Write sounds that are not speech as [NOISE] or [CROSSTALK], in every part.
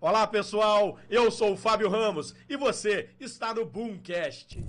Olá, pessoal. Eu sou o Fábio Ramos e você está no Boomcast.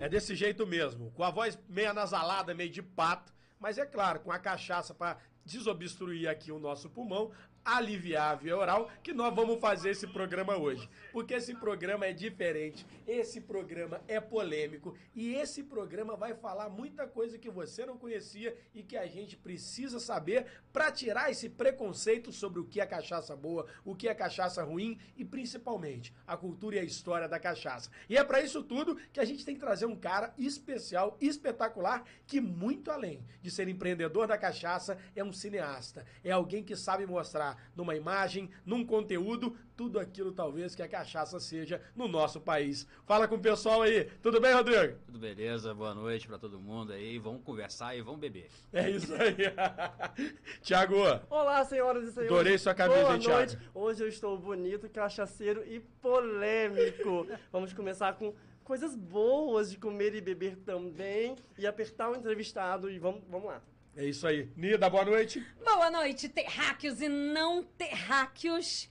É desse jeito mesmo, com a voz meio anasalada, meio de pato, mas é claro, com a cachaça para desobstruir aqui o nosso pulmão, aliviar a via oral, que nós vamos fazer esse programa hoje. Porque esse programa é diferente, esse programa é polêmico e esse programa vai falar muita coisa que você não conhecia e que a gente precisa saber para tirar esse preconceito sobre o que é cachaça boa, o que é cachaça ruim e principalmente a cultura e a história da cachaça. E é para isso tudo que a gente tem que trazer um cara especial, espetacular, que muito além de ser empreendedor da cachaça, é um cineasta, é alguém que sabe mostrar numa imagem, num conteúdo, tudo aquilo talvez que a cachaça seja no nosso país. Fala com o pessoal aí. Tudo bem, Rodrigo? Tudo beleza, boa noite para todo mundo aí. Vamos conversar e vamos beber. É isso aí. [LAUGHS] Tiago. Olá, senhoras e senhores. Adorei sua camisa, Boa hein, Thiago? noite. Hoje eu estou bonito, cachaceiro e polêmico. [LAUGHS] Vamos começar com coisas boas de comer e beber também e apertar o entrevistado e vamos, vamos lá. É isso aí. Nida, boa noite. Boa noite, terráqueos e não terráqueos.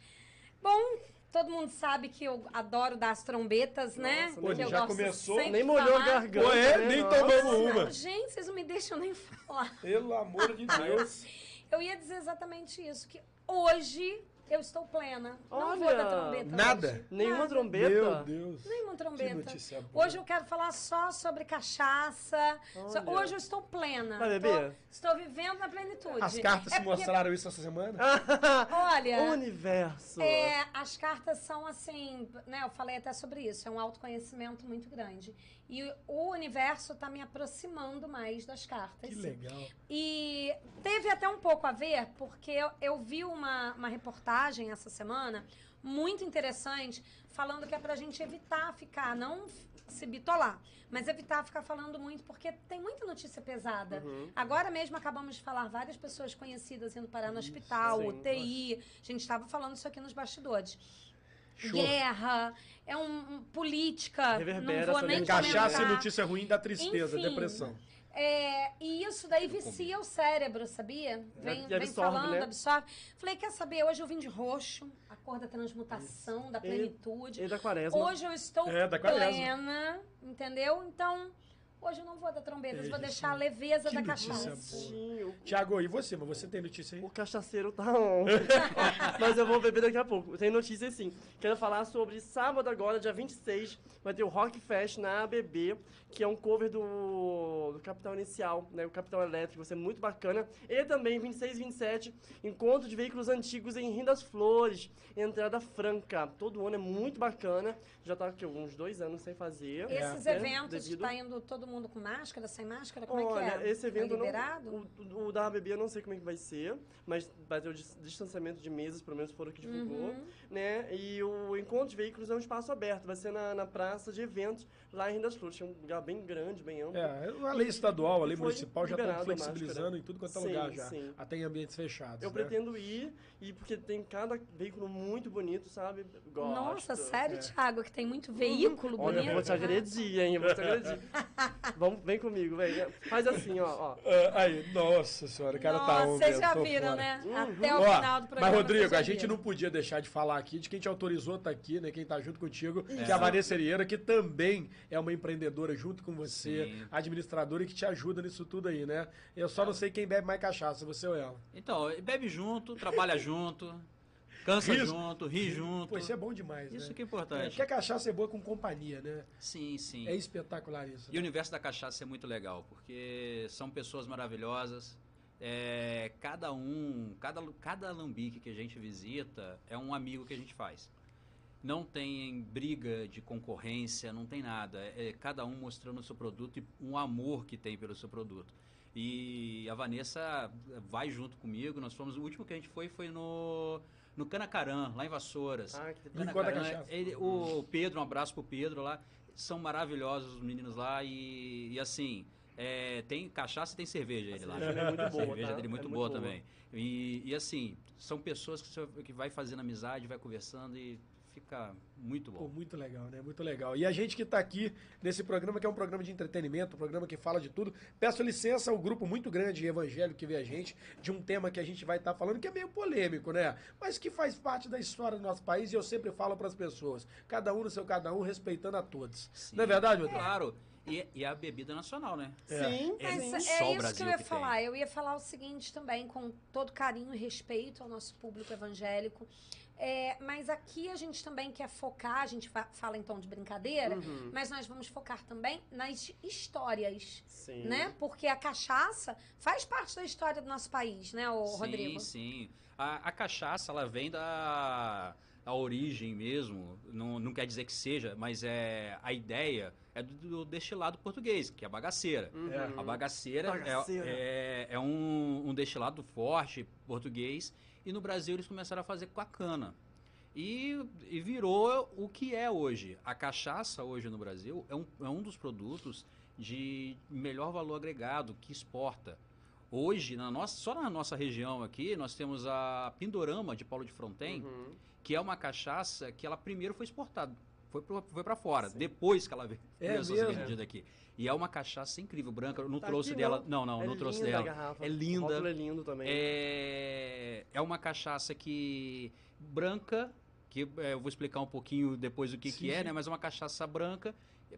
Bom, todo mundo sabe que eu adoro dar as trombetas, né? Nossa, Pô, que eu já gosto começou, Nem molhou a garganta. Pô, é, né? nem Nossa. tomamos uma. Não, gente, vocês não me deixam nem falar. Pelo amor de [LAUGHS] Deus. Eu ia dizer exatamente isso, que hoje eu estou plena. Não Olha, vou dar trombeta nada? hoje. Nenhuma Nada. trombeta? Meu Deus. Nenhuma trombeta. Que notícia boa. Hoje eu quero falar só sobre cachaça. Olha. Hoje eu estou plena. Vai beber? Estou, estou vivendo na plenitude. As cartas É se porque- mostraram isso essa semana? [LAUGHS] Olha, O universo. É, as cartas são assim, né? Eu falei até sobre isso, é um autoconhecimento muito grande. E o universo tá me aproximando mais das cartas. Que legal. E teve até um pouco a ver, porque eu, eu vi uma, uma reportagem essa semana muito interessante, falando que é pra gente evitar ficar, não se bitolar, mas evitar ficar falando muito, porque tem muita notícia pesada. Agora mesmo acabamos de falar várias pessoas conhecidas indo parar no hospital, sim. UTI. A gente estava falando isso aqui nos bastidores. Show. Guerra, é um, um- política, Reverbera não vou nem Cachaça e notícia ruim da tristeza, Enfim. depressão. É, e isso daí vicia o cérebro, sabia? Vem, E vem absorve, falando, né? absorve. Falei, quer saber? Hoje eu vim de roxo, a cor da transmutação, da plenitude. E da quaresma. Hoje eu estou É, da quaresma. plena, entendeu? Então, hoje eu não vou dar trombetas, É vou deixar a leveza Que da cachaça. Tiago, e você? Mas você tem notícia aí? O cachaceiro tá on. [LAUGHS] Mas eu vou beber daqui a pouco. Tem notícia sim. Quero falar sobre sábado agora, dia 26, vai ter o Rock Fest na ABB, que é um cover do, do Capital Inicial, né? O Capital Elétrico, vai ser muito bacana. E também 26 e 27, encontro de veículos antigos em Rio das Flores, entrada franca. Todo ano é muito bacana. Já tá aqui uns dois anos sem fazer. Esses né? eventos, Devido- tá indo todo mundo com máscara, sem máscara? Como Olha, é que é? esse evento tá não- liberado? o, o da ABB eu não sei como é que vai ser, mas vai ter o dis- distanciamento de mesas, pelo menos foram o que divulgou, Uhum. né? E o encontro de veículos é um espaço aberto, vai ser na, na praça de eventos lá em Rio das Flores, que é um lugar bem grande, bem amplo. É, a lei estadual, a lei municipal já estão liberado a flexibilizando em tudo quanto é Sim, lugar já. sim. Até em ambientes fechados. Eu né? pretendo ir, e porque tem cada veículo muito bonito, sabe? Gosto. Nossa, sério, é. Thiago, que tem muito veículo Olha, bonito? eu vou te agredir, hein? Eu vou te agredir. [LAUGHS] Vamos, vem comigo, vem. Faz assim, ó, ó. Ah, aí, nossa senhora, o cara tá Nossa, on, vocês já viram, né? Uhum. Até o Ó, final do programa. mas, Rodrigo, a gente não podia deixar de falar aqui de quem te autorizou tá aqui, né? Quem tá junto contigo, que é a Vanessa Herieira, que também é uma empreendedora junto com você, Sim. administradora e que te ajuda nisso tudo aí, né? Eu só não sei quem bebe mais cachaça, você ou ela. Então, bebe junto, trabalha junto, cansa junto, ri junto. Pô, isso é bom demais, né? Isso que é É, importante. porque a cachaça é boa com companhia, né? Sim, sim. É espetacular isso. E o universo da cachaça é muito legal, porque são pessoas maravilhosas. É, cada um, cada, cada alambique que a gente visita é um amigo que a gente faz. Não tem briga de concorrência, não tem nada. É cada um mostrando o seu produto e um amor que tem pelo seu produto. E a Vanessa vai junto comigo. Nós fomos. O último que a gente foi foi no, no Canacarã, lá em Vassouras. Ah, que a Canacarã, ele- o Pedro, um abraço pro Pedro lá. São maravilhosos os meninos lá e, e assim, é, tem cachaça e tem cerveja ele lá. cerveja é muito boa, A cerveja tá? dele é muito É boa, muito boa. também. E, e assim, são pessoas que, você- que vai fazendo amizade, vai conversando e fica muito Pô, bom. muito legal, né? Muito legal. E a gente que tá aqui nesse programa, que é um programa de entretenimento, um programa que fala de tudo, peço licença ao grupo muito grande evangélico que vê a gente, de um tema que a gente vai estar falando, que é meio polêmico, né? Mas que faz parte da história do nosso país e eu sempre falo para as pessoas, cada um no seu cada um, respeitando a todos. Sim. Não é verdade, Rodrigo? Claro. E, e a bebida nacional, né? É. Sim, É Mas é isso que eu ia que tem. falar. Eu ia falar o seguinte também, com todo carinho e respeito ao nosso público evangélico. É, mas aqui a gente também quer focar, a gente fa- fala então de brincadeira, Uhum. mas nós vamos focar também nas histórias, Sim. né? Porque a cachaça faz parte da história do nosso país, né, o sim, Rodrigo? sim. A, a cachaça, ela vem da a origem mesmo, não, não quer dizer que seja, mas é a ideia é do, do destilado português, que é a bagaceira. Uhum. É. A bagaceira, é- Bagaceira. É, é um, um destilado forte português e no Brasil eles começaram a fazer com a cana. E, e virou o que é hoje. A cachaça hoje no Brasil é um, é um dos produtos de melhor valor agregado que exporta. Hoje, na nossa, só na nossa região aqui, nós temos a Pindorama de Paulo de Fronten, Uhum. que é uma cachaça que ela primeiro foi exportada. Foi, para fora, Sim. depois que ela veio, É começou a ser mesmo? vendida aqui. E é uma cachaça incrível, branca. Eu não Tá trouxe aqui, dela. Não, não, É não trouxe dela. garrafa. É O linda. rótulo é lindo também. É, é uma cachaça que branca, que é, eu vou explicar um pouquinho depois o que, Sim, que é, sim. né? Mas é uma cachaça branca,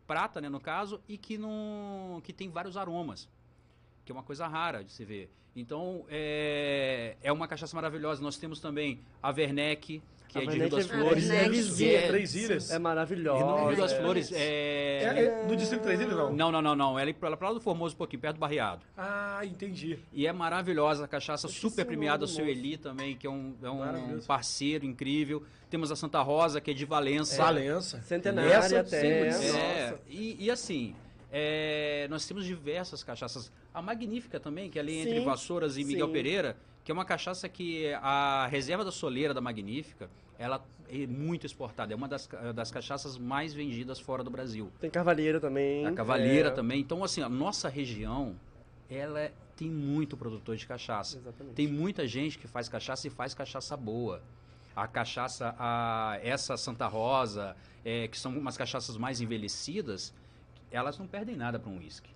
prata, né, no caso, e que não, que tem vários aromas, que é uma coisa rara de se ver. Então é, é uma cachaça maravilhosa. Nós temos também a Werneck, que A é de Rio Werneck das é- Flores. é que é- Três Ilhas. É maravilhosa. Rio das é. Flores É, é... é no Distrito Três Ilhas, não? Não, não, não, não. Ela é para lá do Formoso um pouquinho, perto do Barreado. Ah, entendi. E é maravilhosa a cachaça, super premiada, o seu. Eli também, que é um, é um parceiro incrível. Temos a Santa Rosa, que é de Valença. Valença. Centenária Essa, até. É, e, e assim, é, nós temos diversas cachaças. A Magnífica também, que é ali Sim, entre Vassouras e Miguel sim. Pereira, que é uma cachaça que a reserva da soleira da Magnífica, ela é muito exportada. É uma das, das cachaças mais vendidas fora do Brasil. Tem Cavalheiro também. A Cavaleira é, também. Então, assim, a nossa região, ela tem muito produtor de cachaça. Exatamente. Tem muita gente que faz cachaça e faz cachaça boa. A cachaça, a, essa Santa Rosa, é, que são umas cachaças mais envelhecidas, elas não perdem nada para um uísque.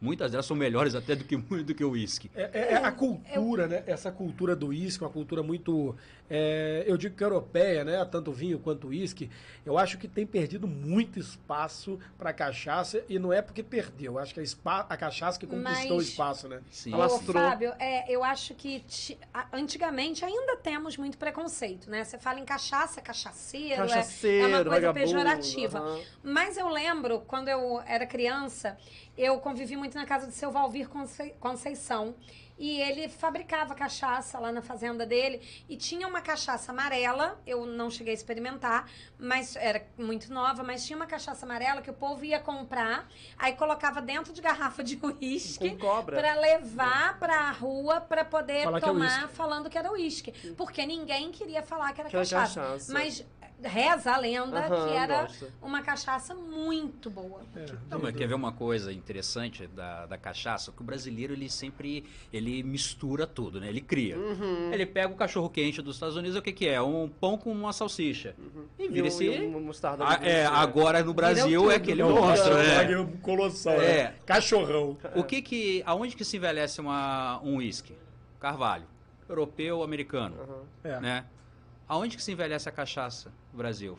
Muitas delas são melhores até do que [LAUGHS] do que o uísque. É, é- é a cultura, né? Essa cultura do uísque, uma cultura muito, é, eu digo que europeia, né? Tanto vinho quanto uísque. Eu acho que tem perdido muito espaço para cachaça e não é porque perdeu. Eu acho que é spa- a cachaça que conquistou o espaço, né? Sim. Ela- Ô. Fábio, é, eu acho que ti- a- antigamente ainda temos muito preconceito, né? Você fala em cachaça, cachaceiro, é- Cachaceiro, é, uma coisa vagabundo, pejorativa. aham. Mas eu lembro, quando eu era criança, eu convivi muito na casa do seu Valvir Conce- Conceição. E ele fabricava cachaça lá na fazenda dele. E tinha uma cachaça amarela, eu não cheguei a experimentar, mas era muito nova, mas tinha uma cachaça amarela que o povo ia comprar, aí colocava dentro de garrafa de [LAUGHS] uísque para levar pra rua para poder Falar que é tomar falando que era uísque. Porque ninguém queria falar que era Que cachaça. cachaça. Mas reza a lenda Aham, que era uma cachaça muito boa. É, Não, mas quer ver uma coisa interessante da, da cachaça? Que o brasileiro, ele sempre, ele mistura tudo, né? Ele cria. Uhum. Ele pega o cachorro quente dos Estados Unidos, o que que é? Um pão com uma salsicha. E E, vira um, esse... e uma mostarda. Ah, no é, meio, né? agora no Brasil é aquele É um monstro, cachorro, né? um colossal, É. né? Cachorrão. O que que, aonde que se envelhece uma, um uísque? Carvalho. Europeu, americano. É. né? Aonde que se envelhece a cachaça no Brasil?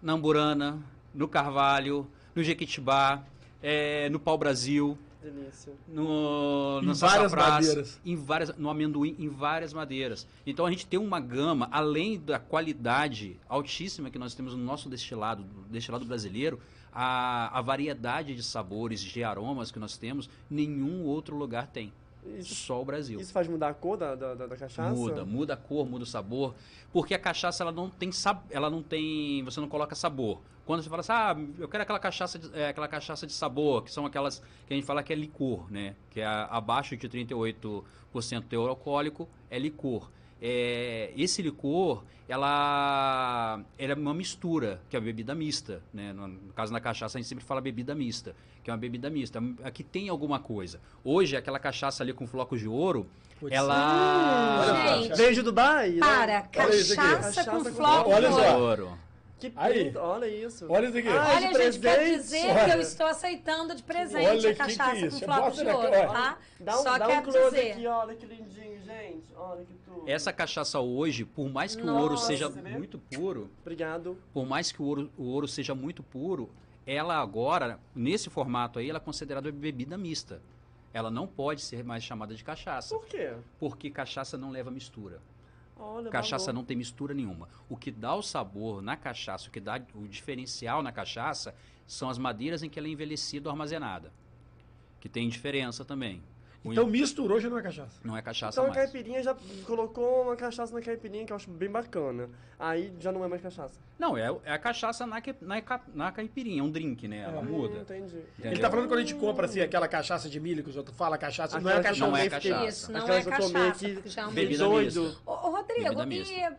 Na Amburana, no Carvalho, no Jequitibá, é, no Pau-Brasil, Delícia. no, Em no várias madeiras. em várias, no amendoim, em várias madeiras. Então a gente tem uma gama, além da qualidade altíssima que nós temos no nosso destilado, destilado brasileiro, a, a variedade de sabores, de aromas que nós temos, nenhum outro lugar tem. Isso, Só o Brasil. isso faz mudar a cor da, da, da- cachaça? Muda, muda a cor, muda o sabor, porque a cachaça ela não tem sab... ela não tem, você não coloca sabor. Quando você fala assim, ah, eu quero aquela cachaça de, é, aquela cachaça de sabor, que são aquelas que a gente fala que é licor, né? Que é abaixo de 38% teor alcoólico, é licor. É, esse licor, ela, ela é uma mistura, que é a bebida mista, né? No, no caso da cachaça a gente sempre fala bebida mista, que é uma bebida mista. Aqui tem alguma coisa. Hoje aquela cachaça ali com flocos de ouro, Putz. ela Olha só, Gente, Veio de Dubai? né? Para, Olha aqui. cachaça com Cachaça com flocos Olha de só. ouro. ouro. Que Aí. olha isso. Olha isso aqui. Ah, Olha, gente, quer presente. dizer que Olha. eu estou aceitando de presente Olha, a que cachaça que é isso? com flocos de ouro, cara. tá? Dá um, Só dá um quero close dizer. aqui, olha que lindinho, gente. Olha que tudo. Essa cachaça hoje, por mais que o ouro Nossa, seja muito puro, Obrigado. por mais que o ouro, o ouro seja muito puro, ela agora, nesse formato aí, ela é considerada bebida mista. Ela não pode ser mais chamada de cachaça, Por quê? porque cachaça não leva mistura. Olha, Cachaça não tem mistura nenhuma. O que dá o sabor na cachaça, o que dá o diferencial na cachaça, são as madeiras em que ela é envelhecida ou armazenada. Que tem diferença também. Então misturou já não é cachaça. não é cachaça Então a mais. caipirinha já colocou uma cachaça na caipirinha que eu acho bem bacana. Aí já não é mais cachaça. Não, é, é a cachaça na, que- na, na caipirinha, é um drink, né? Ela É. Hum, muda. entendi. entendeu? Ele tá falando quando a gente compra assim, aquela cachaça de milho que os outros falam, cachaça, não é que cachaça. Não é cachaça. Isso, não é que eu tomei cachaça, já é um Bebida doido. Ô, Rodrigo, e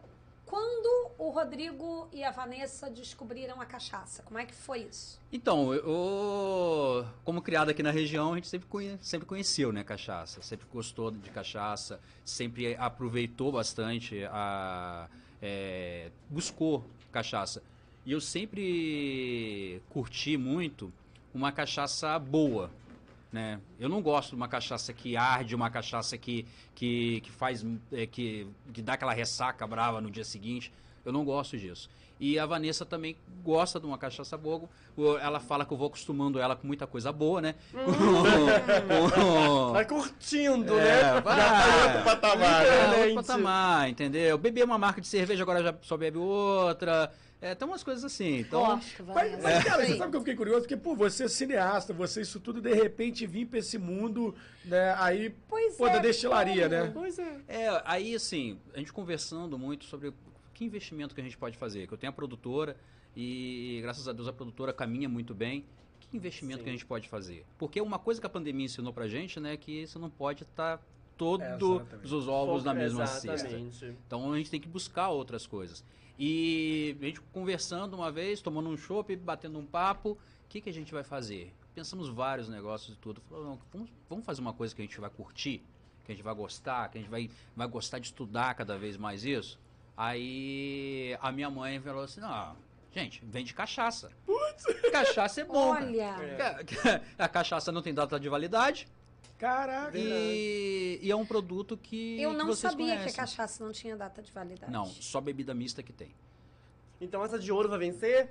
quando o Rodrigo e a Vanessa descobriram a cachaça? Como é que foi isso? Então, eu, como criado aqui na região, a gente sempre, conhe- sempre conheceu, né, cachaça. Sempre gostou de cachaça, sempre aproveitou bastante, a, é, buscou cachaça. E eu sempre curti muito uma cachaça boa, né? Eu não gosto de uma cachaça que arde, uma cachaça que, que, que faz, é, que, que dá aquela ressaca brava no dia seguinte. Eu não gosto disso. E a Vanessa também gosta de uma cachaça boa. Ela fala que eu vou acostumando ela com muita coisa boa, né? Com- [LAUGHS] Vai curtindo, É, né? vai. Já tá outro patamar, É, outro patamar, entendeu? Beber uma marca de cerveja, agora já só bebe outra. É, tem umas coisas assim. Então, Gosto, Mas, Vanessa. mas, cara, Isso você sabe que eu fiquei curioso? Porque, pô, você é cineasta, você isso tudo, de repente, vir pra esse mundo, né, aí, Pois pô, é, da destilaria, como? né? Pois é. É, aí assim, a gente conversando muito sobre que investimento que a gente pode fazer. Que eu tenho a produtora e, graças a Deus, a produtora caminha muito bem. Que investimento Sim. que a gente pode fazer? Porque uma coisa que a pandemia ensinou pra gente, né, é que você não pode estar todos Exatamente. os ovos na mesma cesta. Exatamente. Então a gente tem que buscar outras coisas. E a gente conversando uma vez, tomando um chopp, batendo um papo, o que, que a gente vai fazer? Pensamos vários negócios e tudo. Falou, não, vamos, vamos fazer uma coisa que a gente vai curtir, que a gente vai gostar, que a gente vai, vai gostar de estudar cada vez mais isso. Aí a minha mãe falou assim, não, gente, vende cachaça. Cachaça é bom. Olha, É. [LAUGHS] A cachaça não tem data de validade Caraca. e, e é um produto que eu que não vocês sabia que a conhecem. cachaça não tinha data de validade. Não, só bebida mista que tem. Então essa de ouro vai vencer?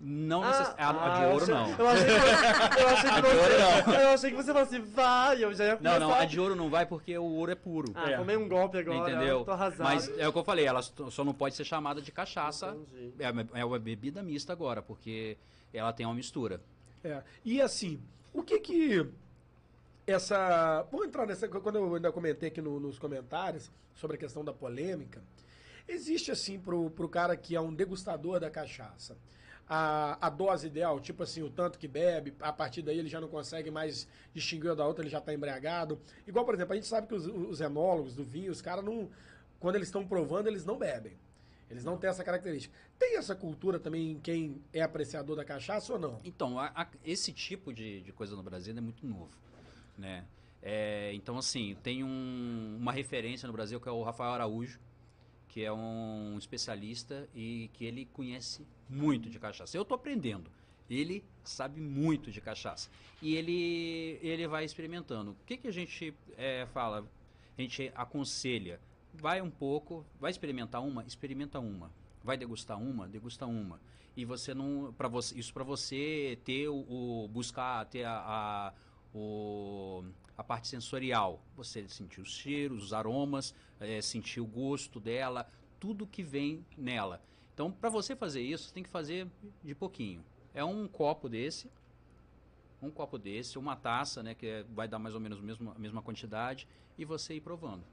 Não Ah, necess... a, a ah, de eu ouro achei- não. Eu achei que você, eu achei que A de ouro você, eu achei que você falasse, vai, eu já ia Não, começar. não, a de ouro não vai porque o ouro é puro. Ah, É. tomei um golpe agora, entendeu? tô arrasado. Mas é o que eu falei, ela só não pode ser chamada de cachaça. Entendi. É uma- é uma bebida mista agora, porque ela tem uma mistura. É. E assim, o que que essa. Vamos entrar nessa. Quando eu ainda comentei aqui no- nos comentários sobre a questão da polêmica, existe assim pro, pro cara que é um degustador da cachaça. A, a dose ideal, tipo assim, o tanto que bebe, a partir daí ele já não consegue mais distinguir uma da outra, ele já está embriagado. Igual, por exemplo, a gente sabe que os, os enólogos do vinho, os caras não. Quando eles estão provando, eles não bebem. Eles não têm essa característica. Tem essa cultura também em quem é apreciador da cachaça ou não? Então, a- a- esse tipo de, de coisa no Brasil é muito novo, né? É, então, assim, tem um- uma referência no Brasil que é o Rafael Araújo, que é um especialista e que ele conhece muito de cachaça. Eu estou aprendendo. Ele sabe muito de cachaça. E ele, ele vai experimentando. O que, que a gente é, fala? A gente aconselha. Vai um pouco, vai experimentar uma, experimenta uma. Vai degustar uma, degusta uma. E você não, para você, isso para você ter o, o- buscar ter a, a, o, a parte sensorial. Você sentir os cheiros, os aromas, eh, sentir o gosto dela, tudo que vem nela. Então, para você fazer isso, você tem que fazer de pouquinho. É um copo desse, um copo desse, uma taça, né, que é- vai dar mais ou menos o mesmo, a mesma quantidade, e você ir provando.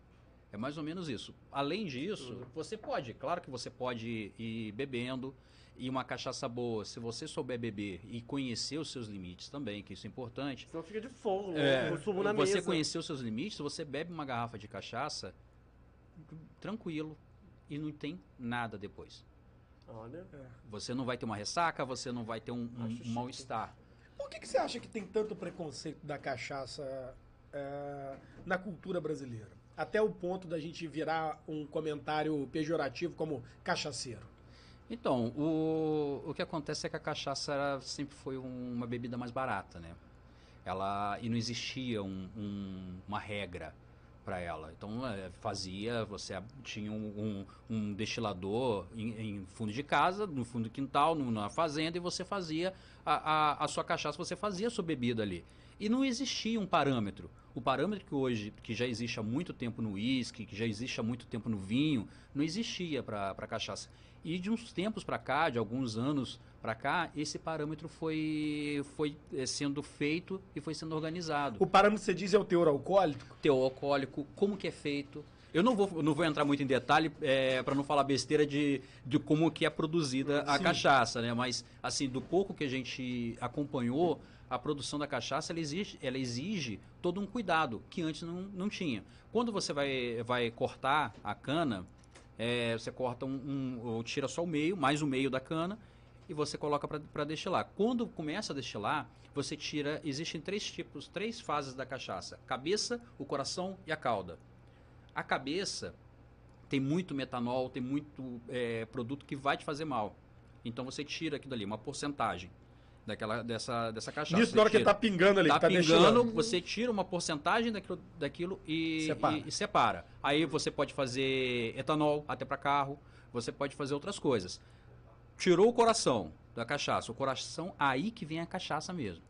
É mais ou menos isso. Além disso, você pode, claro que você pode ir bebendo, e uma cachaça boa, se você souber beber e conhecer os seus limites também, que isso é importante. Senão fica de fogo, É, eu subo na você mesa. conhecer os seus limites, você bebe uma garrafa de cachaça tranquilo e não tem nada depois. Olha, Você não vai ter uma ressaca, você não vai ter um, um mal-estar. Por que, que você acha que tem tanto preconceito da cachaça é, na cultura brasileira? Até o ponto da gente virar um comentário pejorativo como cachaceiro. Então, o, o que acontece é que a cachaça era- sempre foi um- uma bebida mais barata, né? Ela, e não existia um- um- uma regra para ela. Então, é, fazia, você tinha um, um- um destilador em, em fundo de casa, no fundo do quintal, no- na fazenda, e você fazia a, a- a sua cachaça, você fazia a sua bebida ali. E não existia um parâmetro. O parâmetro que hoje, que já existe há muito tempo no uísque, que já existe há muito tempo no vinho, não existia para a cachaça. E de uns tempos para cá, de alguns anos para cá, esse parâmetro foi, foi eh, sendo feito e foi sendo organizado. O parâmetro que você diz é o teor alcoólico? Teor alcoólico, como que é feito. Eu não vou, não vou entrar muito em detalhe para não falar besteira de, de como que é produzida a Sim. cachaça, né? Mas, assim, do pouco que a gente acompanhou, a produção da cachaça, ela exige, ela exige todo um cuidado que antes não, não tinha. Quando você vai, vai cortar a cana, é, você corta um, um- ou tira só o meio, mais o meio da cana, e você coloca para destilar. Quando começa a destilar, você tira. Existem três tipos, três fases da cachaça: cabeça, o coração e a cauda. A cabeça tem muito metanol, tem muito é, produto que vai te fazer mal. Então você tira aquilo ali, uma porcentagem daquela, dessa, dessa cachaça. Isso Você na hora que tira. tá pingando ali. Tá, que tá pingando, destilando. você tira uma porcentagem daquilo, daquilo e, Separa. e- e separa. Aí você pode fazer etanol até para carro, você pode fazer outras coisas. Tirou o coração da cachaça, o coração aí que vem a cachaça mesmo.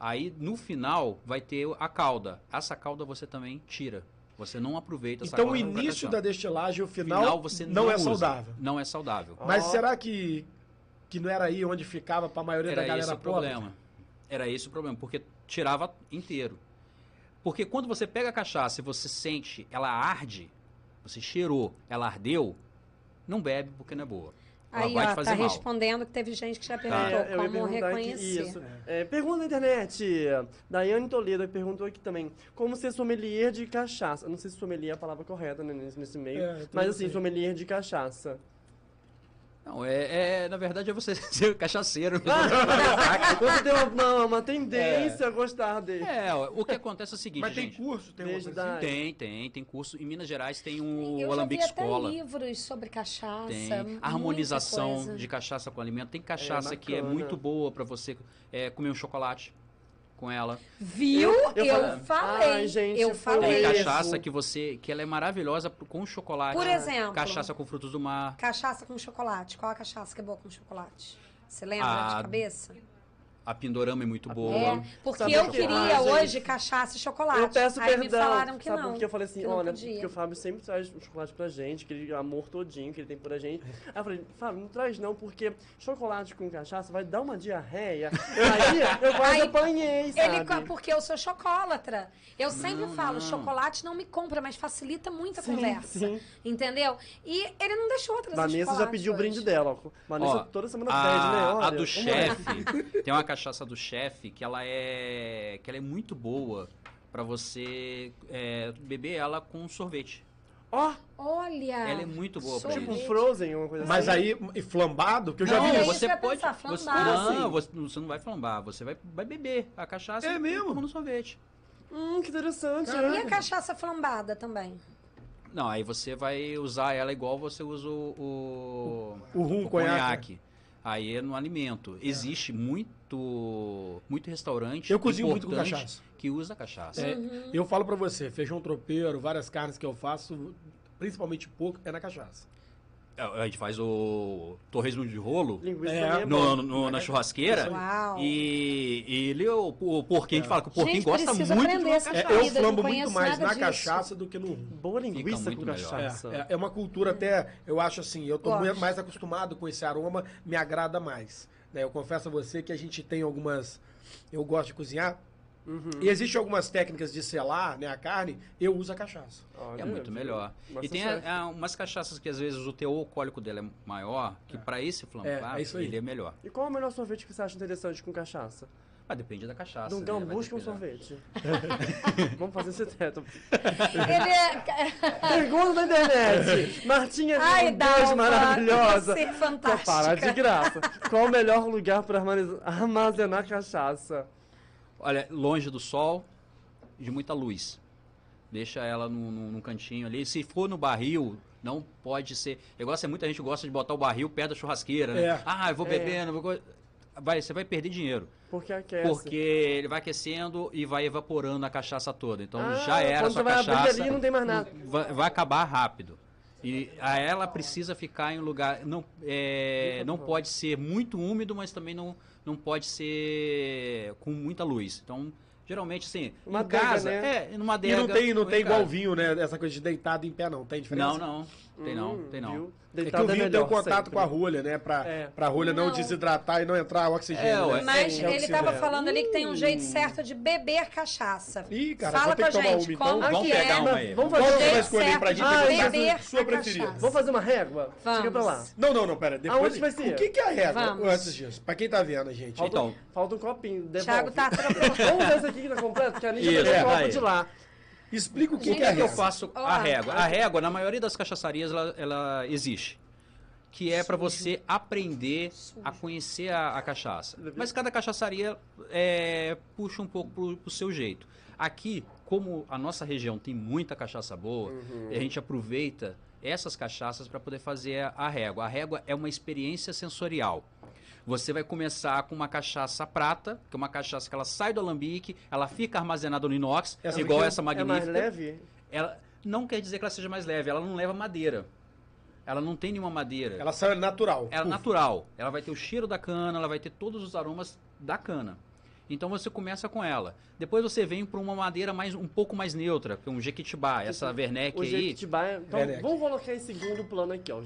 Aí no final vai ter a cauda. Essa cauda você também tira. Você não aproveita essa Então o início da destilagem, o final, Final você não, não, é usa. saudável. Não é saudável. Mas Ó. será que, que não era aí onde ficava pra maioria da Era galera esse o pobre? problema. Era esse o problema, porque tirava inteiro. Porque quando você pega a cachaça e você sente, ela arde, você cheirou, ela ardeu, não bebe porque não é boa. Ela Aí, ó, tá mal. respondendo que teve gente que já perguntou É, eu ia como aqui- reconhecer. isso. É, pergunta na internet. Daiane Toledo perguntou aqui também. Como ser sommelier de cachaça? Não sei se sommelier é a palavra correta né, nesse, nesse meio. É, mas assim, sei. sommelier de cachaça. Não, é, é- na verdade é você [LAUGHS] ser cachaceiro. [LAUGHS] Você tem uma, uma, uma tendência a gostar dele. é, o que acontece é o seguinte, Mas tem gente. curso, tem Desde uma assim? da- Tem, tem, tem curso. Em Minas Gerais tem o Eu já vi Alambique até Escola. livros sobre cachaça. Tem harmonização coisa. de cachaça com alimento. Tem cachaça que é muito boa para você é, comer um chocolate com ela. Viu? Eu- Eu, eu falei-. Ai, gente, eu falei. Tem cachaça que você que ela é maravilhosa com chocolate. Por exemplo? Cachaça com frutos do mar. Cachaça com chocolate. Qual a cachaça que é boa com chocolate? Você lembra Ah, de cabeça? A Pindorama é muito boa. É, porque Sabe eu quê? queria Ah, gente. hoje cachaça e chocolate. Eu peço Aí perdão. me falaram que sabe não. Porque eu falei assim, que olha, podia. porque o Fábio sempre traz um chocolate pra gente, aquele amor todinho que ele tem por a gente. Aí eu falei, Fábio, não traz não, porque chocolate com cachaça vai dar uma diarreia. Aí eu quase Aí, apanhei, sabe? Ele, porque eu sou chocólatra. Eu sempre Não, falo, não. chocolate não me compra, mas facilita muito a Sim, conversa. sim. Entendeu? E ele não deixou trazer Vanessa já pediu o hoje. brinde dela. ó. Vanessa Ó, toda semana a, pede, né? Olha, a do chefe, tem uma cachaça do chefe que ela é que ela é muito boa pra você é, beber ela com sorvete. Ó, Olha. Ela é muito boa pra tipo um. Frozen, uma coisa Mas assim. aí, e flambado, que eu já não, vi isso. isso você pode. pensar, você, não, você, você não vai flambar, você vai, vai beber a cachaça É mesmo? tomando sorvete. Hum, que interessante. Caraca. E a cachaça flambada também? Não, aí você vai usar ela igual você usa o, o, O rum, conhaque. Aí é no alimento. Existe muito muito restaurante Eu cozinho muito com importante cachaça. que usa cachaça. É, Eu falo pra você, feijão tropeiro, várias carnes que eu faço, principalmente pouco, é na cachaça. É, A gente faz o torresmo de rolo É, é no- no- na churrasqueira. Uau. E, e ele, o, o porquinho, a gente fala que o porquinho Gente, gosta muito de essa É, cachaça. eu flambo muito mais na disso. cachaça do que no. Boa linguiça com cachaça. É, é uma cultura até, eu acho assim, eu tô Gosto. mais acostumado com esse aroma, me agrada mais. né? Eu confesso a você que a gente tem algumas. Eu gosto de cozinhar. Uhum. E existem algumas técnicas de selar né, a carne, eu uso a cachaça. Olha, É muito melhor. E tem a- a- umas cachaças que às vezes o teor alcoólico dela é maior, que pra esse flambar, É, é ele é melhor. E qual é o melhor sorvete que você acha interessante com cachaça? Ah, depende da cachaça. Dungão, né? Busca um sorvete. [LAUGHS] Vamos fazer esse teto. Ele é... Pergunta da internet. Martinha Ai, Deus Dalva, maravilhosa. você é fantástica. Para de graça. Qual o melhor lugar para armazenar cachaça? Olha, longe do sol, de muita luz. Deixa ela num, num- num cantinho ali. Se for no barril, Não pode ser. Igual assim, muita gente gosta de botar o barril perto da churrasqueira, né? É. Ah, eu vou É. bebendo, vou... vai, você vai perder dinheiro. Porque aquece. Porque ele vai aquecendo e vai evaporando a cachaça toda. Então Ah, já era a sua vai abrir cachaça. ali, não tem mais nada. Vai, vai acabar rápido. E a ela precisa ficar em um lugar. Não, é, não pode ser muito úmido, mas também não, não pode ser com muita luz. Então, geralmente, assim, Uma em casa, adega, né? é, numa E adega. não tem, não tem igual casa. vinho, né? Essa coisa de deitado em pé, não. Tem diferença? Não, não. Tem não, Hum, tem não. viu? É que o vinho tem o melhor, contato sempre. com a rolha, né? Pra, É. pra rolha não, Não. desidratar e não entrar oxigênio. É, né? Mas é o ele se tava vê. falando ali que tem um jeito Hum. certo de beber cachaça. Ih, cara, Fala com a gente, uma, como então. Vamos que pegar é uma aí. Vamos fazer jeito escolher pra gente? perguntar beber a sua preferida. Vamos fazer uma régua? Vamos. Chega pra lá. Não, não, não, pera. Depois, vai ser? O que, que é a régua Vamos. antes disso? Pra quem tá vendo, gente. Falta, Então. falta um copinho. Devolve. Thiago tá atropelando. Vamos ver esse aqui que tá completo, porque a Ninja Isso, pegou o é, copo de lá. Explica o que, O que é que eu faço Ó. a régua? A régua, na maioria das cachaçarias, ela, ela existe. Que é para você aprender a conhecer a, a cachaça. Mas cada cachaçaria é, puxa um pouco pro, pro seu jeito. Aqui, como a nossa região tem muita cachaça boa, Uhum. a gente aproveita essas cachaças para poder fazer a, a régua. A régua é uma experiência sensorial. Você vai começar com uma cachaça prata, que é uma cachaça que ela sai do alambique, ela fica armazenada no inox, Essa igual aqui essa É magnífica mais leve? ela não quer dizer que ela seja mais leve, ela não leva madeira. Ela não tem nenhuma madeira. Ela, Ela sai natural. é natural. Ela vai ter o cheiro da cana, ela vai ter todos os aromas da cana. Então você começa com ela. Depois você vem para uma madeira mais um pouco mais neutra, que é um jequitibá, essa Werneck O aí, Jequitibá é... Então, Werneck. vamos colocar em segundo plano aqui, ó. O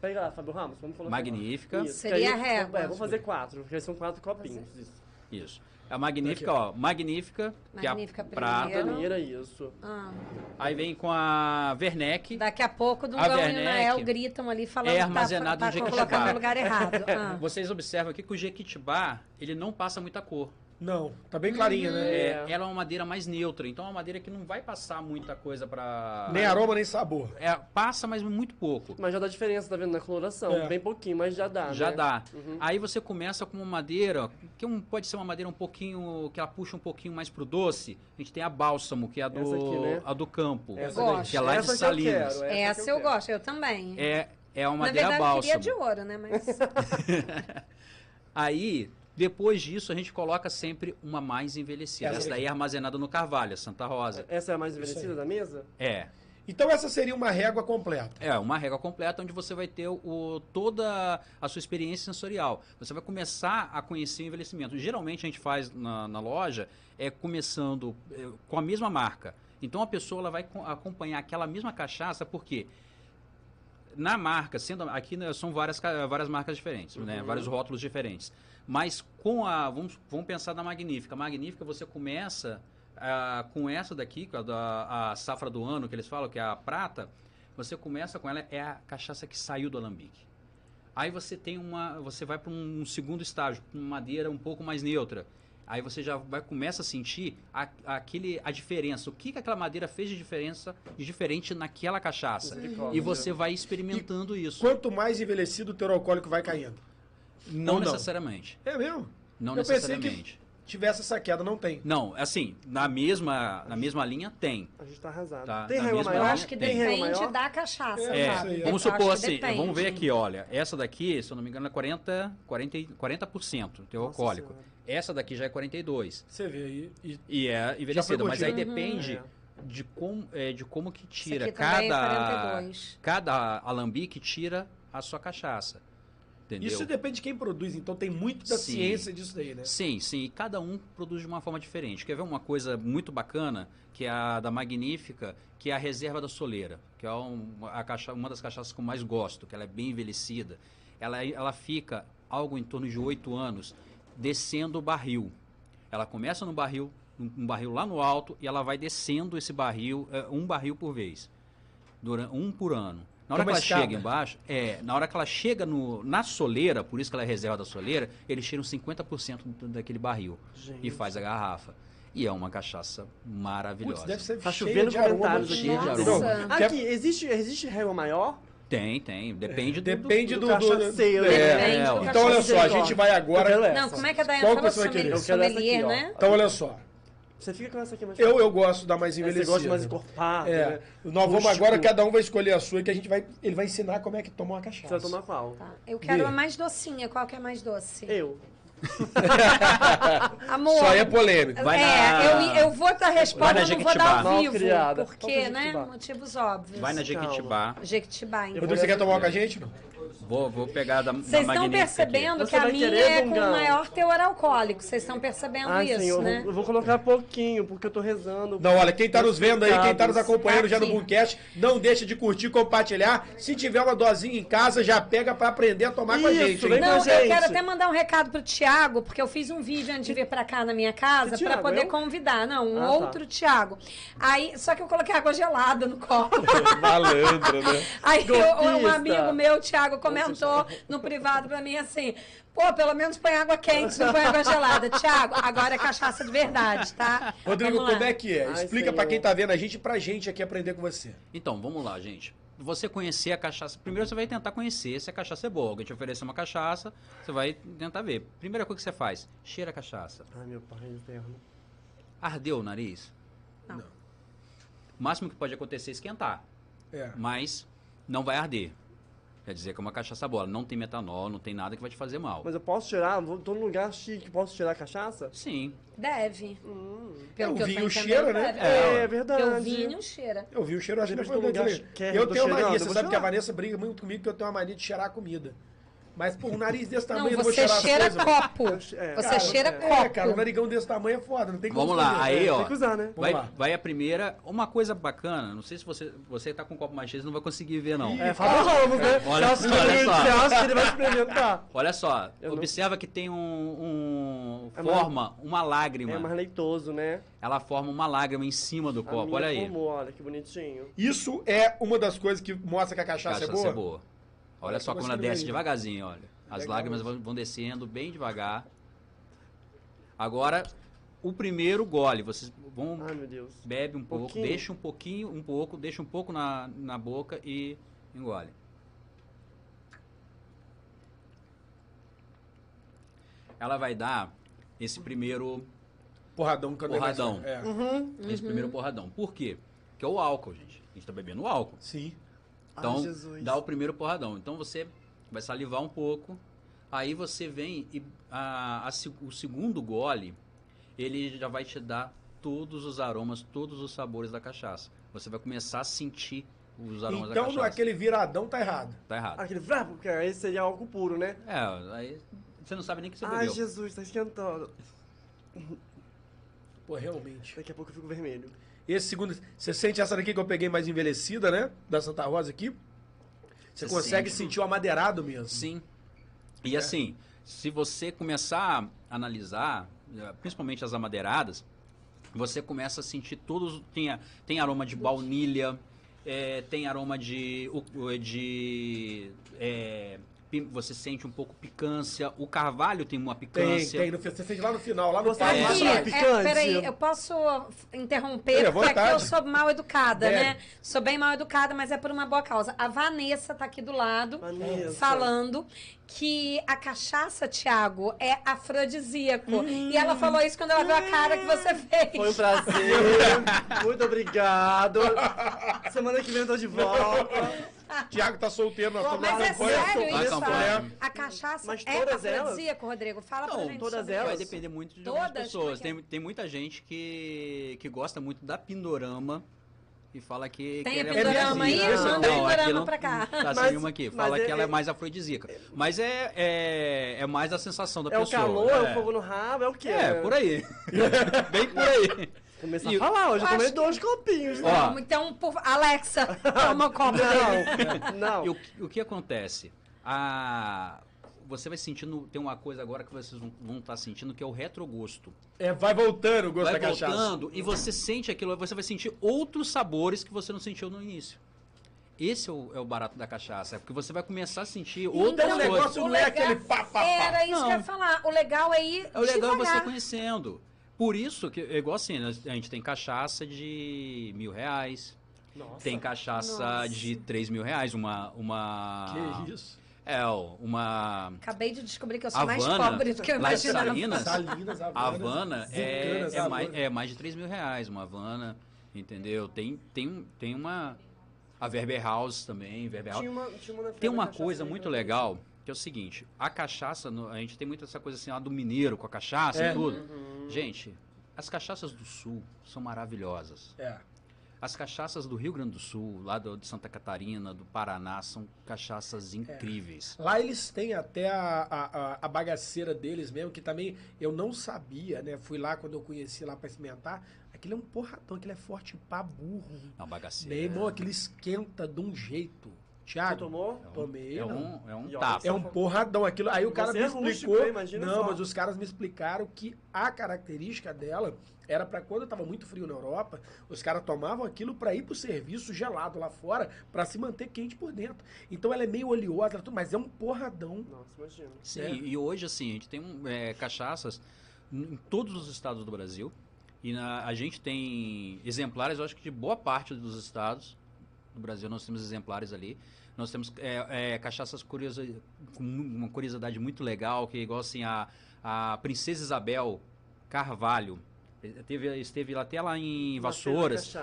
Pega lá, Fábio Ramos, vamos colocar magnífica. Isso, Seria que aí- a régua. É, vamos fazer quatro, porque são quatro copinhos. Isso. Isso. A magnífica, ó, magnífica, Magnífica que é a prata. Primeira, isso. Ah, Aí vem com a Werneck. daqui a pouco, A Dungão e Nael gritam ali falando é que armazenado tá, em tá Jequitibá. colocando no lugar errado. [LAUGHS] Ah. Vocês observam aqui que o jequitibá, ele não passa muita cor. Não, tá bem clarinha, né? É, É. ela é uma madeira mais neutra, então é uma madeira que não vai passar muita coisa pra. Nem aroma, nem sabor. É, passa, mas muito pouco. Mas já dá diferença, tá vendo? Na coloração. É. Bem pouquinho, mas já dá, Já né? dá. Uhum. Aí você começa com uma madeira, que um- pode ser uma madeira um pouquinho, que ela puxa um pouquinho mais pro doce. A gente tem a bálsamo, que é a do, Essa aqui, né? a do campo, Essa Gosto. que é lá essa de que eu Salinas. quero, Essa que eu quero. gosto, eu também. É, é uma Na madeira verdade, eu queria bálsamo. de ouro, né? Mas [LAUGHS] [LAUGHS] Aí, depois disso, a gente coloca sempre uma mais envelhecida. Essa Essa daí é armazenada no Carvalho, a Santa Rosa. Essa é a mais envelhecida da mesa? É. Então essa seria uma régua completa. É, uma régua completa onde você vai ter o, toda a sua experiência sensorial. Você vai começar a conhecer o envelhecimento. Geralmente a gente faz na, na loja é começando é, com a mesma marca. Então a pessoa ela vai co- acompanhar aquela mesma cachaça porque na marca, sendo aqui né, são várias, várias marcas diferentes, né, vários rótulos diferentes. Mas com a vamos, vamos pensar na Magnífica. A Magnífica você começa ah, com essa daqui, com a, da, a safra do ano que eles falam, que é a prata. Você começa com ela é a cachaça que saiu do alambique. Aí você tem uma, você vai para um segundo estágio, uma madeira um pouco mais neutra. Aí você já vai começa a sentir a, aquele a diferença, o que, que aquela madeira fez de diferença de diferente naquela cachaça. E você vai experimentando isso. Quanto mais envelhecido, o teor alcoólico vai caindo. Não, não? necessariamente. É mesmo? Não Eu pensei necessariamente. Tivesse essa queda, não tem. Não, assim, na mesma, na mesma linha tem. A gente tá arrasado. Tá, Tem régua mesma eu maior? acho que Tem depende maior? da cachaça. É, É, sabe? vamos Eu supor que assim, depende. vamos ver aqui, olha, essa daqui, se eu não me engano, é 40, 40, 40% teu Nossa alcoólico. Senhora. Essa daqui já é 42. Você vê aí. E E é envelhecida, mas aí curtindo. depende É. de, como, é, de como que tira é cada 42. cada alambique tira a sua cachaça. Entendeu? isso depende de quem produz, então tem muito da Sim. ciência disso daí, né? Sim, sim, e cada um produz de uma forma diferente. Quer ver uma coisa muito bacana, que é a da Magnífica, que é a reserva da soleira, que é um- a cacha- uma das cachaças que eu mais gosto, que ela é bem envelhecida. Ela, ela fica algo em torno de oito anos descendo o barril. Ela começa no barril, um um barril lá no alto, e ela vai descendo esse barril, é, um barril por vez, durante, um por ano. Na hora que ela escada. chega embaixo, é, na hora que ela chega no, na soleira, por isso que ela é reserva da soleira, eles tiram 50% do- daquele barril Gente. e faz a garrafa. E é uma cachaça maravilhosa. Putz, deve ser Tá cheia chovendo de aroma. comentários aqui. Cheio de aroma. Aqui, existe, existe régua maior? Tem, tem. Depende do. Depende do... do do- cachaceiro, É. né? Depende do é, Então, olha só, a gente vai agora... Não, como é que a vai querer? Sommelier, né? Então, olha só. Você fica com essa aqui mais Eu, eu gosto da mais Você envelhecida. gosta mais encorpada, É. né? Nós vamos Rústico. agora, cada um vai escolher a sua, que a gente vai. Ele vai ensinar como é que toma uma cachaça. Você vai tomar qual? Tá. Eu quero a mais docinha. Qual que é mais doce? Eu. [LAUGHS] Amor. Só é polêmico. Vai é, na- eu, eu vou dar a resposta, eu não vou dar ao vivo. Criada. Porque, é né? Motivos óbvios. Vai na Jequitibá. Jequitibá, então. Rodrigo, você quer tomar uma com a gente? Não? Vou, vou pegar da, Vocês estão aqui. percebendo Você que a vai minha é com Dungão? maior teor alcoólico. Vocês estão percebendo Ai, isso, senhor, né? eu vou colocar pouquinho, porque eu tô rezando. Não, olha, quem tá nos vendo aí, quem tá nos acompanhando já no Aqui. Boomcast, não deixa de curtir, compartilhar. Se tiver uma dosinha em casa, já pega pra aprender a tomar com a Isso, gente, hein? Não, com a eu quero até mandar um recado pro Thiago, porque eu fiz um vídeo antes de vir pra cá na minha casa pra Thiago, poder eu? convidar. Não, um Ah, tá. outro Thiago. Aí, só que eu coloquei água gelada no copo. [LAUGHS] Malandro, né? Aí eu- um amigo meu, o Thiago, comentou no privado pra mim assim: pô, pelo menos põe água quente, não põe água gelada. [LAUGHS] Thiago, agora é cachaça de verdade, tá? Rodrigo, como é que é? Ai, Explica pra senhor. quem tá vendo a gente e pra gente aqui aprender com você. Então, vamos lá, gente. Você conhecer a cachaça. Primeiro você vai tentar conhecer se a cachaça é boa. Alguém te oferecer uma cachaça, você vai tentar ver. Primeira coisa que você faz, cheira a cachaça. Ai, meu pai eterno. Ardeu o nariz? Não. Não. O máximo que pode acontecer é esquentar, É. mas não vai arder. Quer dizer que é uma cachaça boa. Não tem metanol, não tem nada que vai te fazer mal. Mas eu posso tirar? Tô num lugar chique, posso tirar a cachaça? Sim. Deve. Hum. Pelo É, o que tô vinho cheira, né? deve. É, É, verdade. Porque o vinho cheira. Eu vi o cheiro, muito que Eu tenho mania, você sabe que a. Vanessa briga muito comigo que eu tenho uma mania de cheirar a comida. Mas, por um nariz desse tamanho, não vou você cheira coisas. copo. É. Você Cara, cheira é, copo. cara, um narigão desse tamanho é foda, não tem como Vamos lá, aí, É, ó. Tem que usar, né? Vai, lá. vai a primeira. Uma coisa bacana, não sei se você, você tá com um copo mais cheio, você não vai conseguir ver, não. É, fala Ramos, né? Olha olha só. Ele vai experimentar? [LAUGHS] Olha só, observa que tem um. um- É mais- forma uma lágrima. É mais leitoso, né? Ela forma uma lágrima em cima do A copo, minha olha aí. formou, olha que bonitinho. Isso é uma das coisas que mostra que a cachaça, Cachaça é boa? Olha Olha só como ela desce devagarzinho, olha. As Legal lágrimas isso. vão, descendo bem devagar. Agora, o primeiro gole, vocês vão Ai, meu Deus. bebe um pouco, Pouquinho. deixa um pouquinho, um pouco, deixa um pouco na, na boca e engole. Ela vai dar esse primeiro, Porradão. Quando é Porradão. É. Uhum. esse primeiro porradão. Por quê? Porque é o álcool, gente. A gente tá bebendo álcool. Sim. Então, Ai, dá o primeiro porradão. Então você vai salivar um pouco, aí você vem e a- a o segundo gole, ele já vai te dar todos os aromas, todos os sabores da cachaça. Você vai começar a sentir os aromas da Então, cachaça. aquele viradão tá errado. Tá errado. Aquele vrá, porque aí seria álcool puro, né? É, aí você não sabe nem que você Ai, bebeu. Jesus, tá esquentando. Pô, realmente. Daqui a pouco eu fico vermelho. Esse segundo. Você sente essa daqui que eu peguei mais envelhecida, né? Da Santa Rosa aqui. Você Você consegue sente. sentir o amadeirado mesmo. Sim. E É. assim, se você começar a analisar, eh, principalmente as amadeiradas, você começa a sentir todos. Tem, tem aroma de baunilha, eh, tem aroma de. de pi- você sente um pouco picância. O carvalho tem uma Tem, picância. tem. No, fi- você sente lá no final, lá no Você Aqui, atrás. que- é, picante. peraí, eu posso interromper, à porque aqui eu sou mal educada, Bebe. né? Sou bem mal educada, mas é por uma boa causa. A Vanessa tá aqui do lado, Vanessa. falando que a cachaça, Thiago, é afrodisíaco. Hum. E ela falou isso quando ela viu a cara que você fez. Foi um prazer. [LAUGHS] Muito obrigado. Semana que vem eu tô de volta. [LAUGHS] Tiago tá solteiro, Pô, estamos Mas na é campanha. sério isso? campanha. A cachaça Mas é elas? afrodisíaco, Rodrigo? Fala pra Não, gente todas sobre elas? Vai depender muito de Todas? algumas pessoas. É Tem, tem muita gente que, que gosta muito da Pindorama e fala que. Tem que a é Pindorama aí? afrodisíaca. Manda a Não, Pindorama pra cá. Tá Mas- uma aqui. Fala é- que ela é mais afrodisíaca. Mas é, é, é mais a sensação da É o pessoa. calor, é é o fogo no rabo, é o quê? É, por aí. [LAUGHS] Bem por aí. Começar E- a falar, hoje eu Eu tomei dois copinhos. né? Ó. Então, por... Alexa, [LAUGHS] toma o copo dele. [LAUGHS] Não, E não. o, que- o que acontece? A, você vai sentindo. Tem uma coisa agora que vocês vão estar sentindo que é o retrogosto. É, vai voltando o gosto vai da cachaça. voltando e você sente aquilo, você vai sentir outros sabores que você não sentiu no início. Esse é o, é o barato da cachaça, é porque você vai começar a sentir outras Então, o coisas. negócio não é aquele pá, pá, pá. Era isso Não. que eu ia falar. O legal é ir É o legal é você conhecendo. Por isso que, é igual assim, nós- a gente tem cachaça de mil reais, Nossa. tem cachaça Nossa. de três mil reais, uma... uma... Que isso? É, uma. Acabei de descobrir que eu sou mais Havana, pobre do que eu imaginava. Salinas, Salinas, A Havana, Havana é, é, mais, é mais de 3 mil reais, uma Havana, entendeu? Tem, tem, tem uma. A Werber House também, Werber House. Tinha uma, tinha uma Tem uma coisa muito não legal, que é o seguinte, a cachaça, a gente tem muito essa coisa assim lá do mineiro com a cachaça É. e tudo. Uhum. Gente, as cachaças do sul são maravilhosas. É. As cachaças do Rio Grande do Sul, lá do, de Santa Catarina, do Paraná, são cachaças incríveis. Lá eles têm até a, a, a- bagaceira deles mesmo, que também eu não sabia, né? Fui lá quando eu conheci lá pra experimentar. Aquilo é um porradão, aquilo é forte pra burro. Não, Meu bagaceira. irmão, aquilo esquenta de um jeito. Você Thiago, tomou? É um, tomei, é não. um, é um tapa. É um porradão aquilo. Aí o cara Você me é rústico, explicou. Imagina não, só. mas os caras me explicaram que a característica dela era pra quando tava muito frio na Europa, os caras tomavam aquilo pra ir pro serviço gelado lá fora, pra se manter quente por dentro. Então ela é meio oleosa, tudo, mas é um porradão. Nossa, imagina. Sim, né? e hoje assim, a gente tem é, cachaças em todos os estados do Brasil. E na- a gente tem exemplares, eu acho que de boa parte dos estados do Brasil nós temos exemplares ali. Nós temos é, é, cachaças curiosa, com uma curiosidade muito legal, que é igual assim a, a Princesa Isabel Carvalho. Teve, esteve lá até lá em Vassouras.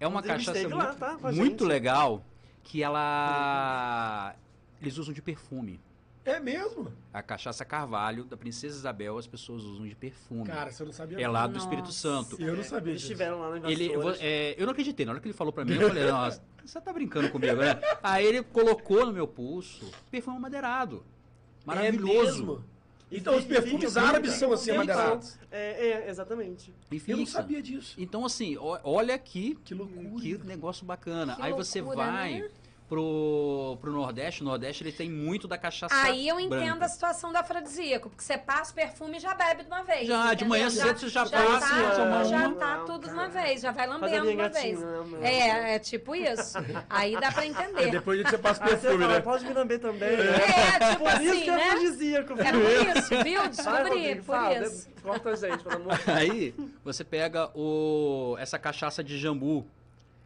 É uma Inclusive, cachaça esteve lá, muito, tá, muito legal que ela. Eles usam de perfume. É mesmo? A cachaça Carvalho da Princesa Isabel as pessoas usam de perfume. Cara, você não sabia. é não. lá do Espírito. Santo. Eu não sabia Eles disso. estiveram lá na Ele, eu, é, eu não acreditei, na hora que ele falou pra mim, eu falei, nossa, você tá brincando comigo, né? [LAUGHS] Aí ele colocou no meu pulso perfume madeirado. Maravilhoso. É mesmo? E Então os perfumes fica- árabes são assim, Então, amadeirados. É, é, exatamente. E Eu não sabia disso. Então, assim, olha aqui Que loucura. que negócio bacana. Que Aí você loucura, vai né? Pro, pro Nordeste, o Nordeste ele tem muito da cachaça Aí eu entendo branca. a situação do afrodisíaco, porque você passa o perfume e já bebe de uma vez. Já, de entendeu? manhã cedo você já já passa, tá, já uma. tá tudo de uma vez, já vai lambendo de uma vez. gatinha, né? É, é tipo isso. Aí dá pra entender. depois você passa você perfume, fala, né? pode me lamber também. né? É, tipo Por isso assim, que é né? afrodisíaco, É por isso, viu? Descobri, por fala, isso. de- Corta a gente, pelo amor de [LAUGHS] Aí você pega o, essa cachaça de jambu,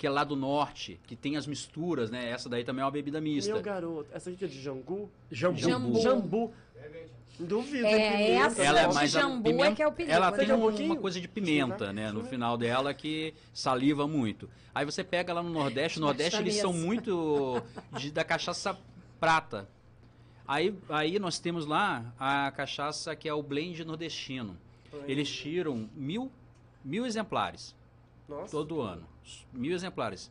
que é lá do norte, que tem as misturas, né? Essa daí também é uma bebida mista. Meu garoto, essa aqui é de jambu? Jambu. Jambu. Jambu. Duvido. É, essa Ela é de mais jambu pimenta- é que é o perigo. Ela né? tem um um- uma coisa de pimenta, né? No final dela que saliva muito. Aí você pega lá no Nordeste, no Nordeste eles são muito de- da cachaça prata. Aí, aí nós temos lá a cachaça que é o blend nordestino. Eles tiram mil, mil exemplares Nossa. todo ano. Mil exemplares.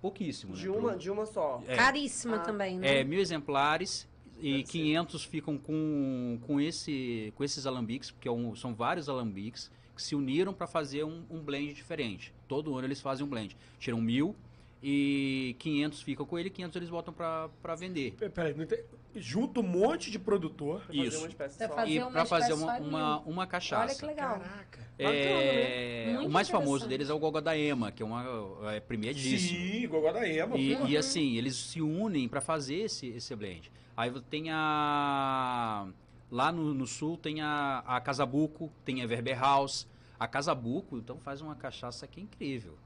Pouquíssimo, né? De uma, de uma só. É. Caríssima Ah. também, né? É, mil exemplares e Deve ser. 500 ficam com, com, esse, com esses alambiques, porque é um- são vários alambiques que se uniram para fazer um, um blend diferente. Todo ano eles fazem um blend. Tiram mil e 500 ficam com ele, 500 eles botam para vender. Peraí, não tem- junta um monte de produtor. Isso. uma espécie Pra fazer E uma para fazer uma, uma, uma cachaça. Olha que legal. Caraca. É, Muito o mais famoso deles é o Gogó da Ema, que é uma é premiadíssimo. Sim, Gogó da Ema. E, e assim, eles se unem para fazer esse, esse blend. Aí tem a. Lá no, no sul tem a, a Casabuco, tem a Verber House. A Casabuco, então, faz uma cachaça que é incrível.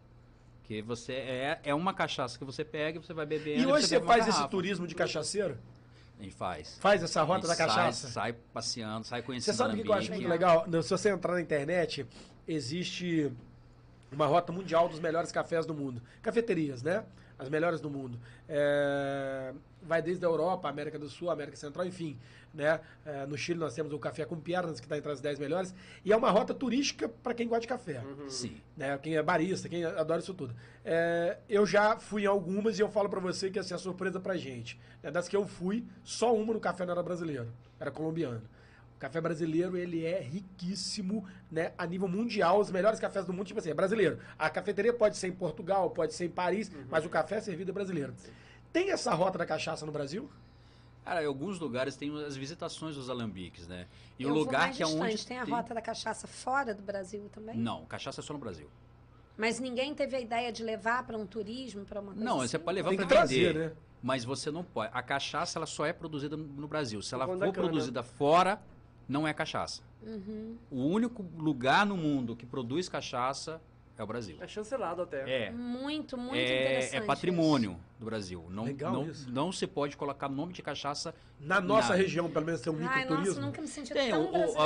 Que você é, é uma cachaça que você pega e você vai bebendo. E hoje você uma faz esse turismo de cachaceiro? A gente faz. Faz essa rota da cachaça? Sai, sai passeando, sai Você conhecendo sabe o que eu acho muito legal? Se você entrar na internet, existe uma rota mundial dos melhores cafés do mundo. Cafeterias, né? As melhores do mundo. É, Vai desde a Europa, América do Sul, América Central, enfim. Né? É, No Chile nós temos o Café com Piernas, que está entre as 10 melhores. E é uma rota turística para quem gosta de café. Sim. né? Quem é barista, quem adora isso tudo. É, eu já fui em algumas e eu falo pra você que assim, a surpresa pra gente. né? Das que eu fui, só uma no café não era brasileiro, era colombiano. O café brasileiro, ele é riquíssimo, né? A nível mundial, os melhores cafés do mundo, tipo assim, é brasileiro. A cafeteria pode ser em Portugal, pode ser em Paris, mas o café servido é brasileiro. Tem essa rota da cachaça no Brasil? Cara, em alguns lugares tem as visitações dos alambiques, né? E Eu o lugar que é onde. Tem a rota da cachaça fora do Brasil também? Não, cachaça é só no Brasil. Mas ninguém teve a ideia de levar para um turismo, para uma coisa Não, assim? você pode levar para vender. né? Mas você não pode. A cachaça ela só é produzida no- Brasil. Se ela for produzida fora, não é cachaça. Uhum. O único lugar no mundo que produz cachaça é o Brasil. É chancelado até. É. Muito, muito É, interessante. é patrimônio do Brasil. Não, Legal não, isso. não se pode colocar nome de cachaça. Na nossa Nada. região, pelo menos, tem um isso. Microturismo. nossa, nunca me senti Tem, tão o, o-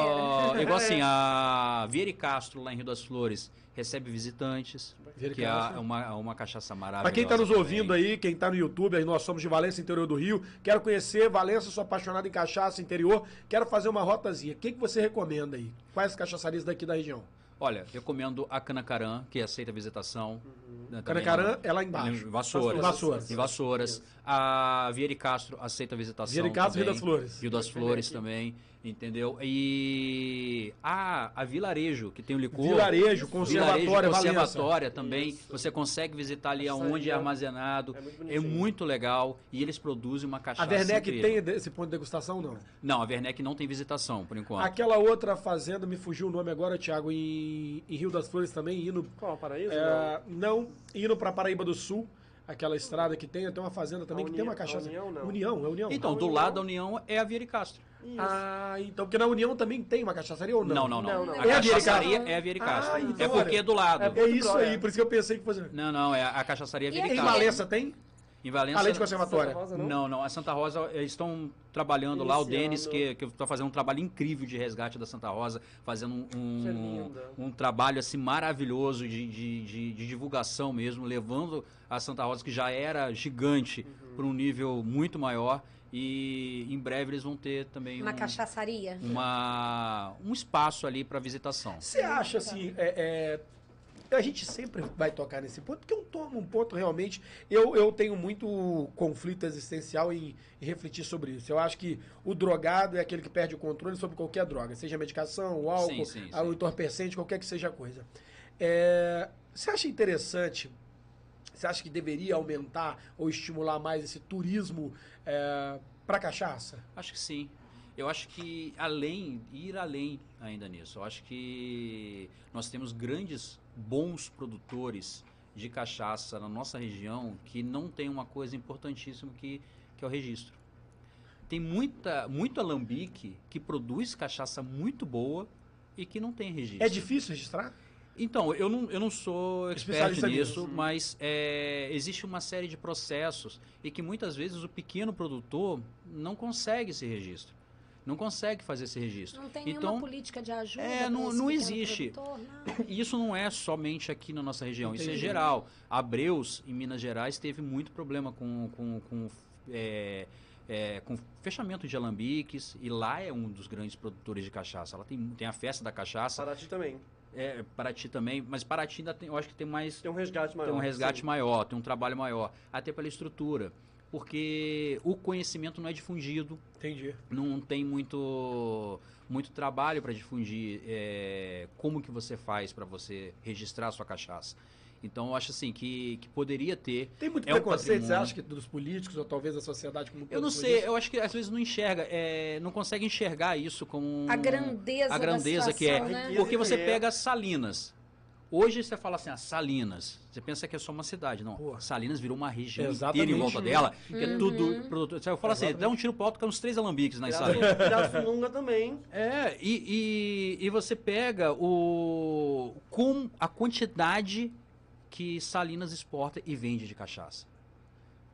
a- [LAUGHS] igual assim, a Vieira e Castro, lá em Rio das Flores, recebe visitantes, Vieira que é uma, uma cachaça maravilhosa. Pra quem tá nos também. ouvindo aí, quem tá no YouTube, aí nós somos de Valença, interior do Rio. Quero conhecer Valença, sou apaixonado em cachaça, interior. Quero fazer uma rotazinha. O que, que você recomenda aí? Quais cachaçarias daqui da região? Olha, recomendo a Canacarã, que aceita visitação. né, também Canacarã é lá embaixo. Em Vassouras. Em Vassouras. Em Vassouras. A Vieira e Castro aceita visitação. Vieira e Castro, Rio também. das Flores. Rio das Flores também, entendeu? E a, a Vilarejo, que tem o licor. Vilarejo, Vilarejo, Conservatório, Valença. conservatória também. Você consegue visitar ali Cachaçaria. aonde é armazenado. É muito É muito legal. E eles produzem uma cachaça A Werneck incrível. tem esse ponto de degustação, não? Não, a Werneck não tem visitação, por enquanto. Aquela outra fazenda, me fugiu o nome agora, Thiago, em, em Rio das Flores também, indo, Qual, Paraíso? é, não, indo pra Paraíba do Sul, aquela estrada que tem, tem uma fazenda também A que tem uma União- cachaça. a União, não. União, é União. Então, A do União- lado da União é a Vieira e Castro. Isso. Ah, então, porque na União também tem uma cachaçaria ou não? Não, não, não. Não, não. A É a cachaçaria Castro? é a Vieira e Castro. Ah, então, é porque olha. é do lado. É É isso aí, é. por isso que eu pensei que fosse... Não, não, é a cachaçaria E Vieira e aí? Em Castro. Valença tem? Em Valença. Além de conservatória. Santa Rosa, não? Não, não. A Santa Rosa, eles estão trabalhando lá, o Iniciando. Denis, que, que está fazendo um trabalho incrível de resgate da Santa Rosa, fazendo um, um, linda. um trabalho assim maravilhoso de, de, de- de divulgação mesmo, levando a Santa Rosa, que já era gigante, Uhum. para um nível muito maior. E em breve eles vão ter também Uma um, cachaçaria. uma, um espaço ali para visitação. Você acha assim, é, é, a gente sempre vai tocar nesse ponto, porque é um, to- um ponto realmente. Eu, eu tenho muito conflito existencial em, em refletir sobre isso. Eu acho que o drogado é aquele que perde o controle sobre qualquer droga, seja medicação, o álcool, Sim, sim, o entorpecente, qualquer que seja a coisa. É, você acha interessante? Você acha que deveria aumentar ou estimular mais esse turismo é, para cachaça? Acho que sim. Eu acho que além, ir além ainda nisso. Eu acho que nós temos grandes, bons produtores de cachaça na nossa região que não tem uma coisa importantíssima que, que é o registro. Tem muita, muito alambique que produz cachaça muito boa e que não tem registro. É difícil registrar? Então, eu não, eu não sou expert nisso. mas é, existe uma série de processos e que muitas vezes o pequeno produtor não consegue esse registro. Não consegue fazer esse registro. Não tem então, nenhuma política de ajuda. é, não- não existe. não. e isso não é somente aqui na nossa região, isso é Entendi. geral. Abreus, em Minas Gerais, teve muito problema com, com, com, é, é, com fechamento de alambiques, e lá é um dos grandes produtores de cachaça. Lá tem, tem a festa da cachaça, Paraty também. é, Paraty também, mas Paraty ainda tem, eu acho que tem mais Tem um resgate maior. tem um resgate sim. maior, tem um trabalho maior, até pela estrutura, porque o conhecimento não é difundido, Entendi. não tem muito muito trabalho para difundir é, como que você faz para você registrar a sua cachaça. Então eu acho assim que, que poderia ter. Tem muito É um preconceito, você acha que dos políticos ou talvez da sociedade como Eu não sei, isso? eu acho que às vezes não enxerga, é, não consegue enxergar isso como A grandeza a grandeza da que é. situação, né? Porque você É. pega Salinas. Hoje você fala assim, ah, Salinas. Você pensa que é só uma cidade. Não. Pô. Salinas virou uma região Exatamente. inteira em volta dela, que Uhum. é tudo produtor. Eu falo assim, dá um tiro pro alto, cai uns três alambiques na Salinas. Pirassununga também. É, e, e, e você pega o com a quantidade que Salinas exporta e vende de cachaça.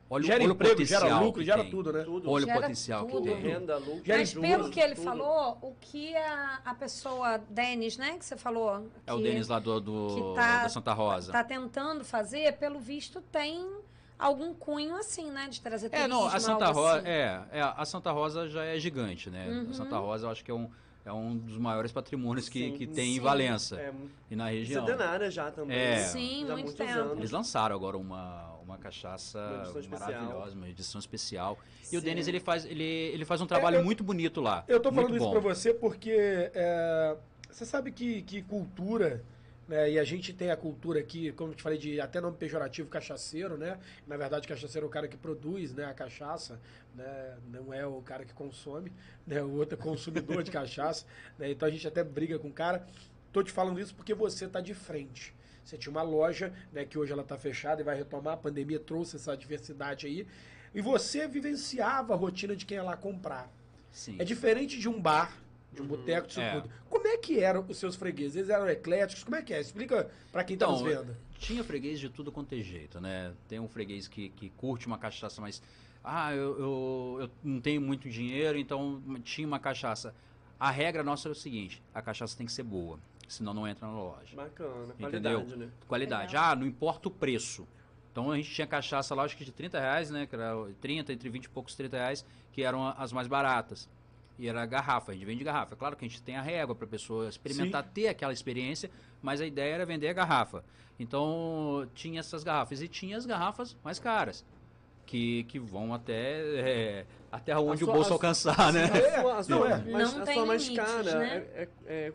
Olha, o- Gera olha o emprego, potencial gera lucro, que gera tem. tudo, né? Tudo. Olha o Gera potencial tudo. que tem. Renda, lucro. Gera Mas tudo, pelo que ele tudo. falou, o que a, a pessoa, Denis, né, que você falou, É o que Denis lá do, do- que tá- da Santa Rosa. tá tentando fazer, pelo visto tem algum cunho assim, né, de trazer É, não, a turismo, Santa Rosa, assim. é, é, a Santa Rosa já é gigante, né? Uhum. A Santa Rosa eu acho que é um, é um dos maiores patrimônios que, Sim. que tem Sim. em Valença É, e na região. centenária já também. É. Sim, Já há muito muitos tempo. anos. Eles lançaram agora uma, uma cachaça Uma maravilhosa, uma edição especial. E o Sim. Denis ele faz, ele, ele faz um trabalho eu- muito bonito lá. Eu tô falando isso pra você porque é, você sabe que, que cultura, né, e a gente tem a cultura aqui, como eu te falei, de até nome pejorativo, cachaceiro, né? Na verdade, cachaceiro é o cara que produz né, a cachaça, né? Não é o cara que consome, né? O outro é consumidor de cachaça, né? Então a gente até briga com o cara. Tô te falando isso porque você tá de frente. Você tinha uma loja, né, que hoje ela tá fechada e vai retomar, a pandemia trouxe essa diversidade aí. E você vivenciava a rotina de quem ia lá comprar. Sim. É diferente de um bar, de um boteco, disso É. tudo. Como é que eram os seus fregueses? Eles eram ecléticos? Como é que é? Explica pra quem tá Então, nos vendo. Tinha freguês de tudo quanto é jeito, né? Tem um freguês que, que curte uma cachaça, mas. Ah, eu, eu, eu não tenho muito dinheiro, então tinha uma cachaça. A regra nossa é o seguinte: a cachaça tem que ser boa, senão não entra na loja. Bacana, Entendeu? qualidade, né? Qualidade. Legal. Ah, não importa o preço. Então a gente tinha cachaça lá, acho que de 30 reais, né? Que era 30, entre 20 e poucos 30 reais, que eram as mais baratas. E era garrafa, a gente vende garrafa. É claro que a gente tem a régua para a pessoa experimentar, ter aquela experiência, mas a ideia era vender a garrafa. Então tinha essas garrafas. E tinha as garrafas mais caras, que, que vão até, é, até onde sua- o bolso a- alcançar, né? A sua, a sua, Não, é. mas Não a sua mais limites, cara né? é, é, é-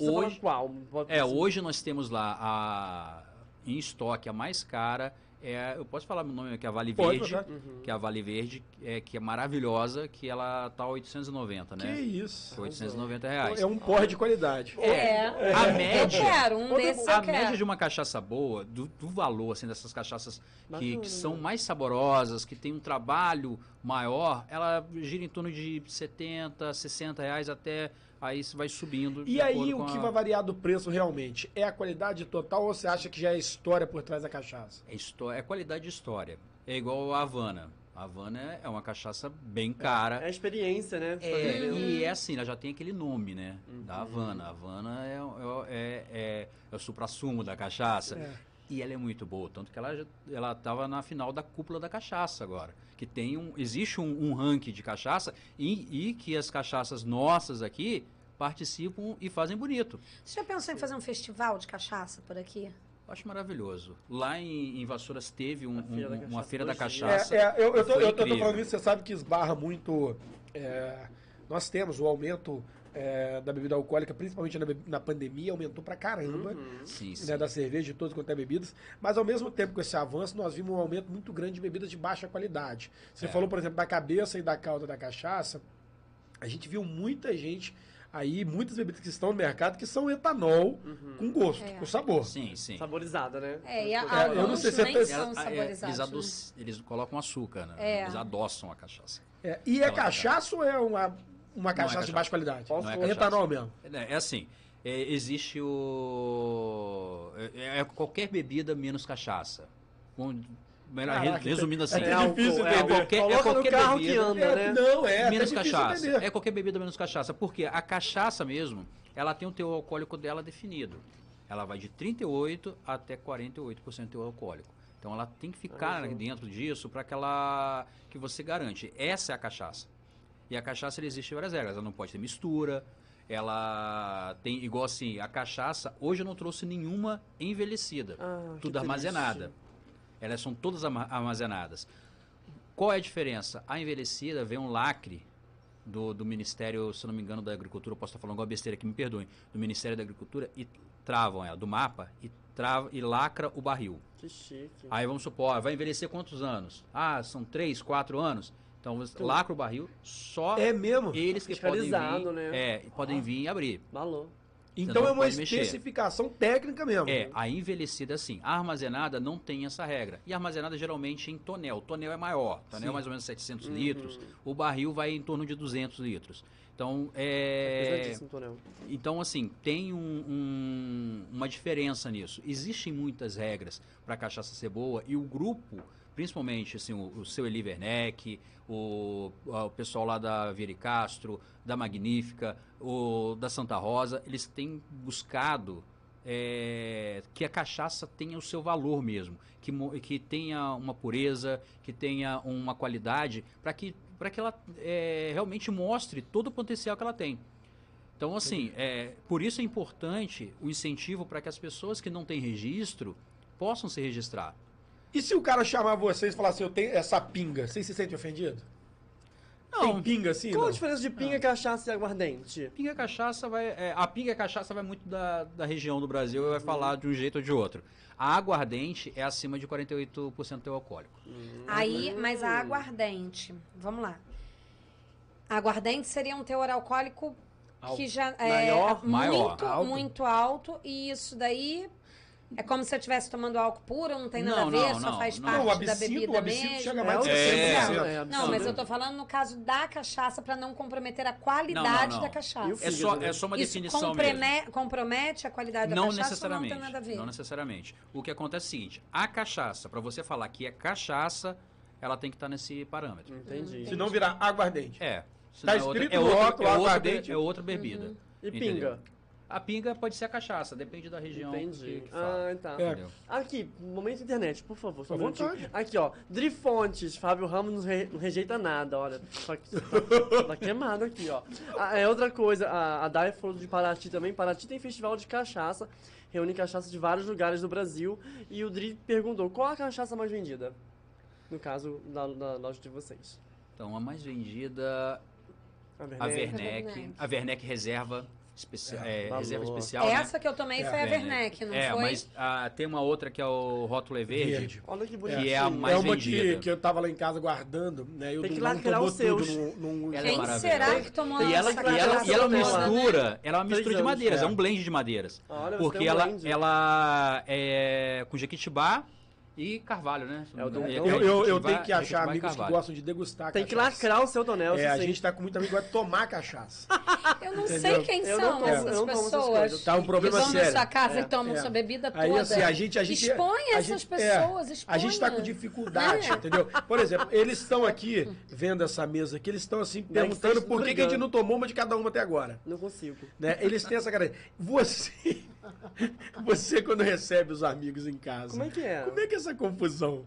Hoje- qual? pode É, hoje nós temos lá a em estoque a mais cara é, eu posso falar meu nome que é a Vale Pode, Verde. Uhum. que é a Vale Verde, é, que é maravilhosa, que ela tá 890, Que né? isso. 890 reais. É um porre de qualidade. É. A Eu média, quero, um desses a eu quero. média de uma cachaça boa, do, do valor assim dessas cachaças que, que são mais saborosas, que tem um trabalho maior, ela gira em torno de 70, 60 reais até aí você vai subindo. E aí, o que a- vai variar do preço realmente? É a qualidade total ou você acha que já é história por trás da cachaça? É, histó- é qualidade de história. É igual a Havana. A Havana é uma cachaça bem cara. É a experiência, né? É, e é assim, ela já tem aquele nome, né? Da Uhum. Havana. A Havana é, é, é, é o supra-sumo da cachaça. É. E ela é muito boa, tanto que ela já, ela estava na final da cúpula da cachaça agora. Que tem um, existe um, um ranking de cachaça e, e que as cachaças nossas aqui participam e fazem bonito. Você já pensou em fazer um festival de cachaça por aqui? Eu acho maravilhoso. Lá em, em Vassouras teve um- Feira um- uma feira da cachaça. É, é, eu, eu, tô, eu, tô- eu tô incrível. falando isso, você sabe que esbarra muito. é, nós temos o aumento é, da bebida alcoólica, principalmente na, na pandemia, aumentou pra caramba. Uhum. Sim, sim. Né, da cerveja, de todas quanto é bebidas, mas ao mesmo tempo com esse avanço, nós vimos um aumento muito grande de bebidas de baixa qualidade. Você É. falou, por exemplo, da cabeça e da cauda da cachaça, a gente viu muita gente aí, muitas bebidas que estão no mercado que são etanol Uhum. com gosto, É. com sabor. Sim, sim. Saborizada, né? É, e a, É, eu não sei se nem é- são É, é, eles, né? eles colocam açúcar, né? É. Eles adoçam a cachaça. É, e é cachaça ou é uma, uma é cachaça de cachaça. baixa qualidade? Qual Não é? É cachaça. etanol mesmo. É, é assim, é, existe o... É, é qualquer bebida menos cachaça. Com- melhor, Caraca, resumindo assim. é difícil é entender. qualquer, é Coloca qualquer carro bebida que anda, É, né? não, é menos cachaça. entender. É qualquer bebida menos cachaça. Porque a cachaça mesmo, ela tem o teor alcoólico dela definido. Ela vai de 38 até 48% de teor alcoólico. Então ela tem que ficar dentro disso para que ela que você garante. Essa é a cachaça. E a cachaça existe várias regras. Ela não pode ter mistura. Ela tem igual assim, a cachaça hoje eu não trouxe nenhuma envelhecida Ah, que tudo armazenada. Elas são todas armazenadas. Qual é a diferença? A envelhecida vem um lacre do, do Ministério, se não me engano, da Agricultura, eu posso estar falando alguma besteira aqui, me perdoem, do Ministério da Agricultura e travam ela, do mapa, e, trava, e lacra o barril. Que chique. Aí vamos supor, vai envelhecer quantos anos? Ah, são três, quatro anos? Então você lacra o barril, só É mesmo? eles que podem vir, né? é, podem vir e abrir. Valor. Então é uma pode mexer. especificação técnica mesmo. É, a envelhecida sim. A armazenada não tem essa regra. E a armazenada geralmente em tonel. Tonel é maior. Tonel Sim. é mais ou menos 700 Uhum. litros. O barril vai em torno de 200 litros. Então, é... Pesadíssimo, Tonel. Então, assim, tem um- um- uma diferença nisso. Existem muitas regras para a cachaça ser boa e o grupo, principalmente assim, o, o seu Eli Werneck, o, o pessoal lá da Viri Castro, da Magnífica, o da Santa Rosa, eles têm buscado é, que a cachaça tenha o seu valor mesmo, que, que tenha uma pureza, que tenha uma qualidade, para que, pra que ela é, realmente mostre todo o potencial que ela tem. Então, assim, é, por isso é importante o incentivo para que as pessoas que não têm registro possam se registrar. E se o cara chamar vocês e falar assim, eu tenho essa pinga, vocês se sentem ofendidos? Tem pinga assim? Qual a não? diferença de pinga, cachaça e aguardente? Pinga cachaça vai. é, a pinga cachaça vai muito da, da região do Brasil e vai falar de um jeito ou de outro. A aguardente é acima de 48% teu alcoólico. Aí, mas a aguardente, vamos lá. A aguardente seria um teor alcoólico que já é Maior? Maior. muito, Alto. muito alto. E isso daí É como se eu estivesse tomando álcool puro, não tem nada Não, a ver, não, só não, faz não. parte Não, o da absinto, bebida o absinto mesmo. chega mais de É, 60%. é, Não, mas eu tô falando no caso da cachaça para não comprometer a qualidade não. da cachaça. É só, é só uma Isso definição mesmo. comprome- compromete a qualidade da Não cachaça necessariamente. ou não tem nada a ver? Não necessariamente. O que acontece é o seguinte: a cachaça, para você falar que é cachaça, ela tem que estar nesse parâmetro. Entendi. Se não virar aguardente. É. Tá é outra- escrito é no outra, rótulo, é outra, aguardente. é outra bebida. E entendeu? pinga? A pinga pode ser a cachaça, depende da região. Entendi. que fala, Ah, tá. É. Aqui, momento internet, por favor. Só vontade. Aqui, ó. Drifontes, Fábio Ramos não, re- não rejeita nada, olha. Só que tá, tá queimado aqui, ó. Ah, é outra coisa, a, a Dai falou de Paraty também. Paraty tem festival de cachaça, reúne cachaça de vários lugares do Brasil. E o Dri perguntou, qual a cachaça mais vendida? No caso, da, da loja de vocês. Então, a mais vendida, A a Werneck. Werneck. Werneck. A Werneck reserva, especial, é, valor. reserva especial. né? Essa que eu tomei foi a Werneck, não é, foi? mas ah, tem uma outra que é o rótulo é verde. Verde. Olha que bonitinho. Que é a mais é uma que, vendida. que eu tava lá em casa guardando, né? Eu Tem que lacrar os seus. num- num- é Quem será que tomou E ela, essa e ela, e ela né? mistura, ela é uma mistura de madeiras, é. é um blend de madeiras. Porque um ela, ela é com jequitibá e carvalho, né? É É, Eu- Eu, eu, eu jequitibá- tenho que achar amigos que gostam de degustar Tem que cachaça. lacrar o seu tonel, É, a se gente tá com muito amigo que gosta de tomar cachaça. [LAUGHS] Eu não Entendeu? sei quem Eu são eu essas essas pessoas. Tá um problema que vão sério. na sua casa É, e tomam é. sua bebida toda. Aí assim, a gente. A gente expõe a essas gente- pessoas, é, expõe. A gente tá com dificuldade, entendeu? Por exemplo, eles estão aqui, vendo essa mesa aqui, eles estão assim, perguntando por que, que a gente não tomou uma de cada uma até agora. Não consigo. Né? Eles têm essa cara. Você. [LAUGHS] Você, quando recebe os amigos em casa. Como é que é? Como é que é essa confusão?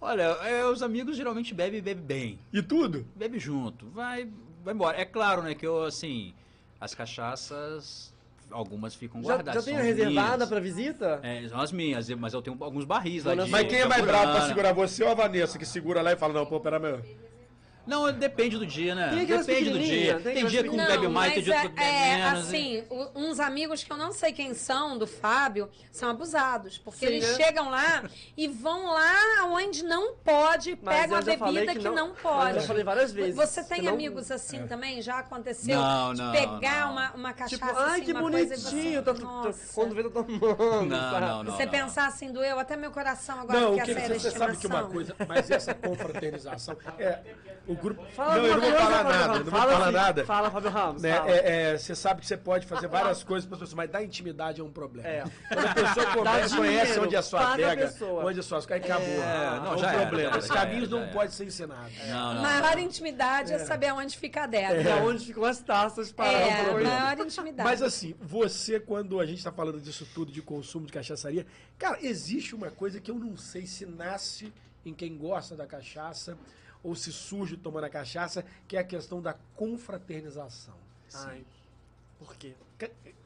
Olha, é, os amigos geralmente bebem e bebem bem. E tudo? Bebe junto, vai, vai embora. É claro, né, que eu, assim, as cachaças, algumas ficam Já, guardadas. já tem reservada pra visita? É, são as minhas, mas eu tenho alguns barris lá de Mas quem é mais Camburana. bravo pra segurar você ou a Vanessa, que segura lá e fala, não, pô, pera meu. Não, depende do dia, né? Depende do dia. tem Tem, dia que um pequenininhas. bebe mais, tem mas dia que é, outro bebe é, menos. assim, o- uns amigos que eu não sei quem são, do Fábio, são abusados. Porque Sim, eles né? chegam lá e vão lá onde não pode, Mas pegam a bebida que não, Mas pode. eu já falei várias vezes. Você tem Senão- amigos assim também? Já aconteceu? Não, de não, pegar não. Uma, uma cachaça Tipo, ai, assim, que uma coisa e bonitinho. você... Tá, Nossa. quando vê, tá tomando. Não, não, não. Você pensar assim, doeu até meu coração agora Não, que que, essa era a você sabe que uma estimação. coisa, mas essa confraternização é o grupo. Fala não, eu não vou falar Fábio nada, não vou Fala, falar filho. nada. Fala, Fábio Ramos. Né? fala. É, é, você sabe que você pode fazer várias coisas para as pessoas, mas dar intimidade é um problema. É. Quando a pessoa conhece dinheiro, onde é a sua adega, onde é a sua aí acabou. É, não, é um já problema. já Os caminhos já não podem ser ensinados. Não, não. Maior intimidade é, saber aonde fica a adega. Da onde ficam as taças paradas. É, maior intimidade. Mas assim, você, quando a gente está falando disso tudo, de consumo de cachaçaria, cara, existe uma coisa que eu não sei se nasce em quem gosta da cachaça ou se surge tomando a cachaça, que é a questão da confraternização. Ai, por quê?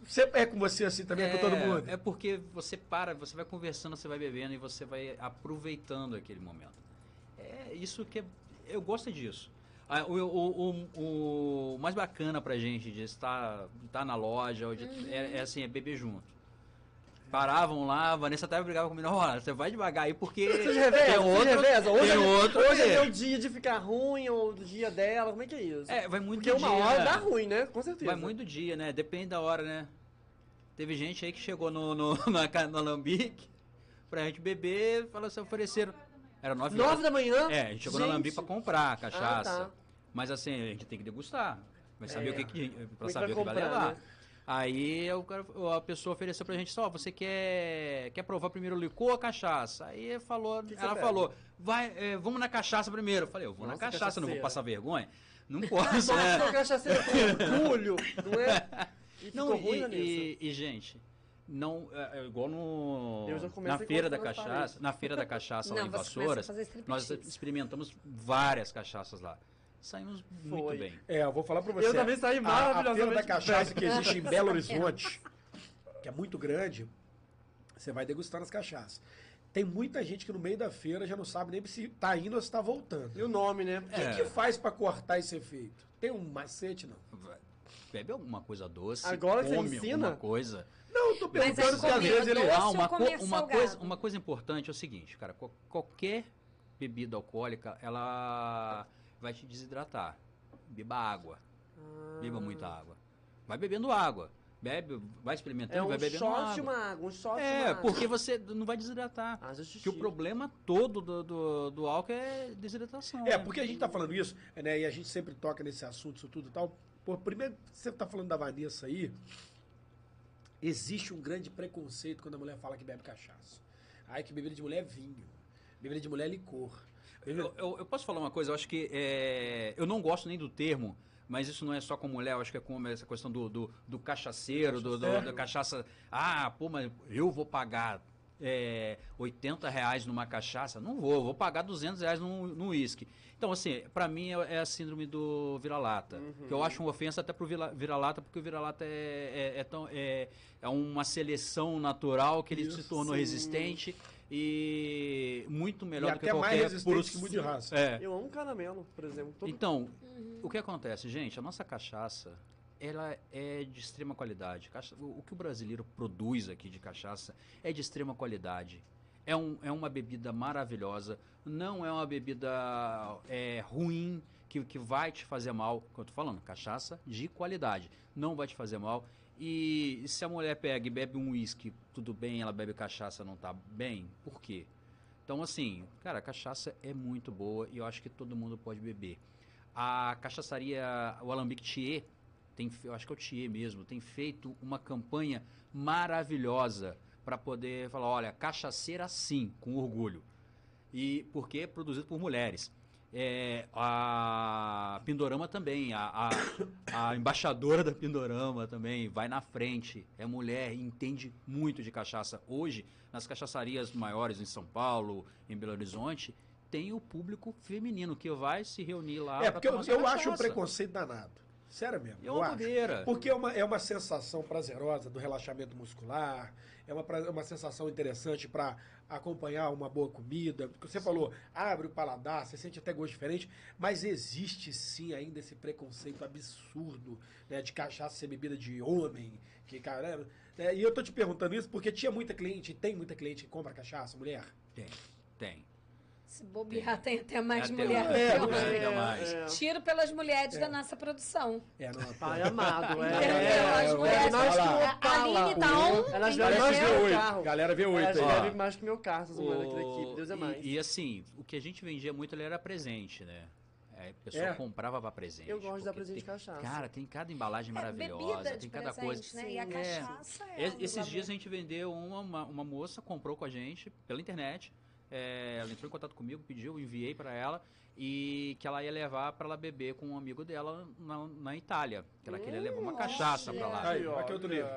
Você é com você assim também, é, com todo mundo? É porque você para, você vai conversando, você vai bebendo e você vai aproveitando aquele momento. É isso que é, eu gosto disso. Ah, o, o, o, o mais bacana pra gente de estar, estar na loja de- é, é assim, é beber junto. Paravam lá, a Vanessa até brigava comigo, olha, você vai devagar aí porque Vocês revezam? tem outro, revezam? Hoje, tem é, outro hoje é meu dia de ficar ruim ou do dia dela, como é que é isso? É, vai muito Porque do uma dia, hora dá ruim, né? Com certeza. Vai muito do dia, né? Depende da hora, né? Teve gente aí que chegou no, no, [LAUGHS] na, no Alambique pra gente beber, falou assim, ofereceram. Era nove Nove horas. da manhã? É, a gente chegou Gente. no Alambique pra comprar cachaça. Ah, tá. Mas assim, a gente tem que degustar. Vai saber É. o que, que pra é saber vai o que vai comprar, levar. né? Aí o cara- a pessoa ofereceu pra gente, só, você quer, quer provar primeiro o licor ou cachaça? Aí falou, que ela falou, vai, é, vamos na cachaça primeiro. Eu falei, eu vou Nossa, na cachaça, não vou cachaceira. passar vergonha? Não [LAUGHS] posso, Nossa, né? cachaceira com orgulho, não é? [LAUGHS] E Não, ruim, e, e, e, gente, não, é, é igual no Eu na feira da cachaça, na feira da cachaça lá Não, em Vassouras, nós experimentamos várias cachaças lá. Saímos muito Foi. bem. É, eu vou falar pra você. Eu também saí a- A, maravilhosamente feira da cachaça que existe em Belo [LAUGHS] Horizonte, que é muito grande, você vai degustar as cachaças. Tem muita gente que no meio da feira já não sabe nem se tá indo ou se tá voltando. E o nome, né? O que, É. que faz pra cortar esse efeito? Tem um macete, não? Bebe alguma coisa doce, Agora você come ensina? alguma coisa. Não, eu tô perguntando é se às vezes ele... Ah, uma, co- uma coisa, uma coisa importante é o seguinte, cara, qual- qualquer bebida alcoólica, ela vai te desidratar. Beba água. Beba muita água. Vai bebendo água. Bebe, vai experimentando, É um vai bebendo água. de uma água, um shot É, uma água. porque você não vai desidratar. Ah. Que o problema todo do, do, do álcool é desidratação. É, né? porque a gente tá falando isso, né? E a gente sempre toca nesse assunto, isso tudo e tal. Pô, primeiro, você tá falando da Vanessa aí. Existe um grande preconceito quando a mulher fala que bebe cachaça. Ai, que bebida de mulher é vinho. Bebida de mulher é licor. Eu, eu- eu posso falar uma coisa, eu acho que é, eu não gosto nem do termo, mas isso não é só com mulher, eu acho que é com essa questão do, do, do cachaceiro, do, do- da cachaça. Ah, pô, mas eu vou pagar é, 80 reais numa cachaça? Não vou, vou pagar 200 reais num uísque. Então, assim, pra mim é, é a síndrome do vira-lata. Que eu acho uma ofensa até pro vira- vira-lata, porque o vira-lata é, é, é tão, é, é uma seleção natural que ele se tornou sim. resistente e muito melhor e do que até mais qualquer resistente puro- que muito de raça. É. Eu amo caramelo, por exemplo. Todo... Então, o que acontece, gente? A nossa cachaça, ela é de extrema qualidade. O que o brasileiro produz aqui de cachaça é de extrema qualidade. É, um, é uma bebida maravilhosa. Não é uma bebida é, ruim que, que vai te fazer mal. Como eu tô falando, cachaça de qualidade. Não vai te fazer mal. E se a mulher pega e bebe um uísque, tudo bem, ela bebe cachaça, não tá bem, por quê? Então, assim, cara, a cachaça é muito boa e eu acho que todo mundo pode beber. A cachaçaria, o Alambique Thier, tem, eu acho que é o Thier mesmo, tem feito uma campanha maravilhosa para poder falar, olha, cachaceira sim, com orgulho. E porque é produzido por mulheres. É, a Pindorama também, a, a, a embaixadora da Pindorama também vai na frente. É mulher, entende muito de cachaça. Hoje, nas cachaçarias maiores em São Paulo, em Belo Horizonte, tem o público feminino que vai se reunir lá. É, porque eu, eu acho um preconceito danado. Sério mesmo. É uma bobeira. Porque é uma, é uma sensação prazerosa do relaxamento muscular, é uma, pra- uma sensação interessante para acompanhar uma boa comida. Porque você falou, abre o paladar, você sente até gosto diferente, mas existe sim ainda esse preconceito absurdo né, de cachaça ser bebida de homem. Que, cara, né, e eu tô te perguntando isso porque tinha muita cliente, tem muita cliente que compra cachaça, mulher. Tem, tem. Se bobear, tem até mais Até mulher mais. do que É, homem. Até mais. é. Tiro pelas mulheres da nossa produção. É, não, Pai amado, é. É, As é, mulheres- nós que A. Aline tá on, Elas mais que Galera meu V8, carro. galera V8 Elas mais que meu carro, essas mulheres aqui da equipe. Deus é mais. E, assim, o que a gente vendia muito ali era presente, né? É, a pessoa É. comprava pra presente. Eu gosto de dar presente de tem- cachaça. Cara, tem cada embalagem É, maravilhosa, de tem cada presente, coisa. né? E a Sim, é. cachaça é. Um Esses dias a gente vendeu uma, uma, uma moça, comprou com a gente pela internet. É, ela entrou em contato comigo, pediu, eu enviei pra ela e que ela ia levar pra ela beber com um amigo dela na, na Itália. Que ela queria levar uma Hum, cachaça pra olha. lá. Aí, aqui outro livro.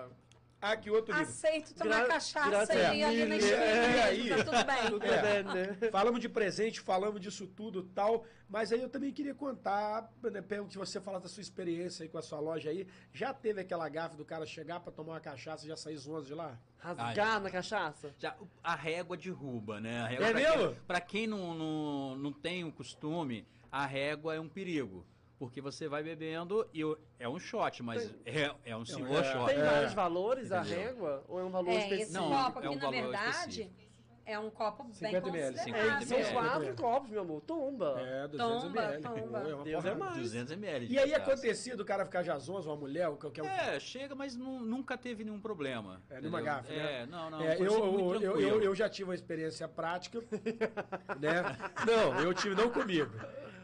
Aqui outro livro. Aceito tomar Gra- cachaça e a ali na esquina É, tá tudo bem. Tudo [LAUGHS] É. bem, né? Falamos de presente, falamos disso tudo tal, mas aí eu também queria contar, né, pelo que você fala da sua experiência aí com a sua loja aí, já teve aquela gafe do cara chegar pra tomar uma cachaça e já sair zoando de lá? Rasgar na cachaça? Já, a régua derruba, né? A régua, É pra mesmo? Quem, pra quem não, não, não tem o costume, a régua é um perigo. Porque você vai bebendo e o- é um shot, mas é, é um senhor é, shot. Tem É. vários valores a régua? Ou é um valor É, esse específico? Não, copo é aqui, um na valor verdade, específico. é um copo bem 50 ml. É, considerável. são É. quatro copos, meu amor. Tomba. É, 200 Tomba, ml. tomba. É uma Deus é mais. 200 ml. E aí acontecia do cara ficar jazoso, uma mulher, ou qualquer um. É, chega, mas nu- nunca teve nenhum problema. É, nenhuma entendeu? gafe, né? É, não, não. É, eu, eu, eu, eu, eu já tive uma experiência prática, [LAUGHS] né? Não, eu tive não comigo.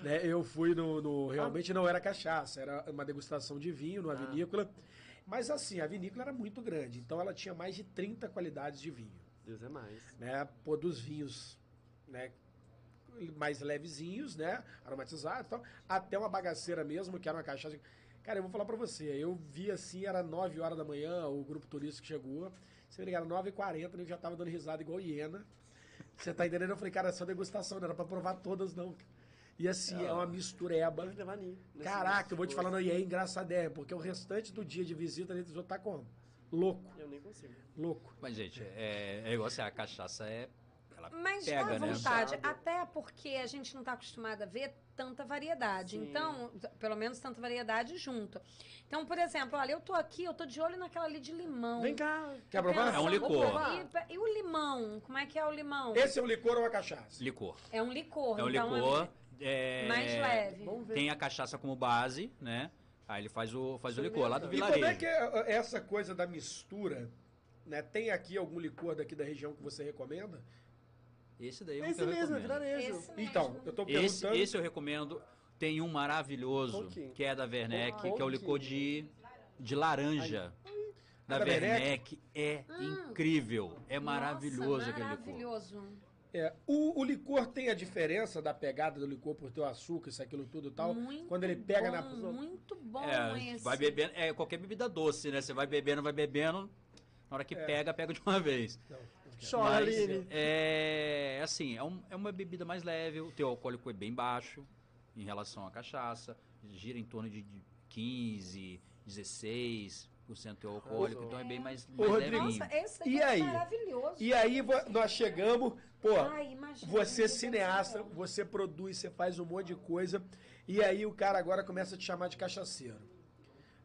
Né? Eu fui no, no- Realmente não era cachaça, era uma degustação de vinho numa vinícola. Mas assim, a vinícola era muito grande, então ela tinha mais de 30 qualidades de vinho. Deus é mais. Né? Pô, dos vinhos né? mais levezinhos, né? Aromatizados e tal, até uma bagaceira mesmo, que era uma cachaça. Cara, eu vou falar pra você, eu vi assim, era 9 horas da manhã, o grupo turístico chegou. Se me ligaram 9h40, eu já tava dando risada igual hiena. Você tá entendendo? Eu falei, cara, é só degustação, não era pra provar todas, não. E assim, é uma mistureba. Pode levar ninho. nesse- Caraca, eu vou te falando, e é engraçadé, porque o restante do dia de visita a gente já tá como? Louco, Eu nem consigo. louco. Mas, gente, é, é igual assim, a cachaça é. Ela Mas pega, dá né? vontade, Sabe. até porque a gente não está acostumado a ver tanta variedade. Sim. Então, pelo menos tanta variedade junto. Então, por exemplo, olha, eu tô aqui, eu tô de olho naquela ali de limão. Vem cá. Quer provar? É um licor. E, e o limão? Como é que é o limão? Esse é um licor ou uma cachaça? Licor. É um licor. É um então licor. é, mais leve. Vamos ver. Tem a cachaça como base, né? Aí ele faz o, faz o licor lá do E vilarejo. como é que é essa coisa da mistura? Né? Tem aqui algum licor daqui da região que você recomenda? Esse daí é um Esse que eu mesmo, é recomendo. vilarejo. Esse mesmo. Então, eu tô Esse, perguntando. esse eu recomendo. Tem um maravilhoso, Qual que? é da Werneck, que é o licor de, de laranja. Da da Werneck? É incrível. É maravilhoso Nossa, aquele licor. maravilhoso. É, o, o licor tem a diferença da pegada do licor por ter o açúcar, isso, aquilo tudo e tal. Muito quando ele pega na. bom, Muito bom É, esse. vai bebendo, é qualquer bebida doce, né? Você vai bebendo, vai bebendo. Na hora que É. pega, pega de uma vez. Chora, Mas, Aline. é assim, é, um- é uma bebida mais leve, o teu alcoólico é bem baixo em relação à cachaça, gira em torno de de 15, 16% teu alcoólico, então é bem mais, Ô, mais Rodrigo. Nossa, esse aqui E é aí? maravilhoso. E aí nós chegamos, pô, Ai, imagina, você é cineasta, você produz, você faz um monte de coisa, e aí o cara agora começa a te chamar de cachaceiro.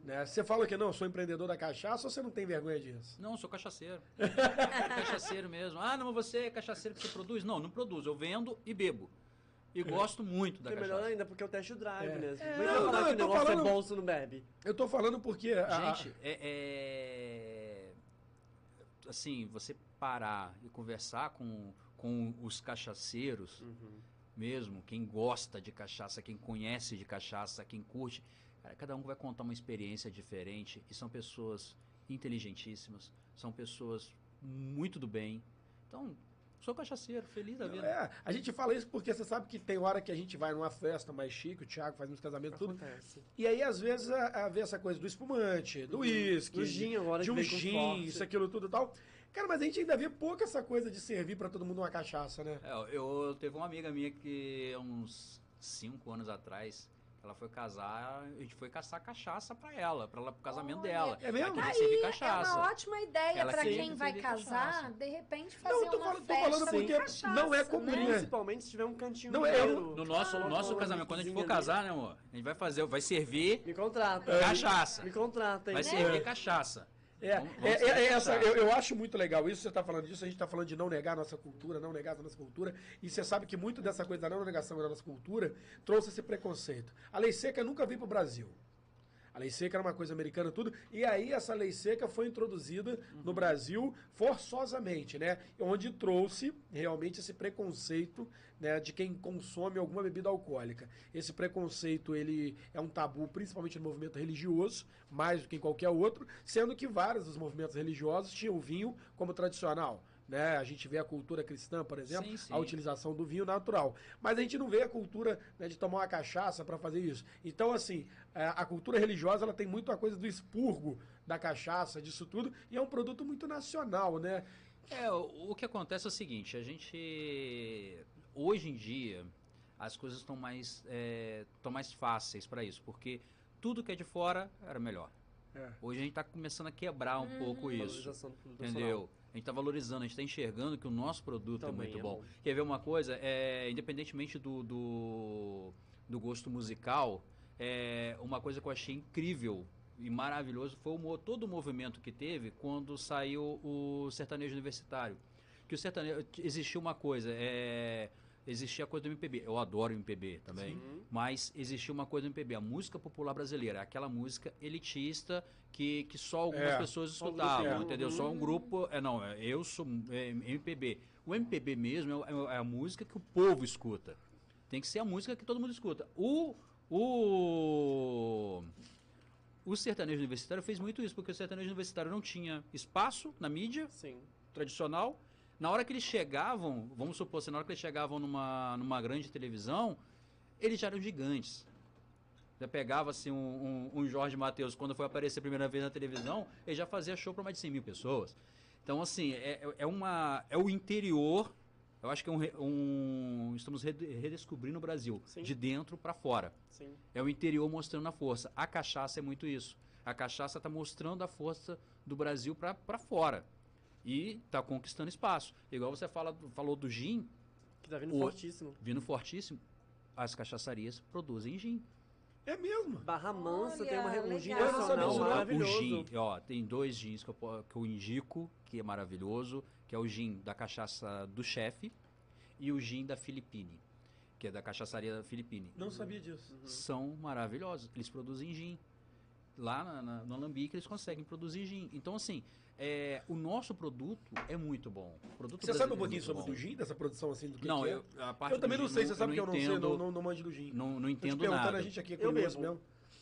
Né? Você fala que não, eu sou empreendedor da cachaça ou você não tem vergonha disso? Não, eu sou cachaceiro. [LAUGHS] cachaceiro mesmo. Ah, não, você é cachaceiro que você produz? Não, não produzo. Eu vendo e bebo. E gosto muito da é cachaça. melhor ainda, porque é o test drive, É. né? É, não, não, que eu o tô negócio falando- é bom se não bebe. Eu tô falando porque. a- Gente, é, é- Assim, você parar e conversar com, com os cachaceiros Uhum. mesmo, quem gosta de cachaça, quem conhece de cachaça, quem curte, cara, cada um vai contar uma experiência diferente e são pessoas inteligentíssimas, são pessoas muito do bem. Então, sou cachaceiro, feliz da vida. É, a gente fala isso porque você sabe que tem hora que a gente vai numa festa mais chique, o Thiago faz uns casamentos, tudo. Acontece. E aí, às vezes, a, a ver essa coisa do espumante, do uísque, Do gin agora de que um gin, isso, aquilo, tudo e tal. Cara, mas a gente ainda vê pouco essa coisa de servir pra todo mundo uma cachaça, né? É, eu, eu teve uma amiga minha que há uns cinco anos atrás, ela foi casar, a gente foi caçar cachaça pra ela, pra ela, pro casamento Olha. dela. É mesmo? Ela Aí servir é cachaça. uma ótima ideia queria quem vai casar, cachaça. de repente fazer Não, eu tô uma falando- tô festa falando com porque cachaça, não é comum, né? né? Principalmente se tiver um cantinho Não, é, inteiro. No nosso, no Uma- nosso casamento, quando a gente for ali. casar, né, amor? A gente vai fazer, vai servir Me contrata. cachaça. Me contrata, hein? Vai servir cachaça. É, Vamos- é, é- é essa, eu, eu acho muito legal isso, você está falando disso, a gente está falando de não negar a nossa cultura, não negar a nossa cultura, e você sabe que muito dessa coisa da não negação da nossa cultura trouxe esse preconceito. A lei seca nunca veio para o Brasil. A lei seca era uma coisa americana tudo, e aí essa lei seca foi introduzida no Brasil forçosamente, né? Onde trouxe realmente esse preconceito né, de quem consome alguma bebida alcoólica. Esse preconceito ele é um tabu, principalmente no movimento religioso, mais do que em qualquer outro, sendo que vários dos movimentos religiosos tinham o vinho como tradicional. Né? A gente vê a cultura cristã, por exemplo, Sim, sim. a utilização do vinho natural. Mas a gente não vê a cultura né, de tomar uma cachaça para fazer isso. Então, assim, a a cultura religiosa ela tem muito a coisa do expurgo da cachaça, disso tudo, e é um produto muito nacional, né? É, o, que acontece é o seguinte, a gente hoje em dia as coisas estão mais é, estão mais fáceis para isso, porque tudo que é de fora era melhor. É. Hoje a gente está começando a quebrar um pouco isso. Do produto Entendeu? A gente está valorizando, a gente está enxergando que o nosso produto Também é muito é bom. bom. Quer ver uma coisa? É, independentemente do, do, do gosto musical, é, uma coisa que eu achei incrível e maravilhoso foi o, todo o movimento que teve quando saiu o sertanejo universitário. Que o sertanejo. Existia uma coisa, é, existia a coisa do MPB. Eu adoro MPB também. Mas existia uma coisa do MPB, a música popular brasileira, aquela música elitista que, que só algumas É. pessoas escutavam, grupo. entendeu? Só um grupo. É, não, é, eu sou é, MPB. O MPB mesmo é, é a música que o povo escuta. Tem que ser a música que todo mundo escuta. O. O. O sertanejo universitário fez muito isso, porque o sertanejo universitário não tinha espaço na mídia Sim. tradicional. Na hora que eles chegavam, vamos supor, assim, na hora que eles chegavam numa, numa grande televisão, eles já eram gigantes. Já pegava assim um, um, um Jorge Matheus, quando foi aparecer a primeira vez na televisão, ele já fazia show para mais de 100 mil pessoas. Então, assim, é, é- é uma, é o interior, eu acho que é um, um estamos rede- redescobrindo o Brasil, Sim. de dentro para fora. Sim. É o interior mostrando a força. A cachaça é muito isso. A cachaça está mostrando a força do Brasil para fora. E está conquistando espaço. Igual você fala, falou do gin, Que tá vindo O- fortíssimo. vindo fortíssimo, as cachaçarias produzem gin. É mesmo. Barra Mansa Olha, tem uma, um gin nacional sabia o maravilhoso. gin, ó, tem dois gins que eu, que eu indico, que é maravilhoso, que é o gin da cachaça do chefe e o gin da Filipine, que é da cachaçaria da Filipine. Não sabia disso. São maravilhosos. Eles produzem gin. lá na, na, no Alambique eles conseguem produzir gin. Então, assim, é, o nosso produto é muito bom. O produto Você sabe um é pouquinho muito sobre bom. o gin, dessa produção assim do que Não, que é? eu, a parte Eu também não sei, você sabe que eu não sei, entendo, não, não, não manjo do gin. Não, não entendo perguntando, nada. a gente aqui é Eu bebo. mesmo.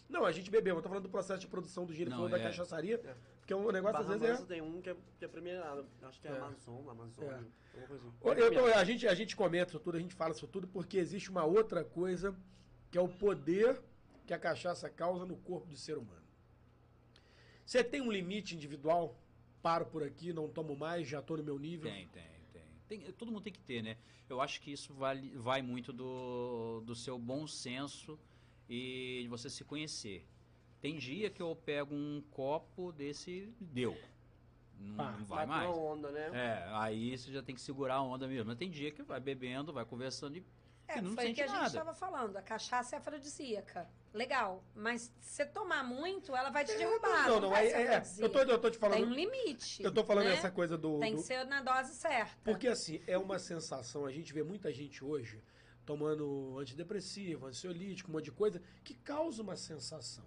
Não, a gente bebeu, eu tô falando do processo de produção do gin, ele Não, falou da é. cachaçaria, É. porque o negócio às Barra vezes é... Tem um que é, que é premiado. Acho que é, É. Amazon, Amazon, É. alguma coisa assim. É eu premiado. a, gente, a gente comenta isso tudo, a gente fala isso tudo, porque existe uma outra coisa, que é o poder que a cachaça causa no corpo do ser humano. Você tem um limite individual? Paro por aqui, não tomo mais, já tô no meu nível. Tem, tem, tem, Tem- Todo mundo tem que ter, né? Eu acho que isso vale, vai muito do, do seu bom senso e de você se conhecer. Tem dia que eu pego um copo desse, deu. Não, Ah, não vai Vai mais. onda, né? É, aí você já tem que segurar a onda mesmo. Mas tem dia que vai bebendo, vai conversando e, É, não foi o que a gente nada. estava falando. A cachaça é afrodisíaca. Legal. Mas se você tomar muito, ela vai te derrubar. não, Não, não, vai é, ser é, é. Eu, tô, eu tô te falando. Tem um limite. eu tô falando né? essa coisa do. Tem do- que ser na dose certa. Porque assim, é uma sensação, a gente vê muita gente hoje tomando antidepressivo, ansiolítico, um monte de coisa, que causa uma sensação.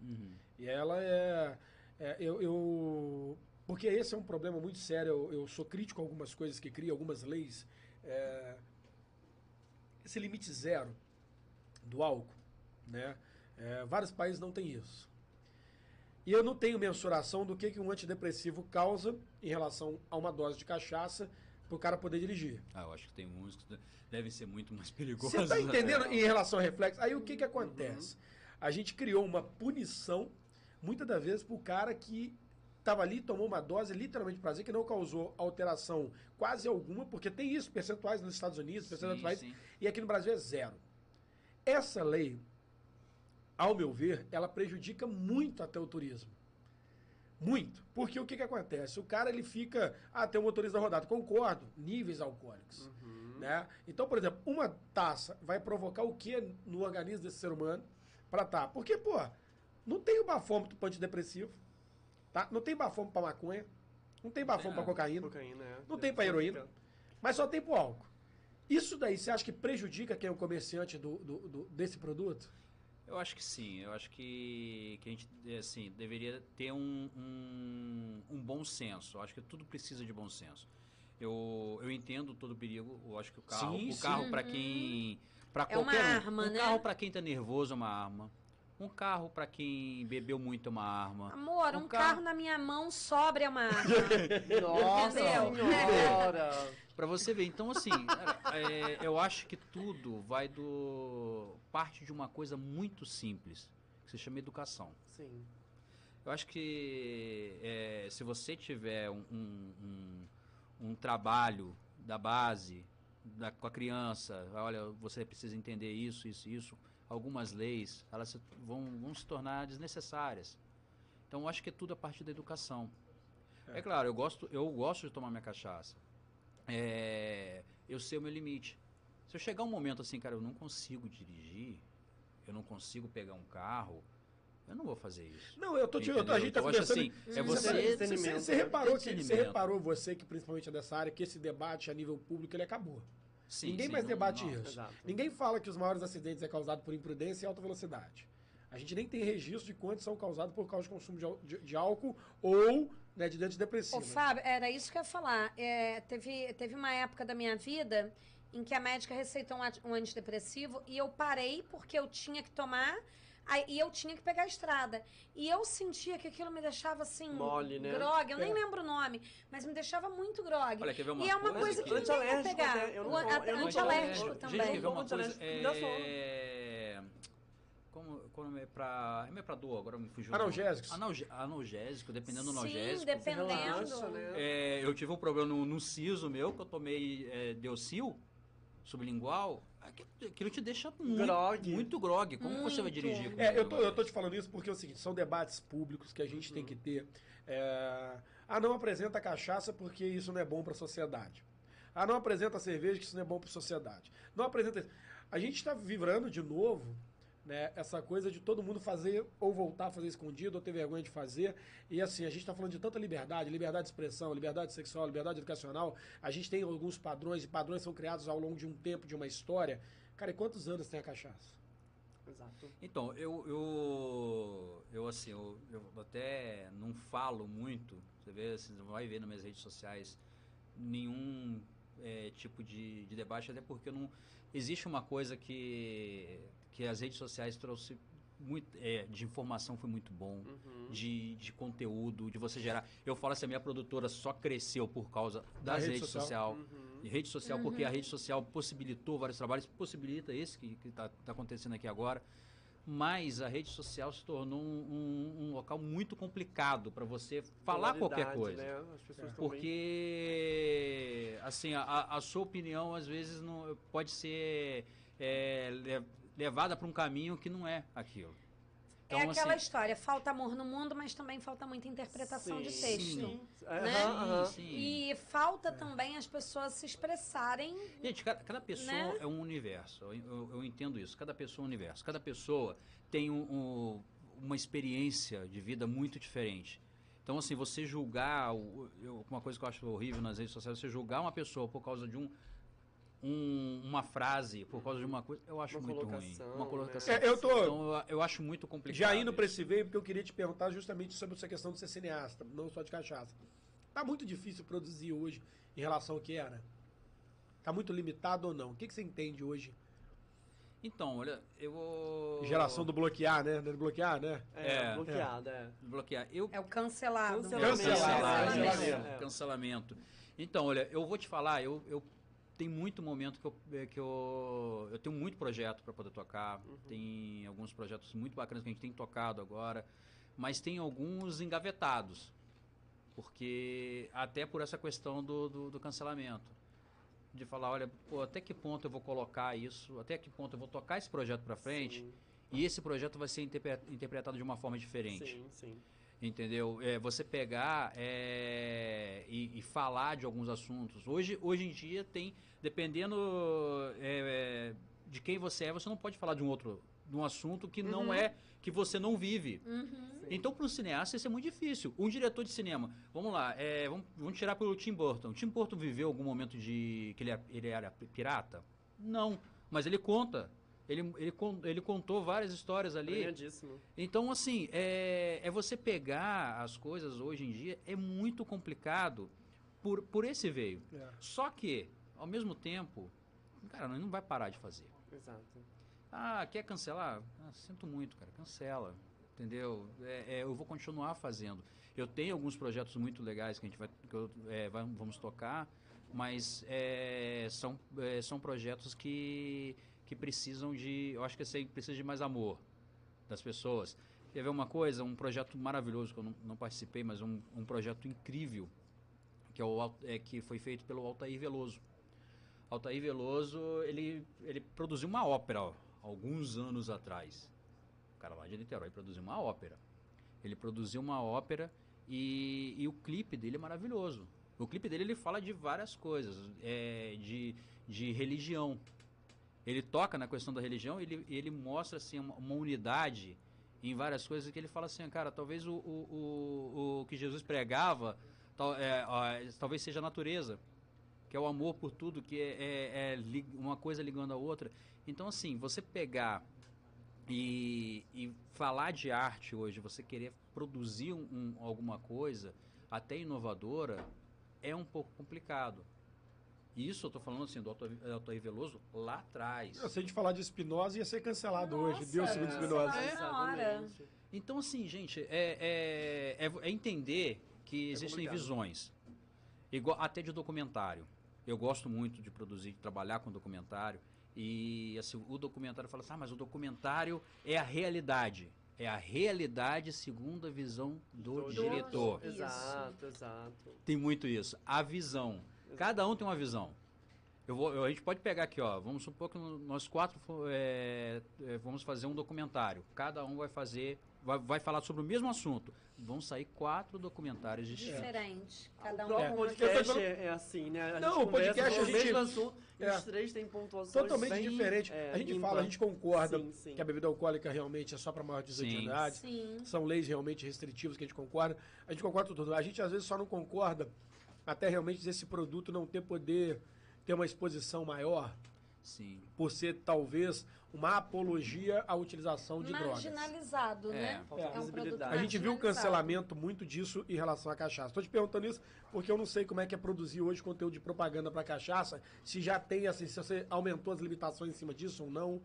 Uhum. E ela é. é, eu, eu- Porque esse é um problema muito sério. Eu, eu sou crítico a algumas coisas que criam, algumas leis. é, esse limite zero do álcool, né? É, vários países não têm isso. E eu não tenho mensuração do que, que um antidepressivo causa em relação a uma dose de cachaça para o cara poder dirigir. Ah, eu acho que tem uns que devem ser muito mais perigosos. Você está [LAUGHS] entendendo em relação ao reflexo? Aí o que, que acontece? A gente criou uma punição, muitas das vezes, para o cara que estava ali, tomou uma dose literalmente prazer, que não causou alteração quase alguma, porque tem isso, percentuais nos Estados Unidos, percentuais, Sim, sim. e aqui no Brasil é zero. Essa lei, ao meu ver, ela prejudica muito até o turismo. Muito. Porque o que, que acontece? O cara ele fica. Ah, tem um motorista rodado. Concordo. Níveis alcoólicos. Uhum. Né? Então, por exemplo, uma taça vai provocar o que no organismo desse ser humano para tá? Porque, pô, não tem o bafômetro para antidepressivo, tá? Não tem bafômetro para maconha, não tem bafômetro para nada. cocaína, Cocaína, é. Não tem pra heroína. mas só tem pro álcool. Isso daí, você acha que prejudica quem é o comerciante do, do- do- desse produto? Eu acho que sim. Eu acho que, que a gente assim, deveria ter um, um, um bom senso. Eu acho que tudo precisa de bom senso. Eu, eu entendo todo o perigo. Eu acho que o carro, Sim, o carro para quem, para É uma qualquer um. arma, um né? carro para quem tá nervoso é uma arma. Um carro para quem bebeu muito é uma arma. Amor, Um um carro- carro na minha mão sobra é uma arma. [LAUGHS] Nossa senhora! Pra você ver, então assim, cara, é, eu acho que tudo vai do parte de uma coisa muito simples, que se chama educação. Sim. Eu acho que é, se você tiver um, um, um- um trabalho da base da- com a criança, olha, você precisa entender isso, isso, isso, algumas leis elas vão, vão se tornar desnecessárias. Então eu acho que é tudo a partir da educação. É, claro, eu gosto, eu gosto de tomar minha cachaça. É, eu sei o meu limite. Se eu chegar um momento assim, cara, eu não consigo dirigir, eu não consigo pegar um carro, eu não vou fazer isso. Não, eu tô te, eu a gente tá Então, conversando. assim, é Você, você você, você reparou que, você reparou, você que principalmente é dessa área, que esse debate a nível público ele acabou. Sim, Ninguém sim, mais não- debate não. isso. Exato. Ninguém fala que os maiores acidentes é causado por imprudência e alta velocidade. A gente nem tem registro de quantos são causados por causa de consumo de, de- de álcool ou né, de antidepressivo. Ô, Fábio, era isso que eu ia falar. É, teve, teve uma época da minha vida em que a médica receitou um, um antidepressivo e eu parei porque eu tinha que tomar aí- e eu tinha que pegar a estrada. E eu sentia que aquilo me deixava assim. Mole, né? Grog, eu nem É. lembro o nome, mas me deixava muito grog. Olha, quer ver uma e é uma coisa que que... ninguém quer Antialérgico pegar. até, eu não O antialérgico também. Gente, quer ver uma Antialérgico coisa? me dá sono. É... Como, como é pra... É pra dor, agora me fugiu. Analgésicos. Analge- Analgésico, dependendo do Sim, analgésico. dependendo. Relaxa, né? É, eu tive um problema no, no siso meu, que eu tomei é, Deocil, sublingual. Aquilo, aquilo te deixa muito Grog. muito grog. Como você vai Muito. dirigir? com É, eu tô, eu tô te falando isso porque é o seguinte, são debates públicos que a gente tem que ter. É, ah, não apresenta cachaça porque isso não é bom para a sociedade. Ah, não apresenta cerveja que isso não é bom para a sociedade. Não apresenta isso. A gente está vibrando de novo né, essa coisa de todo mundo fazer ou voltar a fazer escondido ou ter vergonha de fazer. E assim, a gente está falando de tanta liberdade, liberdade de expressão, liberdade sexual, liberdade educacional. A gente tem alguns padrões e padrões são criados ao longo de um tempo, de uma história. Cara, e quantos anos tem a cachaça? Exato. Então, eu, eu, eu assim, eu, eu até não falo muito, você vê, assim, você não vai ver nas minhas redes sociais nenhum é, tipo de, de debate, até porque não existe uma coisa que, que as redes sociais trouxe muito, é, de informação foi muito bom, Uhum. de, de conteúdo, de você gerar. Eu falo assim, a minha produtora só cresceu por causa Da das rede redes social. sociais. Uhum. Rede social, porque a rede social possibilitou vários trabalhos, possibilita esse que está acontecendo aqui agora, mas a rede social se tornou um, um- um local muito complicado para você falar qualquer Polaridade, coisa. Né? As pessoas estão bem- Porque, assim, a, a sua opinião às vezes não pode ser é, levada para um caminho que não é aquilo. é aquela assim, história, falta amor no mundo, mas também falta muita interpretação de Sim, texto. sim. É, né? aham. sim. E falta também as pessoas se expressarem. Gente, cada, cada pessoa Né? é um universo. Eu, eu- eu entendo isso. Cada pessoa é um universo. Cada pessoa tem um- um- uma experiência de vida muito diferente. Então, assim, você julgar. eu- uma coisa que eu acho horrível nas redes sociais, você julgar uma pessoa por causa de um. Um- uma frase, por causa de uma coisa, eu acho Uma muito ruim. colocação, Uma né? colocação. É, eu tô Então, eu, eu acho muito complicado. já indo para esse veio porque eu queria te perguntar justamente sobre essa questão de ser cineasta, não só de cachaça. Tá muito difícil produzir hoje em relação ao que era? Tá muito limitado ou não? O que, que você entende hoje? Então, olha, eu vou. Geração do bloquear, né? Do bloquear, né? É, É. bloqueada, é. Bloquear. Eu É o cancelado. Cancelamento. Cancelar, Cancelamento. cancelamento. Cancelamento. Então, olha, eu vou te falar, eu, eu tem muito momento que eu, é, que eu, eu tenho muito projeto para poder tocar, tem alguns projetos muito bacanas que a gente tem tocado agora, mas tem alguns engavetados, porque até por essa questão do, do, do cancelamento. De falar, olha, pô, até que ponto eu vou colocar isso, até que ponto eu vou tocar esse projeto para frente, Sim, e esse projeto vai ser interpre- interpretado de uma forma diferente. sim, sim. Entendeu? É, você pegar é, e, e falar de alguns assuntos. Hoje, hoje em dia tem, dependendo é, é, de quem você é, você não pode falar de um outro, de um assunto que não Uhum. é que você não vive. Uhum. Então, para um cineasta, isso é muito difícil. Um diretor de cinema, vamos lá, é, vamos, vamos tirar pelo Tim Burton. O Tim Burton viveu algum momento de que ele, era- ele era pirata? Não, mas ele conta. Ele, ele, ele contou várias histórias ali. Premiadíssimo. Então, assim, é, é você pegar as coisas hoje em dia, é muito complicado por, por esse veio. É. Só que, ao mesmo tempo, cara, não vai parar de fazer. Exato. Ah, quer cancelar? Ah, sinto muito, cara, cancela. Entendeu? É, é, eu vou continuar fazendo. Eu tenho alguns projetos muito legais que a gente vai, que eu, é, vai- vamos tocar, mas é, são, é, são projetos que, que precisam de. Eu acho que aí precisa de mais amor das pessoas. Quer ver uma coisa? Um projeto maravilhoso que eu não, não participei, mas um, um projeto incrível que, é o, é, que foi feito pelo Altair Veloso. Altair Veloso, ele, ele produziu uma ópera ó, alguns anos atrás. O cara lá de Niterói produziu uma ópera. Ele produziu uma ópera e, e o clipe dele é maravilhoso. O clipe dele ele fala de várias coisas, é, de, de religião. Ele toca na questão da religião, ele, ele mostra assim uma, uma unidade em várias coisas que ele fala assim, cara, talvez o, o, o, o que Jesus pregava, tal, é, ó, talvez seja a natureza, que é o amor por tudo, que é, é- é uma coisa ligando a outra. Então, assim, você pegar e, e falar de arte hoje, você querer produzir um- um- alguma coisa, até inovadora, é um pouco complicado. Isso eu tô falando assim do Altair Veloso lá atrás. Se a gente falar de Spinoza, ia ser cancelado hoje. Nossa, Deus segundo é. Spinoza. É. Exatamente. Então, assim, gente, é, é, é- é entender que existem complicado. visões. Igual, até de documentário. Eu gosto muito de produzir, de trabalhar com documentário. E assim, o documentário fala assim, ah, mas o documentário é a realidade. É a realidade segundo a visão do, Do diretor. Exato, exato. Tem muito isso. A visão. Cada um tem uma visão. Eu vou, a gente pode pegar aqui, ó. Vamos supor que nós quatro é, é, vamos fazer um documentário. Cada um vai fazer, vai, vai falar sobre o mesmo assunto. Vão sair quatro documentários distintos. Diferente. O Cada um É. tem uma podcast é, é assim, né? A Não, o podcast a o gente- mesmo assunto e é. os três têm pontuações Totalmente bem, diferente. é, a gente ímpar. fala, a gente concorda Sim, sim. que a bebida alcoólica realmente é só para maior de 18 Sim. idade. São leis realmente restritivas que a gente concorda. A gente concorda tudo. A gente às vezes só não concorda até realmente desse produto não ter poder ter uma exposição maior. Sim. por ser talvez uma apologia à utilização de drogas. Marginalizado, É, né? falta É um produto. A gente viu o marginalizado. cancelamento muito disso em relação à cachaça. Estou te perguntando isso porque eu não sei como é que é produzir hoje conteúdo de propaganda para cachaça. Se já tem, assim, se você aumentou as limitações em cima disso ou não.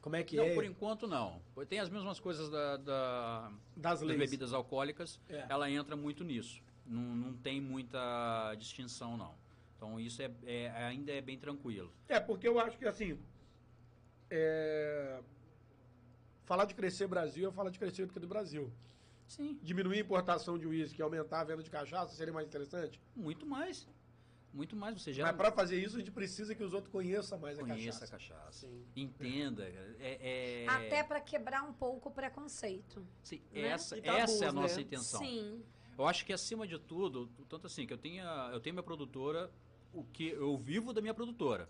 Como é que não, é por enquanto não. Tem as mesmas coisas da, da- das das bebidas alcoólicas, É. ela entra muito nisso. Não, não tem muita distinção, não. Então isso é, é- ainda é bem tranquilo. É, porque eu acho que assim. é, Falar de crescer Brasil é falar de crescer do que do Brasil. Sim. Diminuir a importação de uísque e aumentar a venda de cachaça seria mais interessante? Muito mais. Muito mais. Você já Mas para fazer isso, a gente precisa que os outros conheçam mais a conheça cachaça. a cachaça. Sim. Entenda. É, é- Até para quebrar um pouco o preconceito. Sim, né? essa, tabus, essa é a nossa né? intenção. Sim. Eu acho que acima de tudo, tanto assim, que eu tenha, eu tenho minha produtora, o que eu vivo da minha produtora.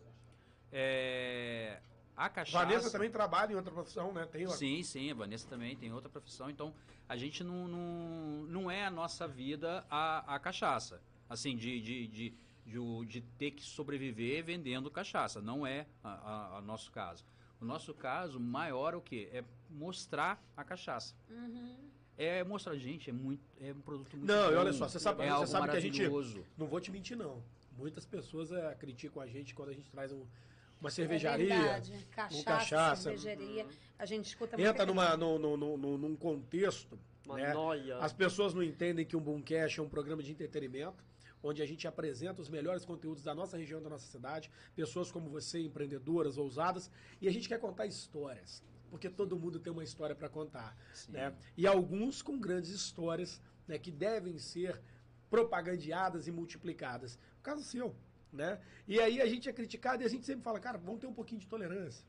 É, a cachaça. Vanessa também trabalha em outra profissão, né? Tem uma... Sim, sim, a Vanessa também tem outra profissão, então a gente não, não, não é a nossa vida a, a cachaça. Assim, de, de, de, de, o- de ter que sobreviver vendendo cachaça. Não é a nosso caso. O nosso caso maior é o quê? É mostrar a cachaça. Uhum. É mostrar, gente, é muito é um produto muito Não, e bom, olha só, você sabe- é você sabe que a gente- maravilhoso. Não vou te mentir, não. Muitas pessoas é, criticam a gente quando a gente traz um- uma É cervejaria. verdade. Cachaça, cachaça. cervejaria. A gente escuta entra muito numa, no, no, no- no- num contexto. Uma né? noia. As pessoas não entendem que um Boomcast é um programa de entretenimento, onde a gente apresenta os melhores conteúdos da nossa região, da nossa cidade, pessoas como você, empreendedoras, ousadas, e a gente quer contar histórias, porque todo mundo tem uma história para contar, Sim. né? E alguns com grandes histórias, né, que devem ser propagandeadas e multiplicadas. O caso seu, né? E aí a gente é criticado e a gente sempre fala, cara, vamos ter um pouquinho de tolerância.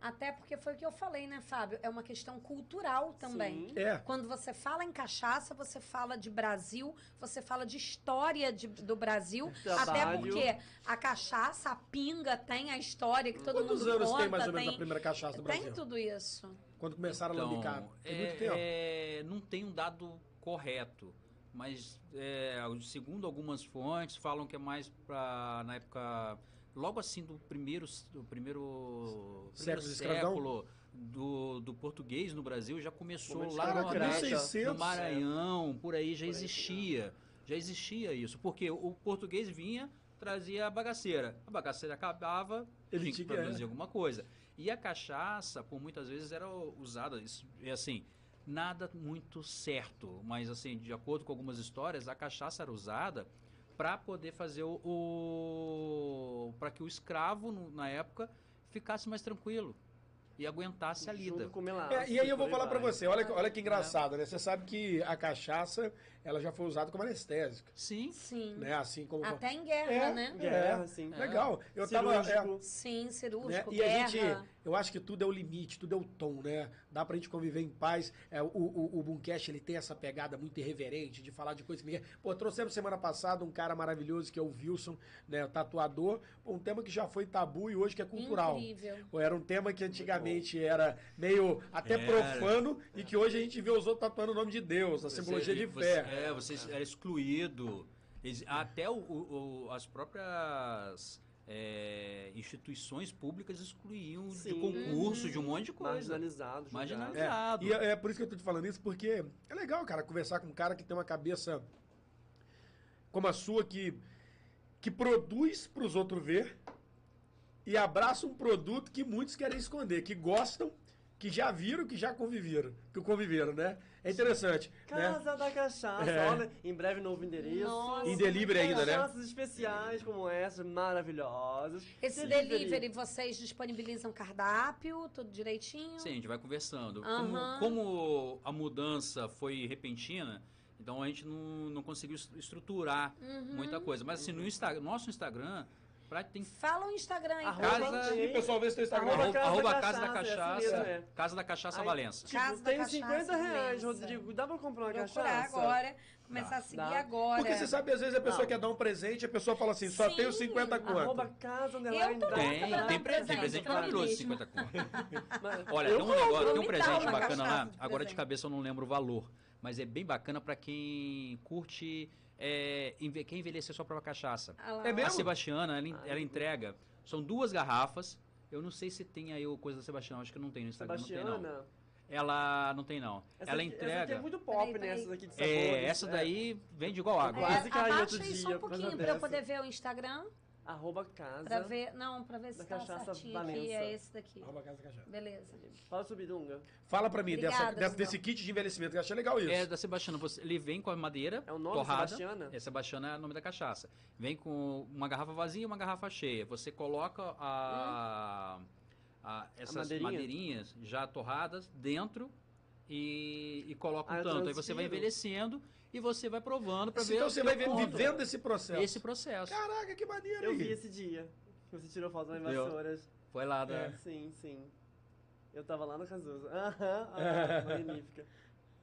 Até porque foi o que eu falei, né, Fábio? É uma questão cultural também. Sim. É. Quando você fala em cachaça, você fala de Brasil, você fala de história de- do Brasil. Até porque a cachaça, a pinga, tem a história que todo Quantos mundo anos conta. tem mais ou menos tem, a primeira cachaça do tem Brasil? tudo isso. Quando começaram a Então, lambicar? Tem é- muito tempo. é, não tem um dado correto, mas é, segundo algumas fontes falam que é mais para na época logo assim do primeiro do primeiro, Século primeiro século do, do português no Brasil já começou lá no, Caraca, 1600. no Maranhão, por aí já Por aí, existia, já existia isso, porque o português vinha trazia a bagaceira, a bagaceira acabava, Ele tinha que produzir alguma coisa. E a cachaça, por muitas vezes, era usada, isso, é assim, nada muito certo, mas assim, de acordo com algumas histórias, a cachaça era usada para poder fazer o, o para que o escravo no- na época ficasse mais tranquilo e aguentasse a lida. Junto com melaço, É, e aí eu vou falar pra vai. você, olha, que- olha que engraçado, né? Você sabe que a cachaça, ela já foi usada como anestésica, Sim, Sim. né? Assim como... Até em guerra, É. né? Guerra, É. sim. Legal. Eu tava... Cirúrgico. é, Sim, né? cirúrgico, E a guerra. gente, eu acho que tudo é o limite, tudo é o tom, né? Dá pra gente conviver em paz. É, o, o, o Boomcast, ele tem essa pegada muito irreverente de falar de coisas que ninguém... Pô, trouxemos semana passada um cara maravilhoso que é o Wilson, né? O tatuador. Pô, um tema que já foi tabu e hoje que é cultural. Incrível. Pô, Era um tema que antigamente era meio até Era. profano e que hoje a gente vê os outros tatuando o nome de Deus, a simbologia de você, fé. É, você era excluído. Ex- Até o- o- as próprias é, instituições públicas excluíam de Sim. concurso, de um monte de coisa. Marginalizado. Marginalizado. É, e é, é por isso que eu tô te falando isso, porque é legal, cara, conversar com um cara que tem uma cabeça como a sua, que, que produz pros outros ver e abraça um produto que muitos querem esconder, que gostam, que já viram, que já conviveram, que conviveram, né? É interessante, né? Casa da Cachaça, É. olha, em breve novo endereço. Nossa. Em delivery ainda, né? Cachaças especiais como essas, maravilhosas. Esse delivery, vocês disponibilizam cardápio, tudo direitinho? Sim, a gente vai conversando. Como, como a mudança foi repentina, então a gente não, não conseguiu es- estruturar Uhum. muita coisa. Mas assim, no Insta- nosso Instagram, pra, tem Fala o Instagram aí. Arroba- pra Casa-. E pessoal, vê se tem Instagram. Arroba arroba, Casa da arroba Casa da Cachaça, é assim Cachaça, é. Casa da Cachaça Aí, Valença. Tipo, Casa da tem Cachaça 50 reais, Valença. Rodrigo. Dá pra comprar uma Procurar cachaça? agora, começar Dá. a seguir Dá. agora. Porque você sabe, às vezes a pessoa Não. quer dar um presente, a pessoa fala assim, só Sim. tenho 50 quanto. Arroba casa, Eu tô da- Tem, tem, tem presente presente mim maravilhoso, mesmo. 50 conto. [LAUGHS] Olha, tem um, negócio, tem um presente bacana lá. Agora de cabeça eu não lembro o valor. Mas é bem bacana pra quem curte. É, enve- quer envelhecer sua própria cachaça. Ah É mesmo? A Sebastiana, ela, ela entrega. São duas garrafas Eu não sei se tem aí o coisa da Sebastiana, acho que não tem no Instagram, não tem não. Sebastiana. Ela não tem não. Essa ela aqui, Essa aqui entrega. é muito pop, Peraí, né? peraí. Essas aqui de sabores. É, essa daí vende igual água. Quase É, caí abaixa outro aí só dia um pouquinho pra eu poder ver o Instagram. Arroba casa. Pra ver. Não, pra ver se Da tá Cachaça certinho aqui. É esse daqui. Arroba Casa Cachaça. Beleza. Fala sobre Dunga. Fala pra mim Obrigada, dessa- desse kit de envelhecimento, que eu achei legal isso. É da Sebastiana. Você, ele vem com a madeira É o nome torrada. Sebastiana? É Sebastiana é o nome da cachaça. Vem com uma garrafa vazia e uma garrafa cheia. Você coloca a, a- essas madeirinha? madeirinhas já torradas dentro e, e coloca Ah, um tanto. Aí você vai envelhecendo e você vai provando para ver. então você vai ponto. vivendo esse processo. esse processo. Caraca, que maneiro Eu aí. vi esse dia. Que você tirou foto nas vassouras. Foi lá da. É. Sim, sim. Eu tava lá no Cazuza. [LAUGHS] Aham, ah, [LAUGHS] magnífica.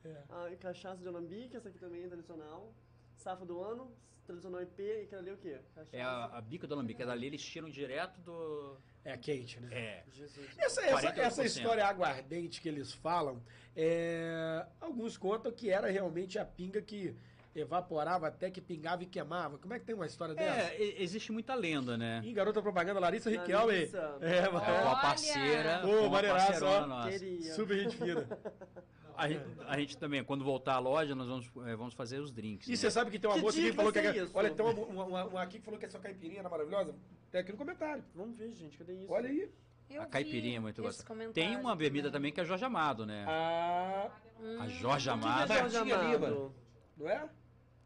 É. Ah, cachaça de Alambique, essa aqui também é tradicional. Safa do ano, tradicional IP, e aquela ali o quê? Cachaça. É a, a bica do alambique. Dali eles tiram direto do. É quente, né? É. Jesus. Essa, essa, 48%. essa história aguardente que eles falam, é, alguns contam que era realmente a pinga que evaporava até que pingava e queimava. Como é que tem uma história dessa? É, existe muita lenda, né? Ih, garota propaganda Larissa Riquelme. Larissa. É, É, a Olha! parceira. Ô, com uma maneiraço, parceirona ó. super gente fina. [LAUGHS] A gente, a gente também, quando voltar à loja, nós vamos, é, vamos fazer os drinks. E né? você sabe que tem uma Que moça que falou que. é- isso? Olha, tem uma, uma, uma- uma aqui que falou que essa caipirinha era maravilhosa. Tem aqui no comentário. Vamos ver, gente, cadê isso? Olha aí. Eu a caipirinha é muito gostosa. Tem uma bebida também que é Jorge Amado, né? Ah, A Jorge O que que Amado. é Jorge Martinha Amado? Lima. não é?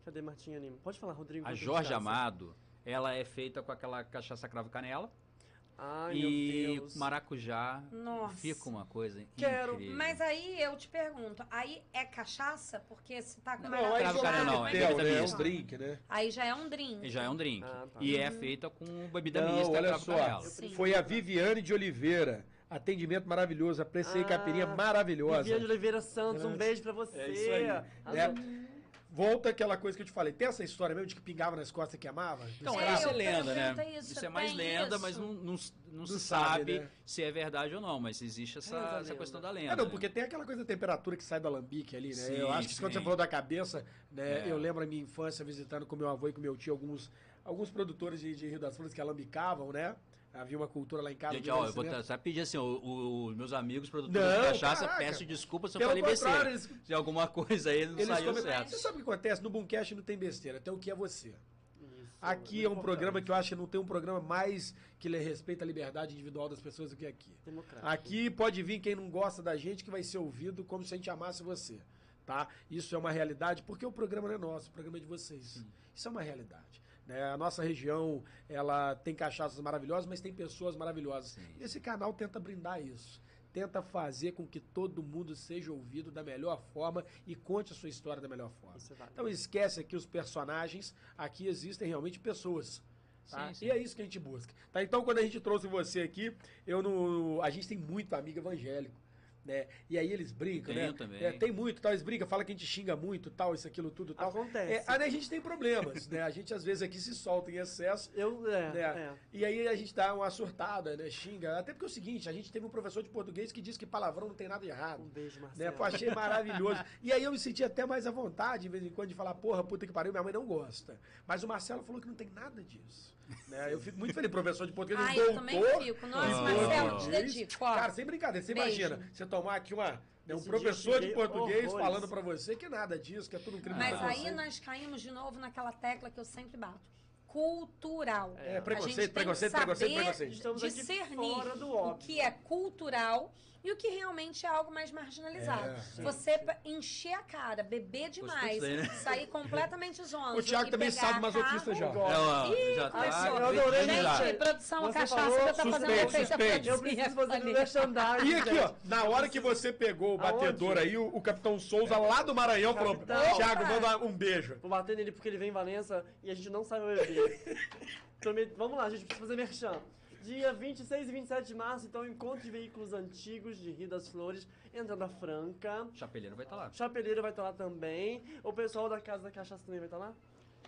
Cadê Martinha Lima? Pode falar, Rodrigo. A Jorge descansa. Amado, ela é feita com aquela cachaça cravo e canela Ai, e meu Deus. maracujá. Nossa. Fica uma coisa Quero, incrível. Mas aí eu te pergunto, aí é cachaça? Porque se tá com Não, aí Cravo já canela é não, é bebida né? É um drink, né? Aí já é um drink. Já é um drink. Ah, tá. E é feita com bebida Não, mista olha só. Foi a Viviane de Oliveira. Atendimento maravilhoso. Apreciei Ah, caipirinha maravilhosa. Viviane de Oliveira Santos, um beijo pra você. É isso aí. Né? Volta aquela coisa que eu te falei. Tem essa história mesmo de que pingava nas costas e queimava? Então, É, essa é lenda, né? isso, Isso é mais lenda, isso? mas não, não, não, Não se sabe, sabe, né? se é verdade ou não. Mas existe essa, a essa questão da lenda. É, não, né? porque tem aquela coisa da temperatura que sai do alambique ali, né? Sim, eu acho que quando sim. você falou da cabeça, né? É. Eu lembro a minha infância visitando com meu avô e com meu tio alguns, alguns produtores de, de Rio das Flores que alambicavam, né? Havia uma cultura lá em casa. Gente, ó, eu vou só pedir assim, os meus amigos produtores Não, de cachaça, caraca. peço desculpa se eu Pelo falei besteira. eles, Se alguma coisa aí não eles saiu certo. Você sabe o que acontece? No Boomcast não tem besteira, tem o que é você. Isso, Aqui é um programa que eu acho que não tem um programa mais que lhe respeita a liberdade individual das pessoas do que aqui. Democrático. Aqui pode vir quem não gosta da gente que vai ser ouvido como se a gente amasse você, tá? Isso é uma realidade porque o programa não é nosso, o programa é de vocês. Isso é uma realidade. Né? A nossa região, ela tem cachaças maravilhosas, mas tem pessoas maravilhosas. Sim. E esse canal tenta brindar isso. Tenta fazer com que todo mundo seja ouvido da melhor forma e conte a sua história da melhor forma. Isso é. Então esquece aqui os personagens, aqui existem realmente pessoas. Tá? Sim, sim. E é isso que a gente busca. Tá? Então, quando a gente trouxe você aqui, eu não. A gente tem muito amigo evangélico. Né? E aí eles brincam, Tenho né? também. É, tem muito, tal, eles brincam, fala que a gente xinga muito, tal, isso, aquilo, tudo, tal. Acontece. É, aí a gente tem problemas, né? A gente às vezes aqui se solta em excesso. Eu, é, né? é. E aí a gente dá uma surtada, né? Xinga. Até porque é o seguinte, a gente teve um professor de português que disse que palavrão não tem nada de errado. Um beijo, Né? Marcelo. Pô, achei maravilhoso. [LAUGHS] E aí eu me senti até mais à vontade, de vez em quando, de falar, porra, puta que pariu, minha mãe não gosta. Mas o Marcelo falou que não tem nada disso. Né? Eu fico muito feliz, professor de português, Ai, um eu também fico. Nossa, Ah. Marcelo, te dedico. Ó. Cara, sem brincadeira, você Beijo. imagina, você tomar aqui uma, né, um Esse professor de português horrores. falando pra você que nada disso, que é tudo um crime de Mas aí nós caímos de novo naquela tecla que eu sempre bato. Cultural. É, preconceito, preconceito, preconceito, preconceito. Estamos aqui discernir fora do o óbvio. que é cultural e o que realmente é algo mais marginalizado. É, sim, Você pa- encher a cara, beber demais, disso aí, né? sair completamente [LAUGHS] zonzo O Thiago e também pegar sabe masoquista carro- já. Ela Ih, já começou. tá. Eu adorei, já. Gente, produção, a Você cachaça falou já tá fazendo suspeito, efeito suspeito. Eu preciso fazer um merchandising. E aqui, ó, na hora que você pegou o Aonde? batedor aí, o, o Capitão Souza lá do Maranhão falou. Thiago, manda um beijo. Vou bater nele porque ele vem em Valença e a gente não sabe beber. [LAUGHS] Vamos lá, a gente precisa fazer merchan. Dia 26 e 27 de março, então, encontro de veículos antigos de Rio das Flores, entrada franca. Chapeleiro vai estar lá. Chapeleiro vai estar lá também. O pessoal da Casa da Cachaça também vai estar lá?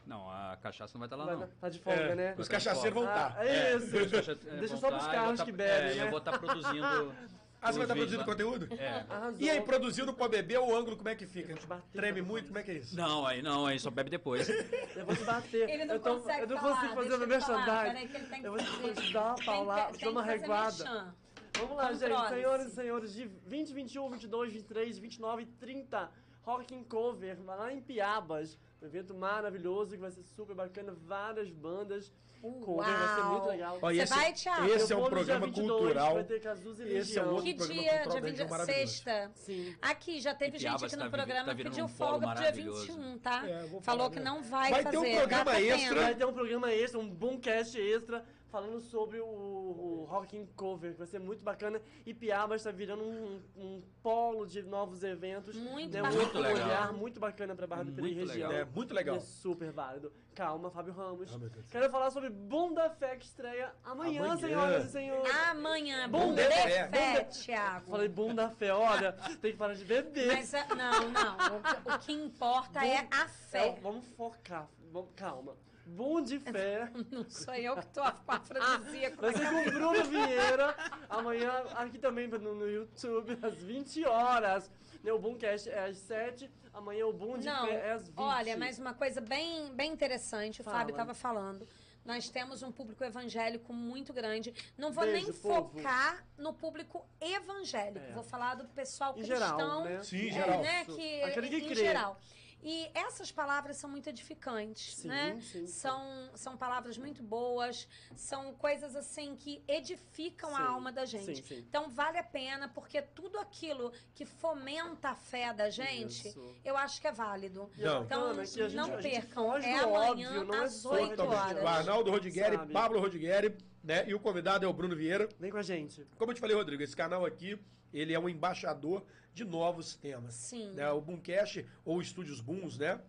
Não, a cachaça não vai estar lá, Vai não. tá- Tá de folga, É, né? Os cachaceiros vão Ah, estar. é isso. Deixa, Deixa só pros carros que bebem, é, né? Eu vou estar produzindo [LAUGHS] Ah, você vai estar produzindo lá- conteúdo? É. Arrasou. E aí, produzindo pra beber, o ângulo como é que fica? Treme muito? Como é que é isso? Não, aí não, aí só bebe depois. Eu vou te bater. Ele não eu tô- consegue Eu não falar, consigo fazer meu merchandising. Eu vou te, dar uma paulada, dar uma reguada. Vamos lá, gente. Senhoras e senhores, de 20, 21, 22, 23, 29 e 30. Rock in Cover, lá em Piabas. Um evento maravilhoso que vai ser super bacana. Várias bandas. Cover, vai ser muito legal. Ó, e Você esse- vai, Thiago? esse é Eu um vou no dia programa 22, cultural. Vai ter Cazuza e Esse é Legião. outro Que programa dia? Dia da 20, região maravilhoso. sexta. Sim. Aqui, já teve E gente aqui no tá programa tá que pediu um folga pro dia maravilhoso. 21, tá? É, Falou que não vai, Vai ter um fazer. programa pra extra. Vai ter um programa extra, um boomcast extra, falando sobre o, o Rock in Cover, que vai ser muito bacana. E Piabas está virando um, um polo de novos eventos. Muito né? Um bacana. outro Muito legal. olhar muito bacana para Barra do Peri região. legal. É muito legal. É super válido. Calma, Fábio Ramos. Deus. Quero falar sobre Bunda Fé que estreia amanhã, Amanhã. senhoras e senhores. Amanhã, bunda de fé, Bunda- Thiago. Falei Bunda Fé, olha, tem que parar de beber. Mas ah, não, não. O, o que importa é a fé. É, vamos focar. Vamos, calma. Bom de fé. [LAUGHS] Não sou eu que tô com afrodisíaco. Vai ser com o Bruno Vieira. Amanhã, aqui também no, no YouTube, às 20 horas. Né, O Boomcast é às 7. Amanhã o Boom de Não, Fé é às 20. olha, mas uma coisa bem, bem interessante, o Fala. Fábio estava falando. Nós temos um público evangélico muito grande. Não vou Beijo, nem povo. focar no público evangélico. É. Vou falar do pessoal Em cristão. geral, né? Sim, em é, geral. né, que, Aquele que em crê. geral. E essas palavras são muito edificantes, Sim, né? sim, sim. São, são palavras muito boas, são coisas assim que edificam a Sim, alma da gente. sim, sim. Então vale a pena, porque tudo aquilo que fomenta a fé da gente, Isso. eu acho que é válido. Não. Então, a gente- não a gente percam. É amanhã óbvio, não é às só 8 religião. horas. O Arnaldo Rodigueri, Sabe. Pablo Rodigueri, né? E o convidado é o Bruno Vieira. Vem com a gente. Como eu te falei, Rodrigo, esse canal aqui, ele é um embaixador de novos temas. Sim. Né? O Boomcast, ou Estúdios Booms, né?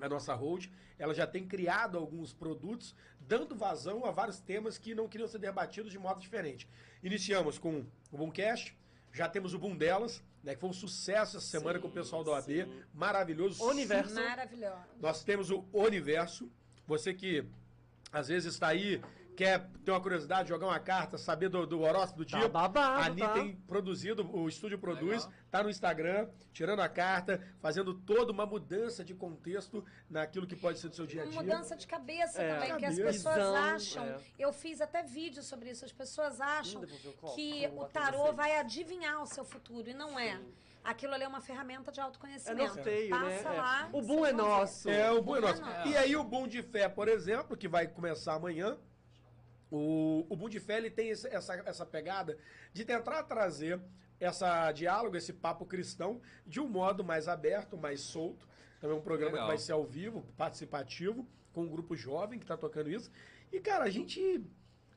A nossa hold, ela já tem criado alguns produtos, dando vazão a vários temas que não queriam ser debatidos de modo diferente. Iniciamos com o Boomcast, já temos o Boom Delas, né? Que foi um sucesso essa semana Sim, com o pessoal da OAB. sim. Maravilhoso. Universo. Maravilhosa. Nós temos o Universo. Você que às vezes está aí, quer ter uma curiosidade, jogar uma carta, saber do, do horóscopo do Tá dia. babado, a Ani tá? tem produzido, o estúdio produz, Legal. tá no Instagram, tirando a carta, fazendo toda uma mudança de contexto naquilo que pode ser do seu dia a Uma dia. mudança de cabeça É. também, que as Cabeça. pessoas Visão, acham. é. Eu fiz até vídeo sobre isso. As pessoas acham Hum, que o tarô vai adivinhar o seu futuro, e não é. Aquilo ali é uma ferramenta de É autoconhecimento. norteio, né? Passa É. lá. O boom é nosso. É, o boom é Boom é nosso. nosso. E aí o boom de fé, por exemplo, que vai começar amanhã, o, o boom de fé ele tem essa, essa pegada de tentar trazer essa diálogo, esse papo cristão, de um modo mais aberto, mais solto. Também é um programa Legal. que vai ser ao vivo, participativo, com um grupo jovem que está tocando isso. E, cara, a gente,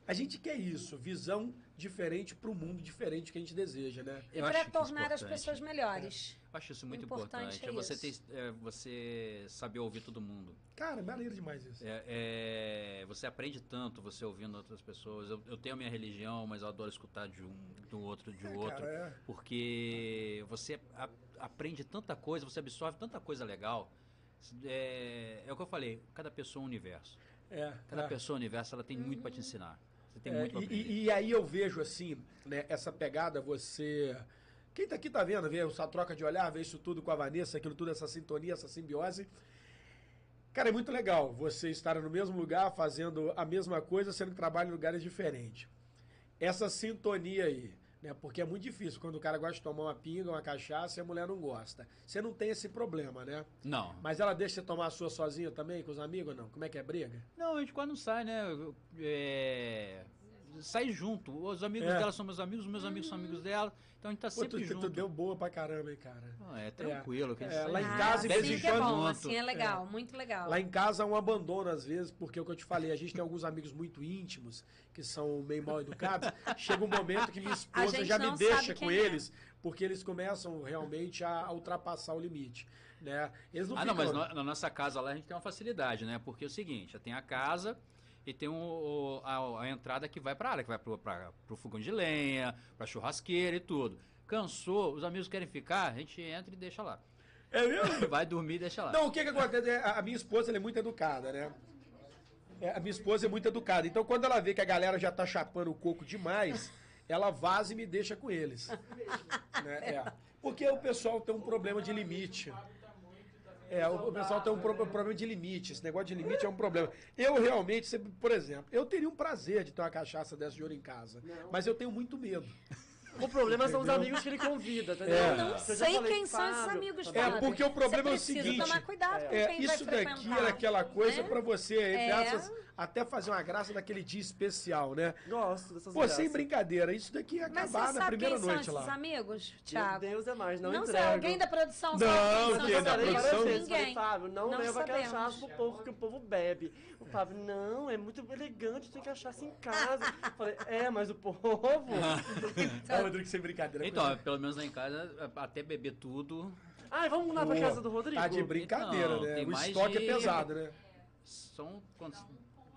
a gente quer isso, visão diferente para o mundo diferente que a gente deseja, né? E para que tornar as pessoas melhores. Eu acho isso muito importante importante. é É você, isso. ter, é você saber ouvir todo mundo. Cara, é maneiro demais isso. É, é, você aprende tanto você ouvindo outras pessoas. Eu, eu tenho a minha religião, mas eu adoro escutar de um, do outro, de É, outro. cara, é. Porque você a- aprende tanta coisa, você absorve tanta coisa legal. É, é o que eu falei, cada pessoa é um universo. É, Cada é. pessoa é um universo, ela tem muito para te ensinar. Você tem É, muito e- aprender. e, e aí eu vejo assim, né, essa pegada, você. Quem tá aqui tá vendo, vê essa troca de olhar, vê isso tudo com a Vanessa, aquilo tudo, essa sintonia, essa simbiose. Cara, é muito legal você estar no mesmo lugar, fazendo a mesma coisa, sendo que trabalha em lugares diferentes. Essa sintonia aí, né? Porque é muito difícil quando o cara gosta de tomar uma pinga, uma cachaça e a mulher não gosta. Você não tem esse problema, né? Não. Mas ela deixa você tomar a sua sozinha também, com os amigos ou não? Como é que é briga? Não, a gente quase não sai, né? É... Sai junto. Os amigos É. dela são meus amigos, os meus amigos são amigos dela. Então a gente tá Pô, tu, sempre tu junto. deu boa pra caramba, hein, cara. Não, é tranquilo. que a gente É, sai lá em casa, em Dez vez em é bom, assim é legal, muito legal. Lá em casa há um abandono, às vezes, porque é o que eu te falei, a gente tem alguns amigos muito íntimos, que são meio mal educados. Chega um momento que minha esposa já me não deixa com é. eles, porque eles começam realmente a, a ultrapassar o limite. Né? Eles não Ah, não, ficam- mas no- na nossa casa lá a gente tem uma facilidade, né? Porque é o seguinte, tem a casa e tem o, o- a, a entrada que vai pra área, que vai pro, pra, pro fogão de lenha, pra churrasqueira e tudo. Cansou, os amigos querem ficar, a gente entra e deixa lá. É mesmo? [LAUGHS] Vai dormir e deixa lá. Não, o que que acontece? é, A a minha esposa ela é muito educada, né? É, a minha esposa é muito educada. Então, quando ela vê que a galera já tá chapando o coco demais, ela vaza e me deixa com eles. [LAUGHS] Né? É. Porque o pessoal tem um problema de limite. É, o o pessoal tem um pro- problema de limite. Esse negócio de limite é um problema. Eu realmente, sempre, por exemplo, eu teria um prazer de ter uma cachaça dessa de ouro em casa. Mas eu tenho muito medo. O problema são os Entendeu? amigos que ele convida, entendeu? É. Eu não sei falei, quem são esses amigos, É, Fábio. porque o problema é o seguinte, tomar cuidado com É, quem isso vai daqui frequentar, era aquela coisa né? pra você, É. aspas, até fazer uma graça naquele dia especial, né? Gosto dessas Pô, graças. sem brincadeira, isso daqui ia Mas acabar na sabe primeira quem são noite esses lá. amigos, Meu Thiago? Deus é mais, não, Não sei, entrego. alguém da produção Não, sabe quem que são da esses Eu amigos? produção? vezes, falei, Ninguém. Fábio, não, Não leva sabemos. cachaça pro povo que o povo bebe. O Fábio, não, é muito elegante, tem cachaça em casa. falei, é, mas o povo... [LAUGHS] Ah, Rodrigo, sem brincadeira. Então, pelo menos lá em casa, até beber tudo, Ai, vamos lá pra casa do Rodrigo. Tá de brincadeira, Então, né? O estoque de- é pesado, né? são quantos?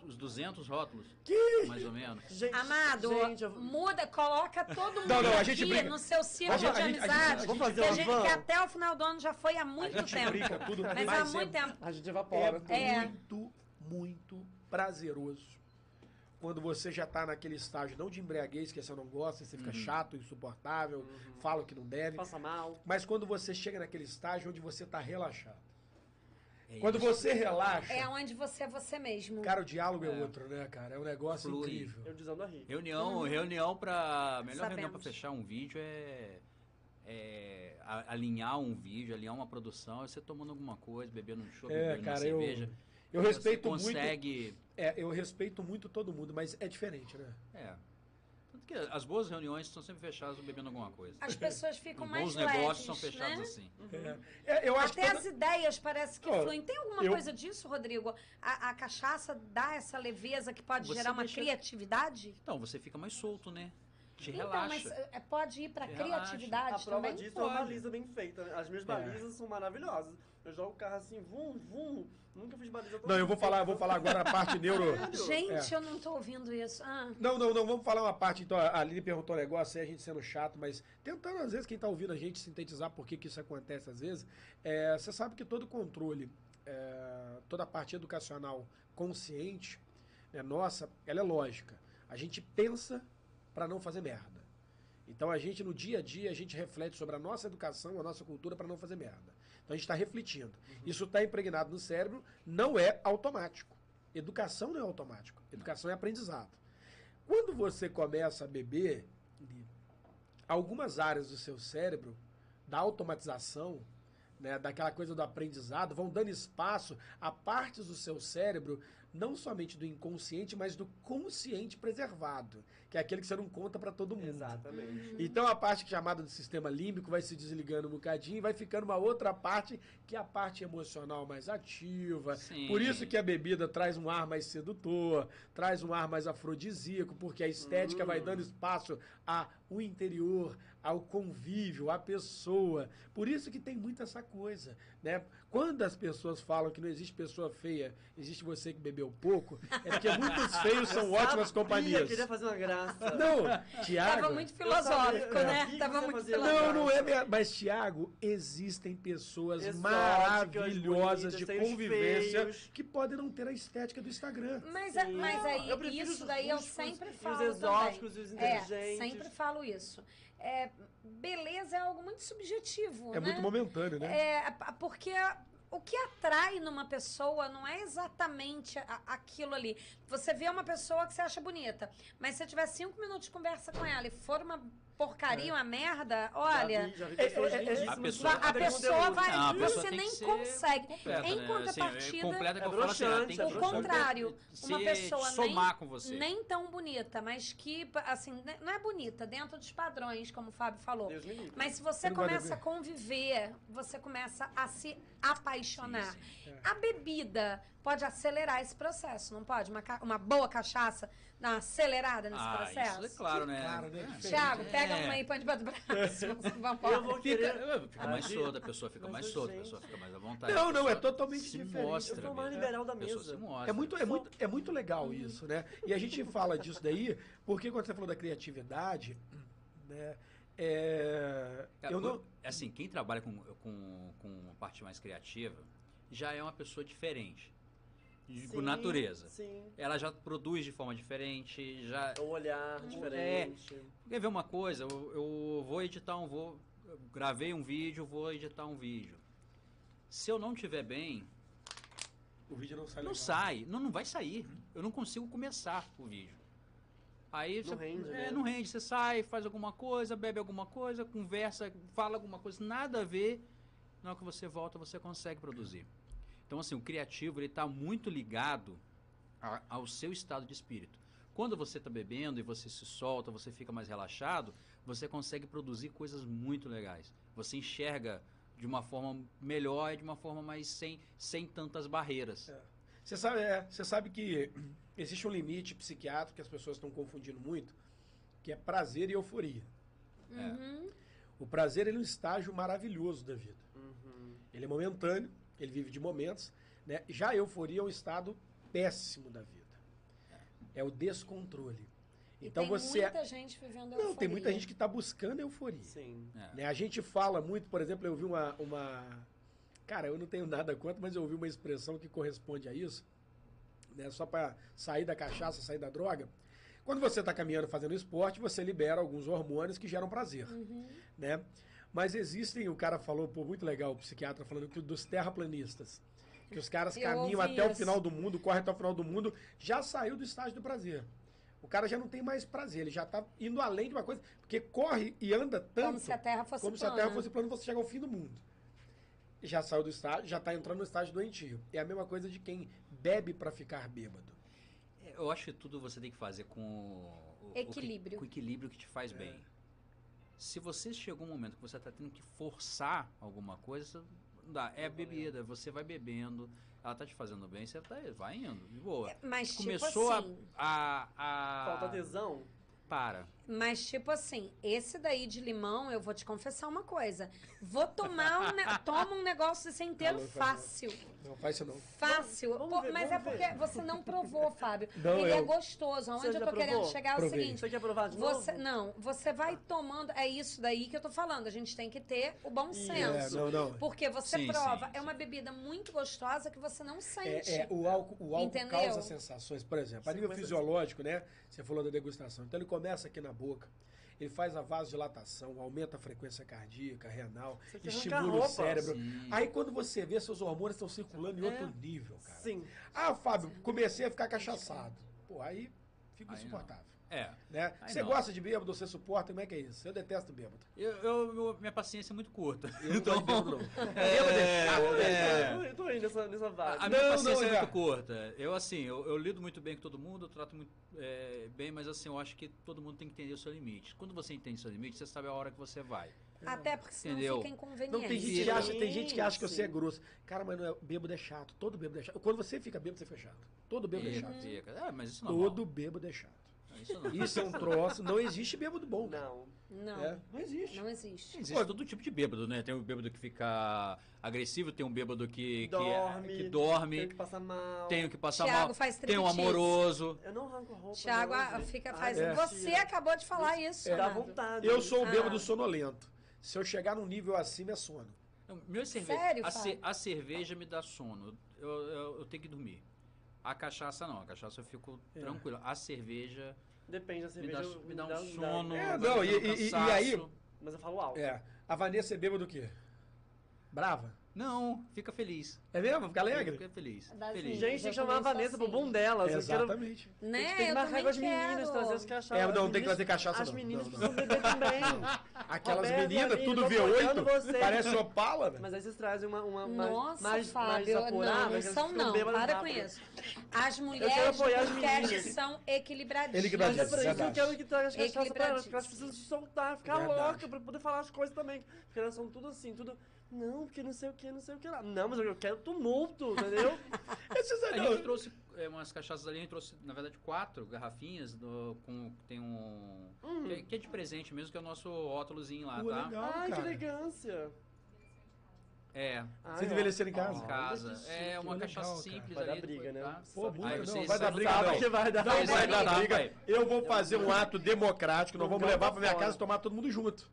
Os 200 rótulos, Que? mais ou menos. Gente, Amado, gente, eu... muda, coloca todo mundo Não, não, a gente aqui brinca. no seu círculo gente- de gente- gente- amizade. a gente- Vamos fazer que, uma a gente, que até o final do ano já foi há muito A gente tempo. brinca tudo, Mas há muito é, tempo. A gente é evapora. É. muito, muito prazeroso. Quando você já tá naquele estágio, não de embriaguez, que você não gosta, você fica chato, insuportável, fala o que não deve. Passa mal. Mas quando você chega naquele estágio onde você tá relaxado. É Quando isso. você relaxa, É onde você é você mesmo. cara, o diálogo é, É. outro, né, cara? É um negócio Flui. incrível. Eu desando a rir. Reunião, reunião pra. Melhor reunião pra Sabemos. fechar um vídeo é. é, a- alinhar um vídeo, alinhar uma produção, é você tomando alguma coisa, bebendo um chopp, É, bebendo uma cara, eu, cerveja. eu Você respeito muito. consegue, É, eu respeito muito todo mundo, mas é diferente, né? É. Tanto que as boas reuniões estão sempre fechadas bebendo alguma coisa. As pessoas ficam Os mais bons leves, negócios são fechados né? assim. É. É, eu acho Até toda- as ideias parece que fluem. Tem alguma eu- coisa disso, Rodrigo? A, a cachaça dá essa leveza que pode Você gerar uma deixa- criatividade? Então, você fica mais solto, né? Te Então, relaxa. mas é, pode ir pra Te relaxa. criatividade A prova também? disso é uma Pode. baliza bem feita. né? As minhas balizas são maravilhosas. Eu jogo o carro assim, vum, vum. Nunca fiz baliza tão Não, eu vou falar, eu vou falar agora a parte neuro. [LAUGHS] Gente, É. eu não tô ouvindo isso. Ah, Não, não, não, vamos falar uma parte. Então, a Aline perguntou um negócio, aí a gente sendo chato, mas tentando, às vezes, quem tá ouvindo a gente sintetizar por que, que isso acontece às vezes. É, você sabe que todo controle, é, toda a parte educacional consciente, né, nossa, ela é lógica. A gente pensa para não fazer merda. Então a gente, no dia a dia, a gente reflete sobre a nossa educação, a nossa cultura para não fazer merda. Então a gente está refletindo. Isso está impregnado no cérebro, não é automático. Educação não é automático. Educação é aprendizado. Quando você começa a beber, algumas áreas do seu cérebro, da automatização, né, daquela coisa do aprendizado, vão dando espaço a partes do seu cérebro, não somente do inconsciente, mas do consciente preservado, que é aquele que você não conta para todo mundo. Exatamente. Então a parte chamada do sistema límbico vai se desligando um bocadinho e vai ficando uma outra parte, que é a parte emocional mais ativa. Sim. Por isso que a bebida traz um ar mais sedutor, traz um ar mais afrodisíaco, porque a estética vai dando espaço ao interior, ao convívio, à pessoa. Por isso que tem muito essa coisa, né? Quando as pessoas falam que não existe pessoa feia, existe você que bebeu pouco, é porque muitos [LAUGHS] feios são Eu ótimas sabia, companhias. queria fazer uma graça. Não, Tiago. tava muito Eu filosófico, sabia, né? eu vi que Tava muito filosófico. Não, não é. Mas, Tiago, existem pessoas Exóticas, maravilhosas de convivência feios. que podem não ter a estética do Instagram. Mas, Sim. mas aí, Eu isso daí eu sempre e os falo exóticos também. e os É, inteligentes. sempre falo isso. É, beleza é algo muito subjetivo, É né? muito momentâneo, né? É, porque o que atrai numa pessoa não é exatamente a- aquilo ali. Você vê uma pessoa que você acha bonita, mas se você tiver cinco minutos de conversa com ela e for uma porcaria, uma merda, olha... Já vi, já vi pessoas É, é, é, a pessoa- A vai. Não, a pessoa você nem consegue. completa, em né? contrapartida. Assim, é completa que É eu falo assim, é que o contrário, uma pessoa somar nem, com você. nem tão bonita, mas que, assim, né, não é bonita, dentro dos padrões, como o Fábio falou. Mas se você começa a conviver, você começa a se apaixonar. Sim, sim. A bebida pode acelerar esse processo, não pode? Uma boa cachaça dar uma acelerada nesse Ah, processo. isso é claro, né? Claro, né? É. Pega É. uma aí, põe debaixo do braço. [LAUGHS] Vamos Eu vou Fica, querer... fica mais solta, a pessoa fica Mas, mais solta, a pessoa fica mais à vontade. Não, não, é totalmente se diferente. Mostra, Eu sou mais liberal da mesa. se mostra. É muito, é, muito, é muito legal isso, né? E a gente fala disso daí, porque quando você falou da criatividade, né? É, Cara, eu não, Assim, quem trabalha com, com, com a parte mais criativa já é uma pessoa diferente. De- por Sim, natureza. Sim. Ela já produz de forma diferente, já O olhar diferente. Quer ver uma coisa? Eu, eu vou editar um. Vou, gravei um vídeo, vou editar um vídeo. Se eu não tiver bem, O vídeo não sai não legal. sai. Não, não vai sair. Eu não consigo começar o vídeo. Aí Não você, rende, é, né? não rende. Você sai, faz alguma coisa, bebe alguma coisa, conversa, fala alguma coisa, nada a ver. Na hora que você volta, você consegue produzir. Então, assim, o criativo, ele está muito ligado a- ao seu estado de espírito. Quando você está bebendo e você se solta, você fica mais relaxado, você consegue produzir coisas muito legais. Você enxerga de uma forma melhor e de uma forma mais sem, sem tantas barreiras. É. Você sabe, é, você sabe que [CLEARS THROAT] existe um limite psiquiátrico que as pessoas estão confundindo muito, que é prazer e euforia. Uhum. O prazer ele é um estágio maravilhoso da vida. Uhum. Ele é momentâneo, ele vive de momentos. Né? Já a euforia é um estado péssimo da vida. É o descontrole. Então tem você. muita gente vivendo Não, tem euforia. muita gente que está buscando euforia. Sim. É. Né? A gente fala muito, por exemplo, eu vi uma, uma. Cara, eu não tenho nada contra, mas eu ouvi uma expressão que corresponde a isso. Né? Só para sair da cachaça, sair da droga. Quando você está caminhando fazendo esporte, você libera alguns hormônios que geram prazer. Uhum. Né? Mas existem, o cara falou, pô, muito legal, o psiquiatra falando que dos terraplanistas. Que os caras Eu caminham até o isso. final do mundo, correm até o final do mundo, já saiu do estágio do prazer. O cara já não tem mais prazer, ele já está indo além de uma coisa, porque corre e anda tanto Como se a Terra fosse como se a plana. Terra fosse plana, você chega ao fim do mundo. Já saiu do estágio, já está entrando no estágio doentio. É a mesma coisa de quem bebe para ficar bêbado. Eu acho que tudo você tem que fazer com o, o que- Equilíbrio. com o equilíbrio que te faz bem. Se você chegou um momento que você está tendo que forçar alguma coisa, não dá. É bebida, você vai bebendo, ela tá te fazendo bem, você tá, vai indo, de boa. Mas tipo Começou a- assim, a, a. Falta tesão? Para. Mas tipo assim, esse daí de limão, eu vou te confessar uma coisa. Vou tomar um, ne- [LAUGHS] toma um negócio desse inteiro Não, não fácil. Não faz isso não. Fácil. Vamos Pô, ver, mas vamos é porque ver. você não provou, Fábio. Não, Ele eu- é gostoso. Aonde Você eu já tô querendo chegar é o Provei. seguinte. Você quer provar de Você, novo? não, você vai tomando. É isso daí que eu tô falando. A gente tem que ter o bom Isso. É, senso. não, não. Porque você Sim, prova, sim, é sim. uma bebida muito gostosa que você não sente. É, é, o álcool, o álcool Entendeu? causa sensações, por exemplo, a nível fisiológico, né? Você falou da degustação. Então ele começa aqui na boca, ele faz a vasodilatação, aumenta a frequência cardíaca, renal, estimula o cérebro. Sim. Aí quando você vê, seus hormônios estão circulando em É. outro nível, cara. Sim. Ah, Fábio, comecei a ficar cachaçado. Pô, aí fica Aí não. insuportável. É. Né? Você não. gosta de bêbado, você suporta, como é que é isso? Eu detesto bêbado. Eu, eu- meu- minha paciência é muito curta. Eu não gosto de bêbado, não. [LAUGHS] É, chato, né, é. Eu tô- Eu tô indo nessa, nessa A, vibe. a minha Não, paciência não, é é. muito curta. Eu, assim, eu, eu lido muito bem com todo mundo, eu trato muito é, bem, mas assim, eu acho que todo mundo tem que entender o seu limite. Quando você entende o seu limite, você sabe a hora que você vai. Até porque senão Entendeu? fica inconveniente. Não, tem gente, que acha, tem gente que acha que você é grosso. Cara, mas não é, bêbado é chato. Todo bêbado é chato. Quando você fica bêbado, você fica chato. Todo bêbado é Fica, chato. É, mas isso não é normal. Todo bêbado é chato. Isso não. Isso é um troço. Não existe bêbado bom. Não. Não, É, não existe. não existe. Existe todo tipo de bêbado, né? Tem um bêbado que fica agressivo, tem um bêbado que, que, é- Dorme. que dorme, Tem que passar mal. tem o que passa Thiago mal, faz tem um amoroso. Eu não arranco roupa. Thiago não, ah, gente. fica, Ai, faz. é. Você acabou de falar isso. Dá Renato. vontade. Eu sou o Ah. bêbado sonolento. Se eu chegar num nível acima, é sono. Não, Meu cerve... Sério, a, ce- a cerveja me dá sono. Eu, eu, eu tenho que dormir. A cachaça não, a cachaça eu fico É. tranquilo. A cerveja Depende da me cerveja. dá, eu- me dá um me sono. É, não, me e- dando e- e- cansaço. aí- Mas eu falo alto. É. A Vanessa é bêbado do quê? Brava? Não, fica feliz. É mesmo? Fica alegre? Fica feliz. Feliz. Gente, tem que chamar a Vanessa pro assim. bom delas. Eu quero... Exatamente. Né? Tem que marcar com as meninas, quero. trazer as cachaças. É, não, tem que trazer cachaça, As meninas Não, não. precisam beber também. Aquelas Roberto, meninas, tudo tô apoiando V8, você. parece Opala, velho. Mas aí vocês trazem uma, uma mais, Nossa, mais, mais Fábio, apurada, não, não são não, para com isso. As quero mulheres do meninas. são equilibradinhas. Equilibradinhas. Mas é por isso que eu quero que traga as cachaças pra elas, porque elas precisam se soltar, ficar louca pra poder falar as coisas também. Porque elas são tudo assim, tudo. Não, porque não sei o que, não sei o que lá. Não, mas eu quero tumulto, entendeu? [LAUGHS] Esses aí, A não. gente trouxe é, umas cachaças ali, a gente trouxe, na verdade, quatro garrafinhas do, com, tem um. Hum. Que, é- que é de presente mesmo, que é o nosso rótulozinho lá, Pô, tá? legal, Ai, que cara. elegância. É, Ai, Vocês envelheceram em casa? em casa. que chique, É uma legal, cachaça cara. simples Vai dar ali. briga, né? tá? Pô, Aí não, vai dar briga não. que vai dar. Não Vai vai dar dar briga. briga. Eu vou fazer um ato democrático, nós vamos levar pra minha casa e tomar todo mundo junto.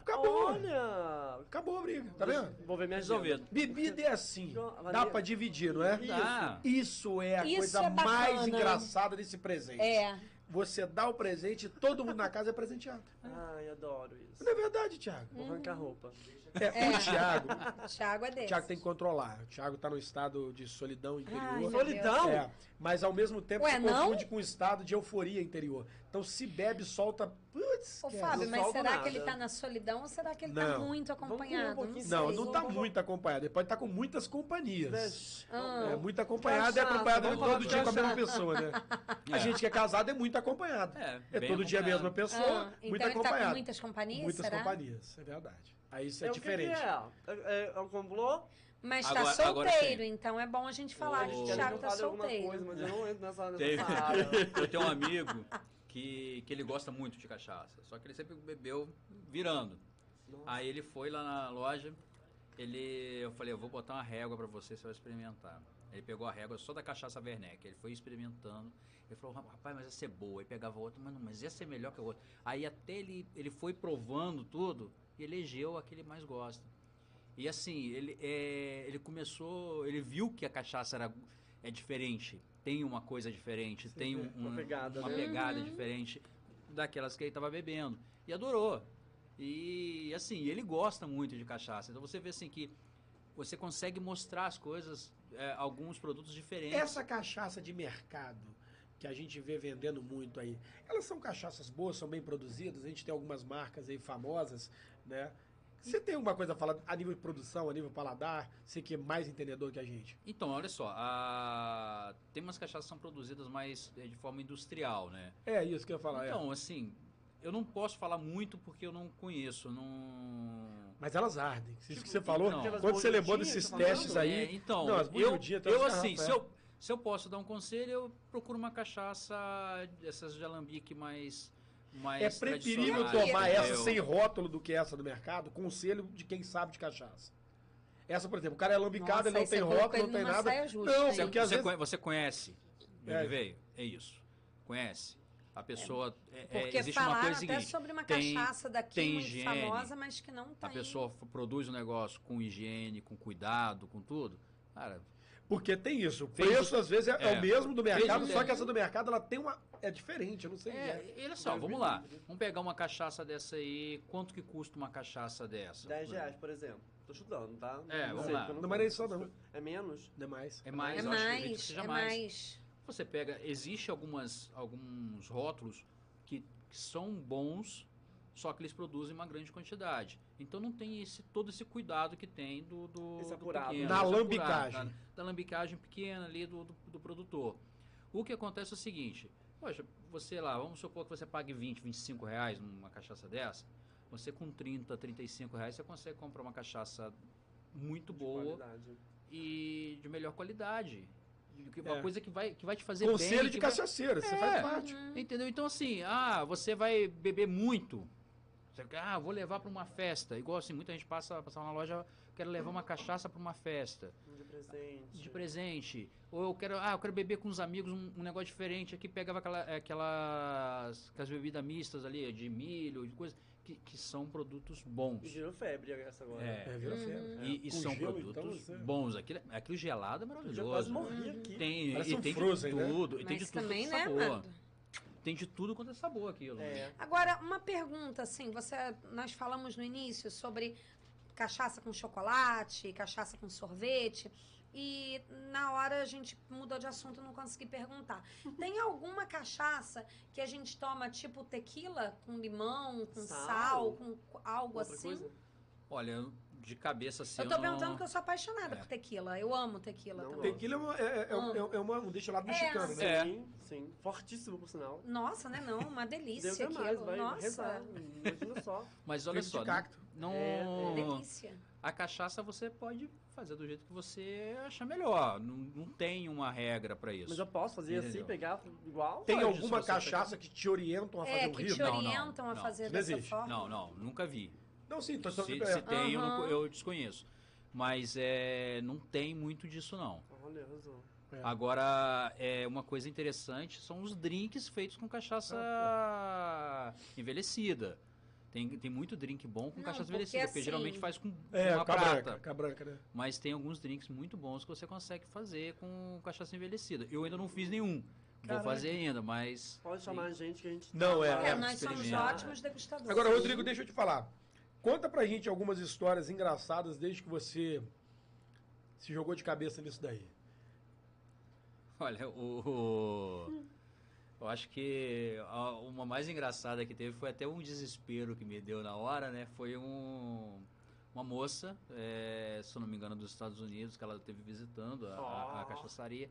Acabou. Olha! Acabou a briga, tá vendo? Vou ver minha Resolvido. Bebida é assim. Dá pra dividir, não é? Dá. Isso é a Isso coisa é bacana. mais engraçada desse presente. É. Você dá o presente e todo mundo na casa é presenteado. Ai, adoro isso. Não é verdade, Thiago? Vou arrancar a roupa. É, o Thiago, [LAUGHS] Thiago é o desse. Thiago tem que controlar. O Thiago tá no estado de solidão Ai, interior. meu Solidão? É, mas ao mesmo tempo Ué, se não? confunde com um estado de euforia interior. Então se bebe, solta. Putz, Ô. Fábio, Não mas será nada. que ele tá na solidão ou será que ele tá Não. muito comer um acompanhado? pouquinho. Não, sei. não tá muito acompanhado. Ele pode estar com muitas companhias. Ah. É muito acompanhado e Cachaça, acompanhado todo falar dia com a mesma pessoa, né? [LAUGHS] A É. gente que é casado é muito acompanhado. É, É todo dia a acompanhado. mesma pessoa, Ah, então muito ele tá acompanhado. com muitas companhias, Muitas será? companhias, é verdade. Aí isso é, É o que diferente. que é? É, é um complô? Mas Agora- tá solteiro, então é bom a gente falar Ô, que o Thiago tá solteiro. Coisa, mas eu não entro nessa, nessa. [LAUGHS] Eu tenho um amigo que, que ele gosta muito de cachaça, só que ele sempre bebeu virando. Nossa. Aí ele foi lá na loja, ele, eu falei, eu vou botar uma régua pra você, você vai experimentar. Ele pegou a régua só da cachaça Werneck, ele foi experimentando. Ele falou, rapaz, mas essa é boa. Aí pegava outra, mas não, mas essa é melhor que a outra. Aí até ele, ele foi provando tudo e elegeu a que ele mais gosta. E assim, ele, é, ele começou, ele viu que a cachaça era, é diferente, tem uma coisa diferente, Sim, tem um, uma um- pegada, uma né? pegada diferente daquelas que ele estava bebendo. E adorou. E assim, ele gosta muito de cachaça. Então você vê assim que você consegue mostrar as coisas, é, alguns produtos diferentes. Essa cachaça de mercado que a gente vê vendendo muito aí, elas são cachaças boas, são bem produzidas, a gente tem algumas marcas aí famosas, né? Você tem alguma coisa a falar a nível de produção, a nível paladar? Você que é mais entendedor que a gente. Então, olha só, a- tem umas cachaças que são produzidas mais é, de forma industrial, né? É isso que eu ia falar. é. Então, assim, eu não posso falar muito porque eu não conheço, não... Mas elas ardem. Isso Tipo, que você falou, então, quando você lembrou desses tá falando? testes aí, É, então, Não, as eu, tem eu assim, garrafas, se é. eu, se eu posso dar um conselho, eu procuro uma cachaça, essas de alambique mais, mais é preferível tomar essa sem rótulo do que essa do mercado, com o selo de quem sabe de cachaça. Essa, por exemplo, o cara é lambicado, Nossa, ele não tem rótulo, não tem nada. não, hein? porque às Você, vezes conhe- você conhece É. veio? É isso. Conhece. A pessoa. é- é, Porque existe uma coisa até seguinte: sobre uma tem- cachaça daqui tem muito higiene, famosa, mas que não a tem. pessoa f- produz um negócio com higiene, com cuidado, com tudo. Cara, Porque tem isso. O preço, às vezes, é, é é. o mesmo do mercado, só que essa do mercado ela tem uma. É diferente, eu não sei. é, e olha só, vamos lá. Vamos pegar uma cachaça dessa aí. Quanto que custa uma cachaça dessa? 10 reais, por exemplo. Tô chutando, tá? É, vamos sei, lá. Não, não é isso não. É menos? Não é mais. É mais, É mais, é mais. mais. Você pega, existe algumas, alguns rótulos que, que são bons, só que eles produzem uma grande quantidade. Então não tem esse, todo esse cuidado que tem do, do, Esse do pequeno, Na esse apurado, lambicagem. Da, da lambicagem pequena ali do, do, do produtor. O que acontece é o seguinte, poxa, você lá, vamos supor que você pague 20, 25 reais numa cachaça dessa, você com 30, 35 reais, você consegue comprar uma cachaça muito De boa qualidade. e de melhor qualidade. Que- Uma É. coisa que vai, que vai te fazer Conselho bem. de que vai- você É. faz parte. Entendeu? Então, assim, ah, você vai beber muito. Você, ah, vou levar para uma festa. Igual assim, muita gente passa, passa na loja, quero levar uma cachaça para uma festa. De presente. De presente. Ou eu quero, ah, eu quero beber com os amigos um, um negócio diferente. Aqui pegava aquela, aquelas, aquelas bebidas mistas ali, de milho, de coisa, que, que são produtos E bons. virou febre essa agora. É. É, vira febre. E, e Com são gelo, produtos então, você- bons. Aquilo, aquilo gelado é Eu já quase maravilhoso. morri aqui. Tem, Parece e um tem Frozen, de né? tudo. E tem de Mas tudo também, é né, sabor. Tem de tudo quanto é sabor aquilo. É. Agora, uma pergunta, assim, você, nós falamos no início sobre cachaça com chocolate, cachaça com sorvete, e na hora a gente mudou de assunto e não consegui perguntar. [LAUGHS] Tem alguma cachaça que a gente toma tipo tequila com limão, com sal, Sal? com algo Outra assim? coisa? Olha, de cabeça assim. Eu tô não- perguntando porque eu sou apaixonada É. por tequila. Eu amo tequila Não também. Tequila é, uma- é, é, um- é, é uma- um destilado mexicano, né? É. Sim, sim. Fortíssimo, por sinal. Nossa, né não? Uma delícia Deus é mais, aquilo. vai Nossa, rezar. Imagina só. Mas olha Feito só, de cacto. não, É, é. delícia. a cachaça você pode fazer do jeito que você achar melhor. Não, não tem uma regra pra isso. Mas eu posso fazer assim, Entendeu? pegar igual? Tem Pode, alguma cachaça que te orientam a fazer É, um que te Não, não, orientam a não. fazer Não dessa existe. forma. Não, não, nunca vi. Não, sim, tô só Se, se tem, eu, não- eu desconheço. Mas é, não tem muito disso, não. Olha, razão. É. Agora, é uma coisa interessante são os drinks feitos com cachaça Ah, envelhecida. Tem, tem muito drink bom com Não, cachaça porque envelhecida, porque assim- geralmente faz com É, uma com a prata. branca, né? Mas tem alguns drinks muito bons que você consegue fazer com cachaça envelhecida. Eu ainda não fiz nenhum. Caraca. Vou fazer ainda, mas. Pode chamar a gente que a gente. Não, é, É, é, nós somos ótimos degustadores. Agora, Rodrigo, deixa eu te falar. Conta pra gente algumas histórias engraçadas desde que você se jogou de cabeça nisso daí. Olha, o. o- Eu acho que a- uma mais engraçada que teve foi até um desespero que me deu na hora, né? Foi um, uma moça, é, se eu não me engano, dos Estados Unidos, que ela esteve visitando a, a- a Oh. cachaçaria.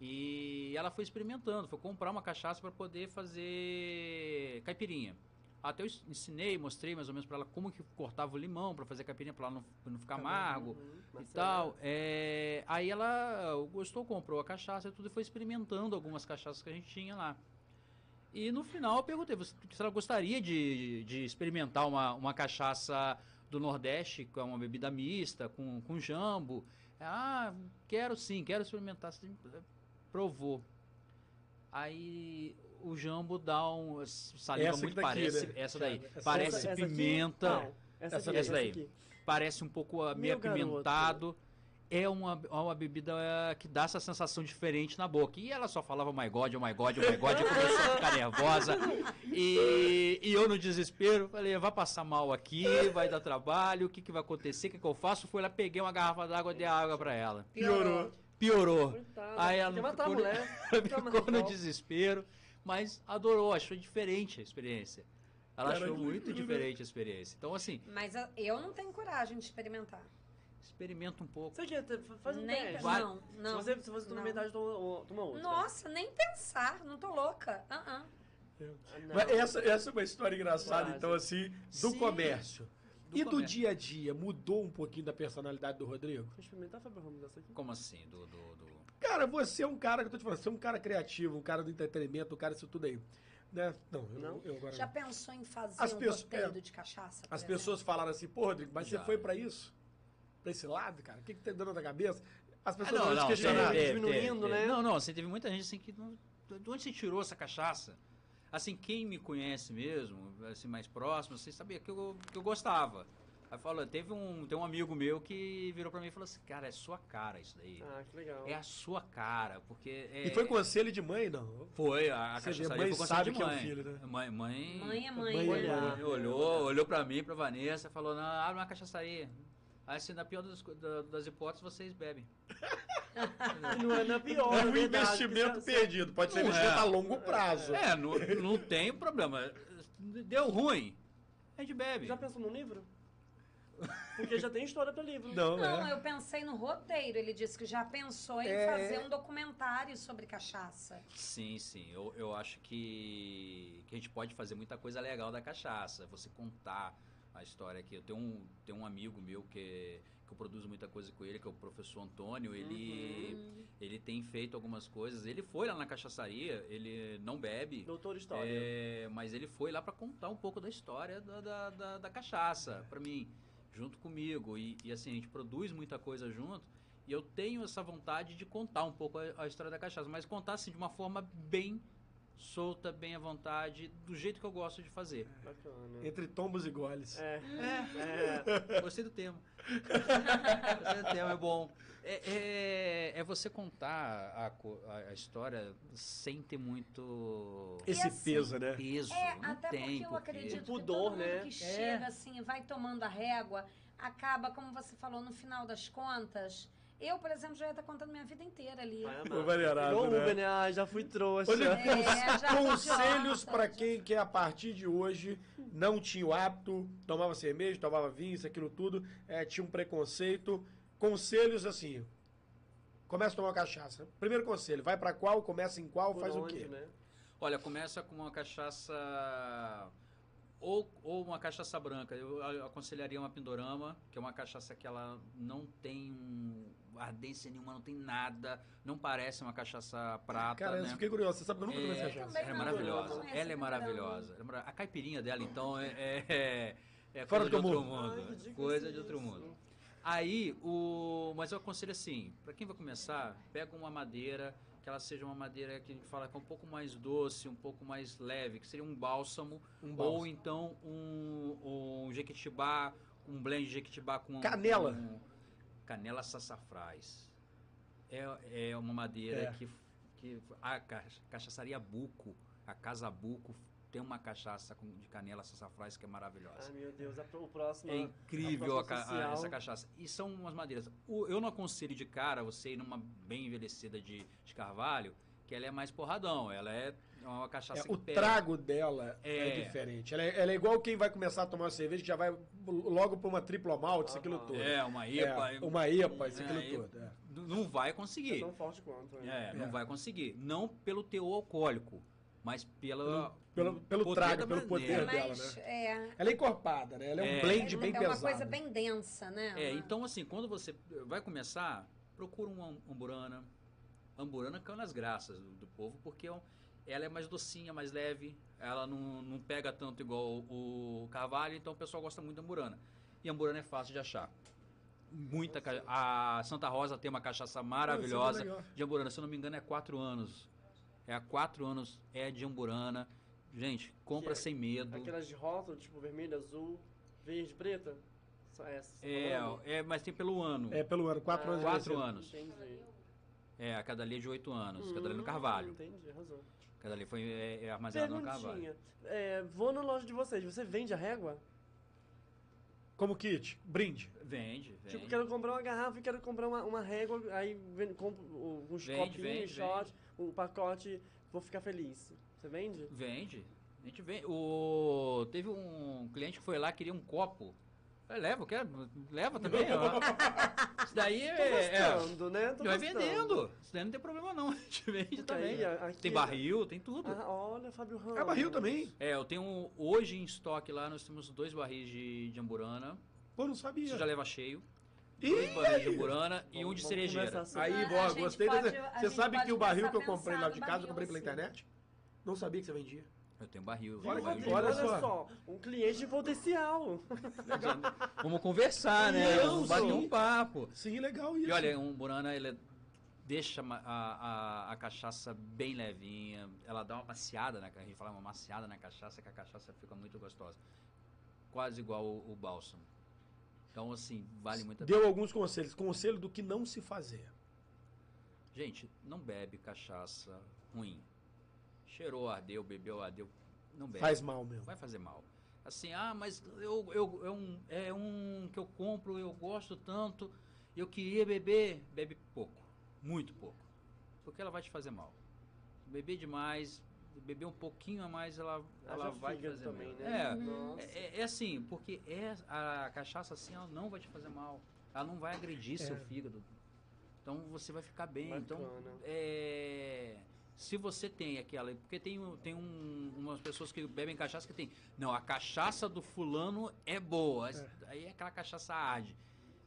E ela foi experimentando, foi comprar uma cachaça para poder fazer caipirinha. Até eu ens- ensinei, mostrei mais ou menos para ela como que cortava o limão para fazer caipirinha, para ela não, não ficar amargo Uhum, e tal. É, aí ela gostou, comprou a cachaça e tudo e foi experimentando algumas cachaças que a gente tinha lá. E no final eu perguntei se ela gostaria de, de experimentar uma, uma cachaça do Nordeste, com uma bebida mista, com, com jambo. Ah, quero sim, quero experimentar. Provou. Aí o jambo dá um. Saliva Essa muito daqui, parece. né? Essa daí. Essa- parece essa aqui- pimenta Não, essa, Essa aqui, essa daí. aqui. parece um pouco ah, meio Meu garoto. apimentado. É uma, é uma bebida ah, que dá essa sensação diferente na boca. E ela só falava oh my god, oh my god, oh my god, e começou a ficar nervosa. E, e eu no desespero, falei, vai passar mal aqui, vai dar trabalho, o que, que vai acontecer, o que, que eu faço? Fui lá, peguei uma garrafa d'água, dei água pra ela. Piorou. Piorou. Coitada. Aí ela ficou, mulher. [LAUGHS] ela ficou no mal. desespero, mas adorou, achou diferente a experiência. Ela Cara, achou muito diferente a experiência. Então, assim, Mas eu não tenho coragem de experimentar. experimenta um pouco. Você ter- faz um Nem teste. Vai. Não, não. Se você, se você não. metade, toma, toma outra. Nossa, nem pensar, não tô louca. Ah, ah. Ah, não. Mas essa, essa é uma história engraçada, Quase. então, assim, do Sim. comércio. Do e do comércio. dia a dia, mudou um pouquinho da personalidade do Rodrigo? Vou experimentar, Fábio Ramos, essa aqui. Como assim? Do, do, do... Cara, você é um cara, que eu tô te falando, você é um cara criativo, um cara do entretenimento, um cara disso tudo aí. Né? Não, eu, Não? eu agora Já não. pensou em fazer As um pessoas- roteiro é. de cachaça? As exemplo? pessoas falaram assim, pô, Rodrigo, mas Já. você foi pra isso? Pra esse lado, cara? O que, que tá dando na cabeça? As Ah, pessoas não, vão não, te questionar. teve, diminuindo, né? Não, não, assim, teve muita gente assim que. não- De onde você tirou essa cachaça? Assim, quem me conhece mesmo, assim, mais próximo, você sabia que eu, que eu gostava. Aí falou, teve um, tem um amigo meu que virou pra mim e falou assim, cara, é sua cara isso daí. Ah, que legal. É a sua cara, porque. É, E foi conselho de mãe, não? Foi, a, a Você vê, cachaçaria mãe foi conselho sabe de que é o mãe. filho, né? Mãe, mãe, Mãe é mãe, Mãe é né? mãe. Olhou, olhou pra mim, pra Vanessa, falou, não, abre uma cachaçaria. Aí, assim, na pior das, das hipóteses, vocês bebem. [LAUGHS] Não é na pior, É é um verdade, investimento você- perdido. Pode ser Não investimento é. a longo prazo. É, não, não tem problema. Deu ruim, a gente bebe. Já pensou num livro? Porque já tem história pra livro. Não, Não, é. eu pensei no roteiro. Ele disse que já pensou em É. fazer um documentário sobre cachaça. Sim, sim. Eu, eu acho que, que a gente pode fazer muita coisa legal da cachaça. Você contar a história aqui. Eu tenho um, tenho um amigo meu que, que eu produzo muita coisa com ele, que é o professor Antônio. Ele, Hum. ele tem feito algumas coisas. Ele foi lá na cachaçaria, ele não bebe. Doutor História. É, mas ele foi lá para contar um pouco da história da, da, da, da cachaça para mim, junto comigo. E, e, assim, a gente produz muita coisa junto. E eu tenho essa vontade de contar um pouco a, a história da cachaça, mas contar assim de uma forma bem solta, bem à vontade, do jeito que eu gosto de fazer. Bacana. Entre tombos e goles. É. É, É. gostei do tema. gostei do tema, é bom. É, é, é você contar a, a, história sem ter muito Esse assim, peso, né? peso. É, não até tem porque eu acredito Pudor, que todo mundo né? que É. chega assim, vai tomando a régua, acaba, como você falou, no final das contas. Eu, por exemplo, já ia estar contando minha vida inteira ali. Vai Foi amar. variado, Igual o né? Uber, né? Ah, já fui trouxa. Olha, É, já conselhos para quem que a partir de hoje não tinha o hábito, tomava cerveja, tomava vinho, isso, aquilo tudo, é, tinha um preconceito. Conselhos assim. Começa a tomar cachaça. Primeiro conselho, vai para qual, começa em qual, Por faz o onde, quê? né? Olha, começa com uma cachaça ou, ou uma cachaça branca. Eu aconselharia uma Pindorama, que é uma cachaça que ela não tem ardência nenhuma, não tem nada, não parece uma cachaça prata, Cara, eu né? fiquei curioso. Você sabe que eu nunca tomei É, essa cachaça. Ela é maravilhosa. Ela é a maravilhosa. É A caipirinha dela, então, é, é, é Fora coisa do de outro mundo. Ai, que dica coisa é de outro mundo. Aí, o. Mas eu aconselho assim, pra quem vai começar, pega uma madeira, que ela seja uma madeira que a gente fala que é um pouco mais doce, um pouco mais leve, que seria um bálsamo, Um ou bálsamo. então um, um jequitibá, um blend de jequitibá com Canela. com canela sassafrás. É, é uma madeira É. que, que a ca- cachaçaria Buco, a Casa Buco tem uma cachaça de canela sassafrás que é maravilhosa. Ai, meu Deus, a, o próximo. É incrível a a próxima a- essa cachaça. E são umas madeiras. O- eu não aconselho de cara você ir numa bem envelhecida de, de carvalho, que ela é mais porradão. Ela é uma cachaça É, que o pega. trago dela é, É. diferente. Ela é, ela é igual quem vai começar a tomar uma cerveja que já vai logo para uma triplo malte, isso aquilo todo. É, uma IPA. É, uma IPA, isso É, aquilo e- todo. é. Não vai É conseguir. tão forte quanto. né? É, não É. vai conseguir. Não pelo teor alcoólico, mas pela, Pelo- pelo poder trago, pelo maneira. poder É dela, mais. né? É, Ela é encorpada, né? Ela é um É. blend é, bem é pesado. uma coisa bem densa, né? É, Uma- então assim, quando você vai começar, procura uma amburana. Amburana caiu nas graças do, do povo, porque é um- ela é mais docinha, mais leve, ela não, não pega tanto igual o, o carvalho, então o pessoal gosta muito da amburana. E amburana é fácil de achar. Muita ca- A Santa Rosa tem uma cachaça maravilhosa é de amburana, se eu não me engano é quatro anos. É há quatro anos, é de amburana. Gente, compra é sem medo. Aquelas de rótulo, tipo vermelho, azul, verde, preta. Só essas. É, é, mas tem pelo ano. É pelo ano, quatro Ah, anos de quatro anos. Entendi. É, a cada ali é de 8 anos, cada ali no Hum, Carvalho. Entendi, arrasou. Cada ali foi é, é armazenado no Carvalho. É, vou na loja de vocês, você vende a régua? Como kit, brinde. Vende, vende. Tipo, quero comprar uma garrafa e quero comprar uma, uma régua, aí vendo, compro uns Vende, copinhos, vende, shot, o pacote, vou ficar feliz. Você vende? Vende. A gente vende. O... Teve um cliente que foi lá, queria um copo. Eu leva, quer? Leva também. ó. [LAUGHS] Isso daí é. é gostando, né? Tô vai gostando. vendendo. Isso daí não tem problema não. [LAUGHS] A gente vende Fica também. aí, aqui, Tem barril, tem tudo. Ah, olha, Fábio Ramos. É barril também. É, eu tenho hoje em estoque lá, nós temos dois barris de, de amburana. Pô, não sabia. Isso já leva cheio. Ih, Dois barris de aí? amburana e um Vamos- de vamos cerejeira. conversar sobre- Aí, A boa, gente gostei. pode- a Você gente sabe pode que o barril que eu começar a comprei lá de casa, eu comprei pela barril, internet? Não sabia que você vendia. Eu tenho barril. Olha Rodrigo, barril. Olha olha, só. só. um cliente potencial. Vamos conversar, né? Não, Vamos bater um papo. Sim, legal isso. E olha, um Burana, ele é- deixa a, a, a cachaça bem levinha, ela dá uma maciada, né? A gente fala uma maciada na cachaça, que a cachaça fica muito gostosa. Quase igual o, o bálsamo. Então, assim, vale muito a pena. Deu alguns conselhos. Conselho do que não se fazer. Gente, não bebe cachaça ruim. Cheirou, ardeu, bebeu, ardeu. Não bebe. Faz mal mesmo. Vai fazer mal. Assim, ah, mas eu, eu, é, um, é um que eu compro, eu gosto tanto, eu queria beber. Bebe pouco, muito pouco. Porque ela vai te fazer mal. Beber demais, beber um pouquinho a mais, ela, ela vai te fazer também, mal. né? É, é, é assim, porque é, a cachaça assim, ela não vai te fazer mal. Ela não vai agredir seu É. fígado. Então você vai ficar bem. Então, Bacana. é, se você tem aquela. Porque tem, tem um- umas pessoas que bebem cachaça que tem. Não, a cachaça do fulano é boa. Aí é aquela cachaça arde.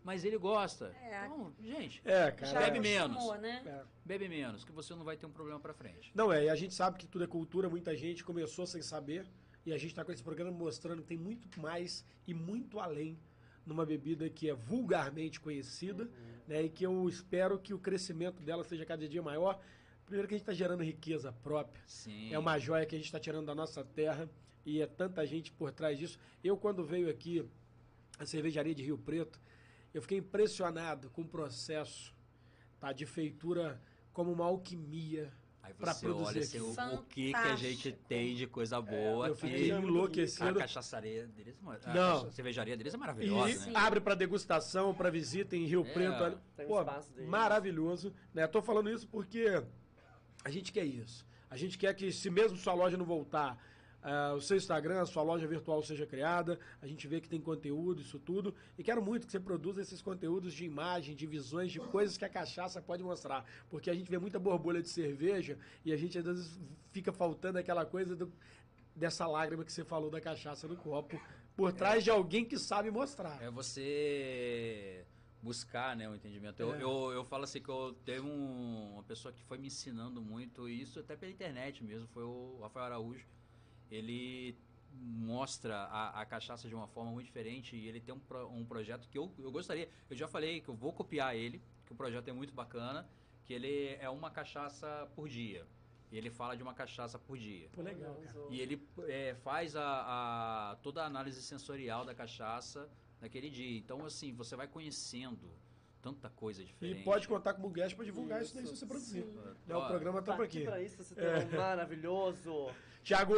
Mas ele gosta. É. Então, gente, É, cara. Bebe é. menos. né? É. bebe menos, que você não vai ter um problema pra frente. Não, é, e a gente sabe que tudo é cultura, muita gente começou sem saber, e a gente está com esse programa mostrando que tem muito mais e muito além numa bebida que é vulgarmente conhecida, né, e que eu espero que o crescimento dela seja cada dia maior. Primeiro que a gente está gerando riqueza própria, Sim. é uma joia que a gente está tirando da nossa terra, e é tanta gente por trás disso. Eu, quando veio aqui a cervejaria de Rio Preto, eu fiquei impressionado com o processo tá, de feitura como uma alquimia, Aí você produzir olha assim, o, o que, que a gente tem de coisa boa. eu que fiquei é muito a enlouquecido. cachaçaria deles é a Não. cervejaria deles é E maravilhosa, né? abre para degustação, para visita em Rio É. Preto. um Pô, espaço deles. maravilhoso. Né? Tô falando isso porque a gente quer isso. A gente quer que, se mesmo sua loja não voltar, ah, o seu Instagram, a sua loja virtual seja criada. A gente vê que tem conteúdo, isso tudo. E quero muito que você produza esses conteúdos de imagem, de visões, de coisas que a cachaça pode mostrar. Porque a gente vê muita borbulha de cerveja e a gente às vezes fica faltando aquela coisa do- dessa lágrima que você falou da cachaça no copo. Por trás de alguém que sabe mostrar. É você buscar, né, o entendimento. Eu, É. eu, eu falo assim que eu teve um- uma pessoa que foi me ensinando muito, e isso até pela internet mesmo, foi o Rafael Araújo. Ele mostra a, a cachaça de uma forma muito diferente e ele tem um, pro- um projeto que eu, eu gostaria, eu já falei que eu vou copiar ele, que o projeto é muito bacana, que ele é uma cachaça por dia. E ele fala de uma cachaça por dia. Pô, legal, cara. E ele é, faz a, a- toda a análise sensorial da cachaça naquele dia. Então, assim, você vai conhecendo tanta coisa E diferente. pode contar com o Guest pra divulgar isso, daí se Isso, você produzir. Né, o programa tá Tá por aqui isso, você tem um maravilhoso. [LAUGHS] Tiago,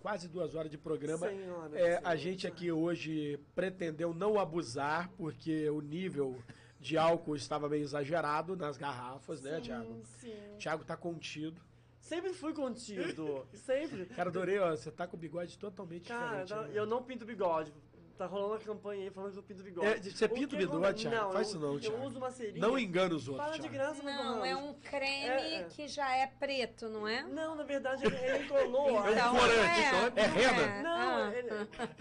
quase duas horas de programa. Senhora, É, a senhora. gente aqui hoje pretendeu não abusar, porque o nível de álcool estava meio exagerado nas garrafas, né, Sim, Tiago? Sim. Tiago tá contido. Sempre fui contido. Sempre. [LAUGHS] Cara, adorei, ó. Você tá com o bigode totalmente Cara, diferente. não- né? eu não pinto bigode. Tá rolando uma campanha aí falando que eu pinto bigode. É, você pinta o bigode, Thiago? Faz eu- isso não, Eu Thiago. uso uma serinha. Não engana os outros, Para de graça, meu Não, é um creme É, é. que já é preto, não é? Não, na verdade ele, ele colou. É um Então, corante, é, é rena. Não, Ah. ele,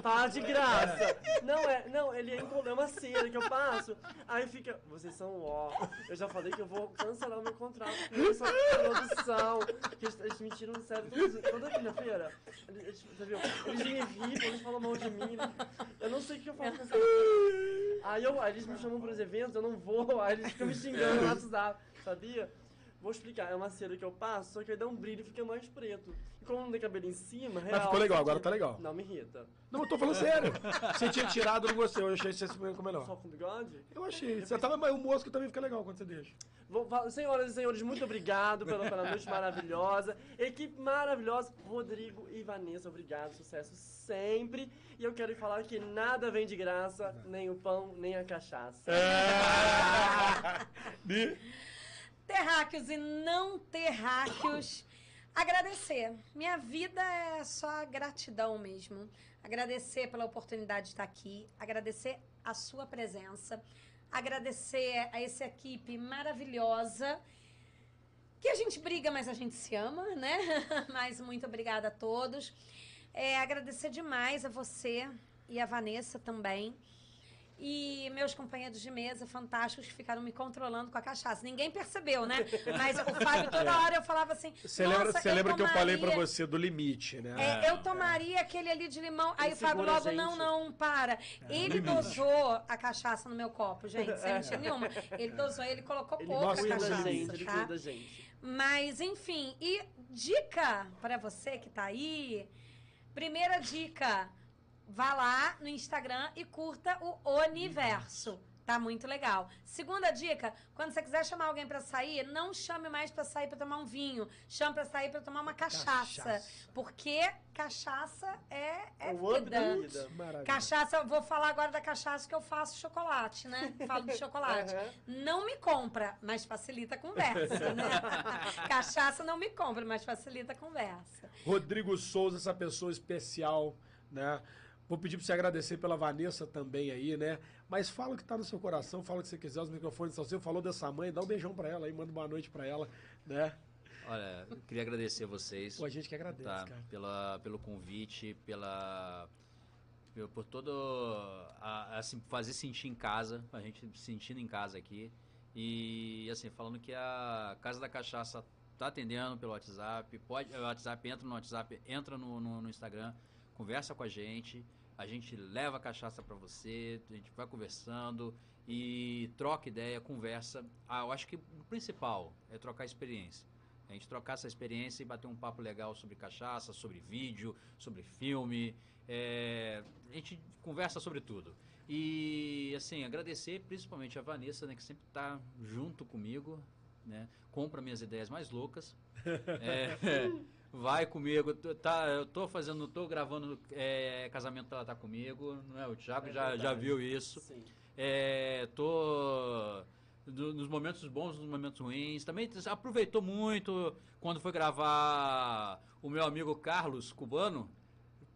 para de graça. Não, é, não, ele encolou, é uma cera que eu passo. Aí fica, vocês são ó. Eu já falei que eu vou cancelar o meu contrato com essa produção. Que eles, eles me tiram do sério toda quinta-feira. Eles, eles- você viu? Eles me eles falam mal de mim. Eu não sei o que eu faço com essa Aí, eu, aí eles me chamam para os eventos, eu não vou, aí eles ficam me xingando no WhatsApp, sabia? Vou explicar, é uma cera que eu passo, só que aí dá um brilho e fica mais preto. E como não tem cabelo em cima, real, ficou legal, agora tá legal. Não me irrita. Não, eu tô falando sério. [LAUGHS] Você tinha tirado, eu não gostei. Eu achei que você ficou melhor. Só com bigode? Eu achei. Você tava, mas o mosco também fica legal quando você deixa. Vou, senhoras e senhores, muito obrigado pela, pela noite maravilhosa. Equipe maravilhosa, Rodrigo e Vanessa, obrigado, sucesso sempre. E eu quero falar que nada vem de graça, nem o pão, nem a cachaça. [LAUGHS] Bi? Terráqueos e não terráqueos, agradecer. Minha vida é só gratidão mesmo. Agradecer pela oportunidade de estar aqui, agradecer a sua presença, agradecer a essa equipe maravilhosa. Que a gente briga, mas a gente se ama, né? [LAUGHS] Mas muito obrigada a todos. É, agradecer demais a você e a Vanessa também. E meus companheiros de mesa fantásticos que ficaram me controlando com a cachaça. Ninguém percebeu, né? Mas o Fábio, toda hora eu falava assim. Você lembra, "Nossa, você lembra que eu falei pra tomaria- você do limite, né? é, eu tomaria aquele ali de limão. Aí Ele o Fábio logo, não, não, para. Ele limite. dosou a cachaça no meu copo, gente, sem [LAUGHS] mentira nenhuma. Ele dosou, ele colocou Ele pouca cachaça, gente, ele tá? cuida da gente. Mas, enfim, e dica para você que tá aí. Primeira dica, vá lá no Instagram e curta o Universo. Tá muito legal. Segunda dica, quando você quiser chamar alguém para sair, não chame mais para sair para tomar um vinho, chame para sair para tomar uma cachaça, Cachaça. porque cachaça é, é o up da vida. vida. Maravilha. Cachaça, vou falar agora da cachaça que eu faço chocolate, né? [LAUGHS] Falo de chocolate. Aham. Não me compra, mas facilita a conversa, né? [LAUGHS] cachaça não me compra, mas facilita a conversa. Rodrigo Souza, essa pessoa especial, né? Vou pedir pra você agradecer pela Vanessa também aí, né? Mas fala o que tá no seu coração, fala o que você quiser, os microfones são seus. Falou dessa mãe, dá um beijão pra ela aí, manda uma noite pra ela, né? Olha, eu queria agradecer a vocês. Pô, a gente que agradece, tá, cara. pela, pelo convite, pela por todo a, assim, fazer sentir em casa, a gente se sentindo em casa aqui e assim falando que a Casa da Cachaça tá atendendo pelo WhatsApp, pode, o WhatsApp entra no WhatsApp, entra no, no, no Instagram, conversa com a gente, a gente leva a cachaça para você, a gente vai conversando e troca ideia, conversa. Ah, eu acho que o principal é trocar experiência. A gente trocar essa experiência e bater um papo legal sobre cachaça, sobre vídeo, sobre filme. é, a gente conversa sobre tudo. E, assim, agradecer principalmente a Vanessa, né, que sempre está junto comigo, né? Compra minhas ideias mais loucas. [LAUGHS] É, vai comigo. Tá, eu tô fazendo, tô gravando é, casamento, ela tá comigo. Né? O Thiago É já, já viu isso. Sim. É, tô no- nos momentos bons, nos momentos ruins. Também aproveitou muito quando foi gravar o meu amigo Carlos Cubano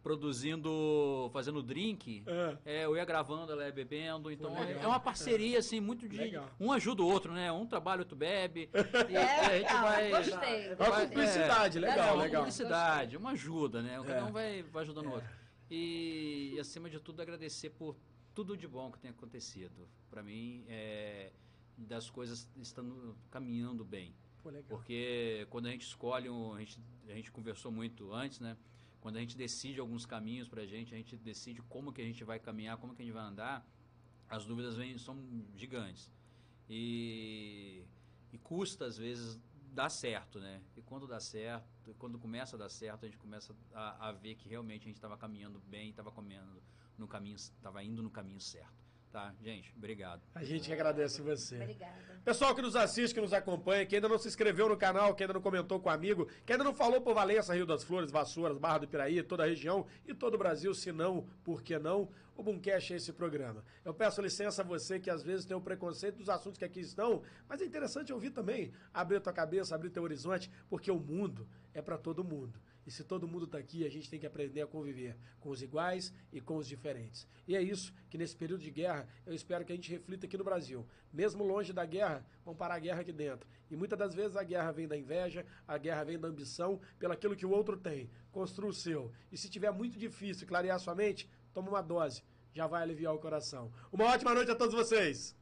produzindo, fazendo drink. É. É, eu ia gravando, ela ia bebendo, então legal. é uma parceria assim muito de Legal. um ajuda o outro, né? Um trabalha, outro bebe. [LAUGHS] E É, a gente legal, vai gostei. Uma vai- cumplicidade, é, legal, é, uma legal. cumplicidade, uma ajuda, né? Cada É. um vai, vai ajudando o outro. E, acima de tudo, agradecer por tudo de bom que tem acontecido. Para mim, é, das coisas estando caminhando bem. Pô, legal. Porque quando a gente escolhe, um, a, gente, a gente conversou muito antes, né? Quando a gente decide alguns caminhos pra gente, a gente decide como que a gente vai caminhar, como que a gente vai andar, as dúvidas vêm, são gigantes. E E custa, às vezes, dar certo, né? E quando dá certo, quando começa a dar certo, a gente começa a, a ver que realmente a gente estava caminhando bem, estava comendo no caminho, estava indo no caminho certo. Tá, gente, obrigado. A gente que agradece você. Obrigada. Pessoal que nos assiste, que nos acompanha, que ainda não se inscreveu no canal, que ainda não comentou com o amigo, que ainda não falou por Valença, Rio das Flores, Vassouras, Barra do Piraí, toda a região e todo o Brasil, se não, por que não? O Boomcast é esse programa. Eu peço licença a você que às vezes tem o preconceito dos assuntos que aqui estão, mas é interessante ouvir também, abrir tua cabeça, abrir teu horizonte, porque o mundo é para todo mundo. E se todo mundo está aqui, a gente tem que aprender a conviver com os iguais e com os diferentes. E é isso que nesse período de guerra eu espero que a gente reflita aqui no Brasil. Mesmo longe da guerra, vamos parar a guerra aqui dentro. E muitas das vezes a guerra vem da inveja, a guerra vem da ambição pelaquilo que o outro tem. Construa o seu. E se tiver muito difícil clarear sua mente, toma uma dose. Já vai aliviar o coração. Uma ótima noite a todos vocês!